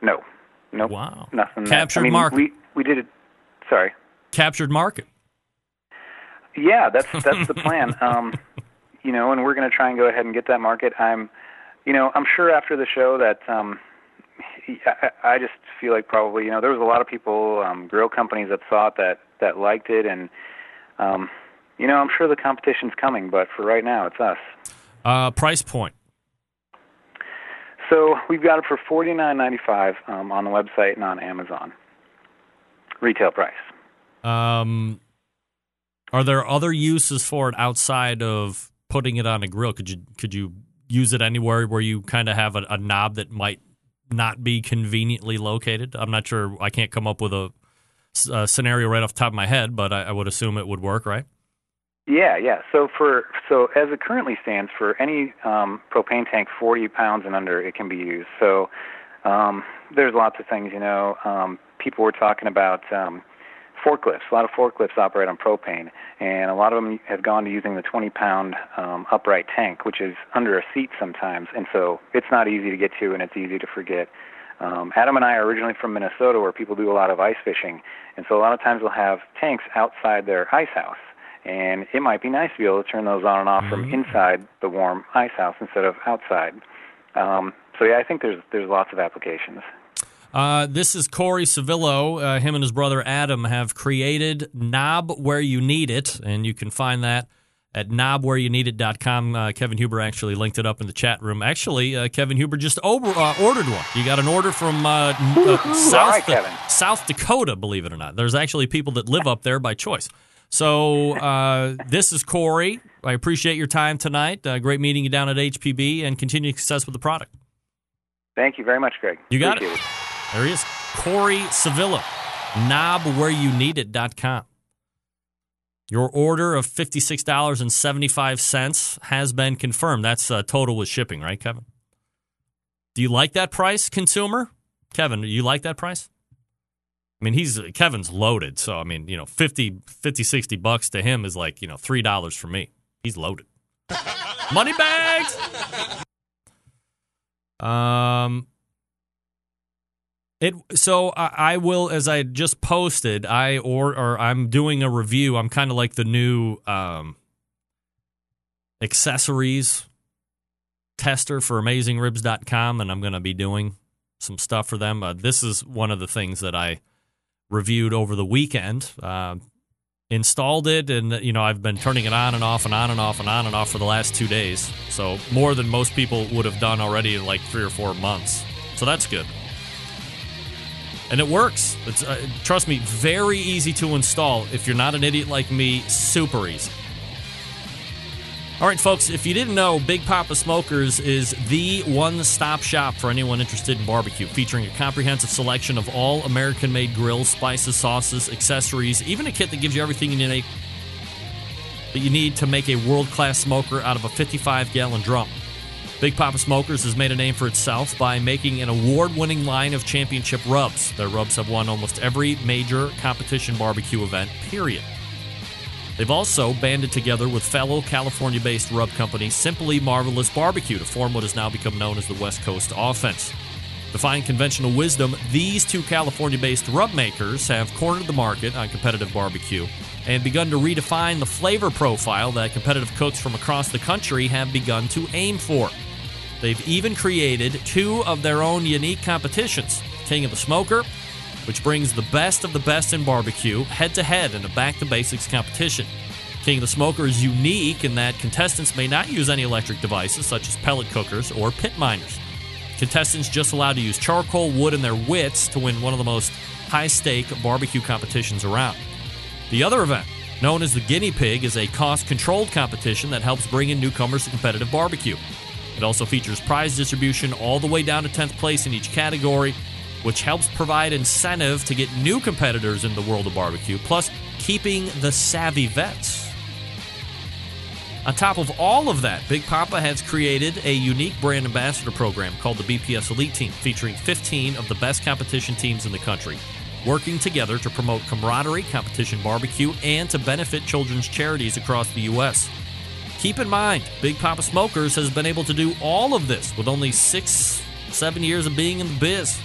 No. Nope. Wow. Nothing. that- Captured I mean, market. We we did it. Sorry. Captured market. Yeah, that's that's the plan. <laughs> Um, you know, and we're going to try and go ahead and get that market. I'm, you know, I'm sure after the show that um, I, I just feel like probably you know there was a lot of people, um, grill companies that saw it that that liked it, and um, you know I'm sure the competition's coming, but for right now it's us. Uh, price point. So we've got it for forty nine ninety five um, on the website and on Amazon. Retail price. Um, are there other uses for it outside of putting it on a grill? Could you could you use it anywhere where you kind of have a, a knob that might not be conveniently located? I'm not sure. I can't come up with a scenario right off the top of my head, but I, I would assume it would work, right? Yeah, yeah. So for so as it currently stands, for any um, propane tank 40 pounds and under, it can be used. So um, there's lots of things. You know, um, people were talking about um, forklifts. A lot of forklifts operate on propane, and a lot of them have gone to using the 20 pound um, upright tank, which is under a seat sometimes, and so it's not easy to get to, and it's easy to forget. Um, Adam and I are originally from Minnesota, where people do a lot of ice fishing, and so a lot of times they'll have tanks outside their ice house and it might be nice to be able to turn those on and off from inside the warm ice house instead of outside. Um, so yeah, I think there's there's lots of applications. Uh, this is Cory Sevilla. Uh, him and his brother Adam have created Knob Where You Need It, and you can find that at knobwhereyouneedit.com. Uh, Kevin Huber actually linked it up in the chat room. Actually, uh, Kevin Huber just over, uh, ordered one. You got an order from uh, uh, South, right. South Dakota, believe it or not. There's actually people that live up there by choice. So uh, this is Cory. I appreciate your time tonight. Uh, great meeting you down at HPB and continued success with the product. Thank you very much, Greg. You got Appreciate it. There he is. Cory Sevilla. Knobwhereyouneedit.com. Your order of $56.75 has been confirmed. That's uh, total with shipping, right, Kevin? Do you like that price, consumer? Kevin, do you like that price? I mean, he's Kevin's loaded, so I mean, you know, 50, 50 60 bucks to him is like, you know, $3 for me. He's loaded. Money bags. <laughs> Um it so I, I will as I just posted I or or I'm doing a review. I'm kind of like the new um accessories tester for AmazingRibs.com, and I'm going to be doing some stuff for them. Uh, this is one of the things that I reviewed over the weekend. Uh, installed it, and you know I've been turning it on and off and on and off and on and off for the last two days. So more than most people would have done already in like three or four months. So that's good. And it works. It's uh, trust me, very easy to install. If you're not an idiot like me, super easy. All right, folks, if you didn't know, Big Papa Smokers is the one stop shop for anyone interested in barbecue, featuring a comprehensive selection of all American made grills, spices, sauces, accessories, even a kit that gives you everything you need, that you need to make a world class smoker out of a 55 gallon drum. Big Papa Smokers has made a name for itself by making an award winning line of championship rubs. Their rubs have won almost every major competition barbecue event, period. They've also banded together with fellow California based rub company Simply Marvelous Barbecue to form what has now become known as the West Coast Offense. Defying conventional wisdom, these two California based rub makers have cornered the market on competitive barbecue and begun to redefine the flavor profile that competitive cooks from across the country have begun to aim for. They've even created two of their own unique competitions King of the Smoker which brings the best of the best in barbecue head to head in a back to basics competition. King of the Smoker is unique in that contestants may not use any electric devices such as pellet cookers or pit miners. Contestants just allowed to use charcoal, wood, and their wits to win one of the most high stake barbecue competitions around. The other event, known as the Guinea Pig, is a cost controlled competition that helps bring in newcomers to competitive barbecue. It also features prize distribution all the way down to 10th place in each category which helps provide incentive to get new competitors in the world of barbecue, plus keeping the savvy vets. On top of all of that, Big Papa has created a unique brand ambassador program called the BPS Elite Team, featuring 15 of the best competition teams in the country, working together to promote camaraderie, competition barbecue, and to benefit children's charities across the U.S. Keep in mind, Big Papa Smokers has been able to do all of this with only six, seven years of being in the biz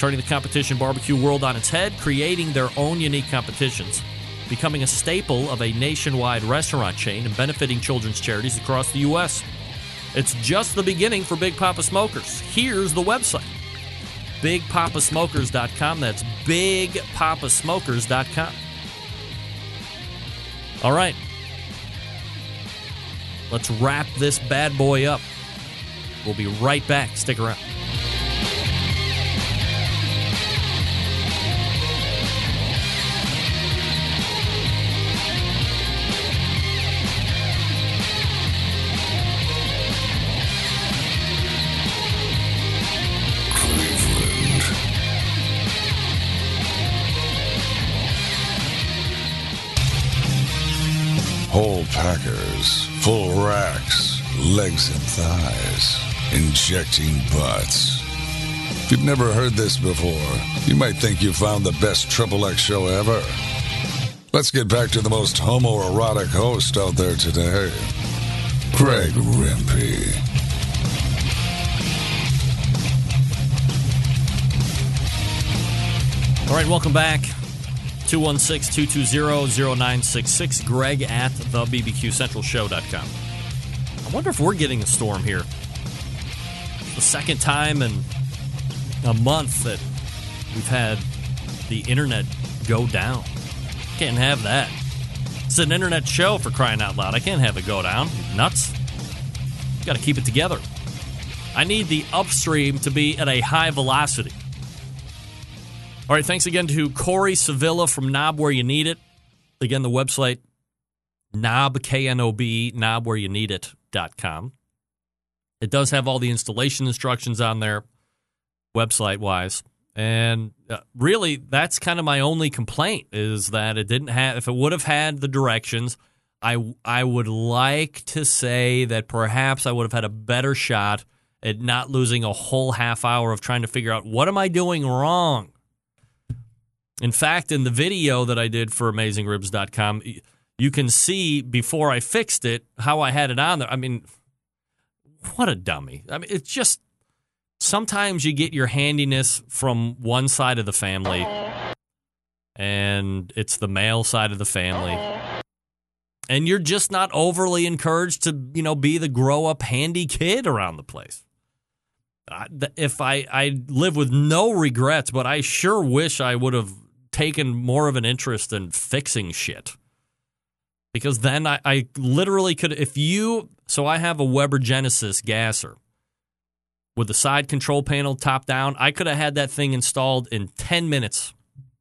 turning the competition barbecue world on its head, creating their own unique competitions, becoming a staple of a nationwide restaurant chain, and benefiting children's charities across the U.S. It's just the beginning for Big Papa Smokers. Here's the website BigPapaSmokers.com. That's BigPapaSmokers.com. All right. Let's wrap this bad boy up. We'll be right back. Stick around. Whole packers, full racks, legs and thighs, injecting butts. If you've never heard this before, you might think you found the best Triple X show ever. Let's get back to the most homoerotic host out there today, Greg Rempe. All right, welcome back. 216 220 0966. Greg at the BBQCentralShow.com. I wonder if we're getting a storm here. The second time in a month that we've had the internet go down. Can't have that. It's an internet show for crying out loud. I can't have it go down. Nuts. Got to keep it together. I need the upstream to be at a high velocity. All right, thanks again to Cory Sevilla from Knob Where You Need It. Again, the website knob, K-N-O-B, knob where you need it dot com. It does have all the installation instructions on there, website wise. And uh, really, that's kind of my only complaint is that it didn't have, if it would have had the directions, I, I would like to say that perhaps I would have had a better shot at not losing a whole half hour of trying to figure out what am I doing wrong. In fact, in the video that I did for AmazingRibs.com, you can see before I fixed it how I had it on there. I mean, what a dummy. I mean, it's just sometimes you get your handiness from one side of the family, and it's the male side of the family. And you're just not overly encouraged to, you know, be the grow up handy kid around the place. If I, I live with no regrets, but I sure wish I would have taken more of an interest in fixing shit. Because then I, I literally could, if you, so I have a Weber Genesis gasser with the side control panel top down. I could have had that thing installed in 10 minutes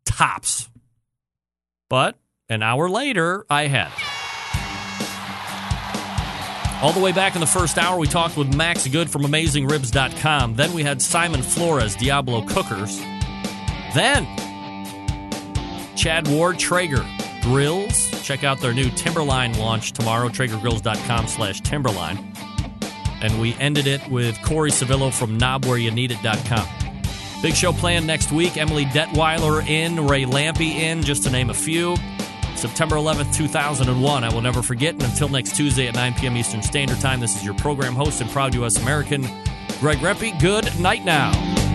tops. But an hour later, I had. All the way back in the first hour, we talked with Max Good from AmazingRibs.com. Then we had Simon Flores, Diablo Cookers. Then Chad Ward, Traeger Grills. Check out their new Timberline launch tomorrow, traegergrills.com slash Timberline. And we ended it with Cory Sevilla from knobwhereyouneedit.com. Big show planned next week. Emily Detweiler in, Ray Lampe in, just to name a few. September 11th, 2001. I will never forget. And until next Tuesday at 9 p.m. Eastern Standard Time, this is your program host and proud U.S. American, Greg Rempe. Good night now.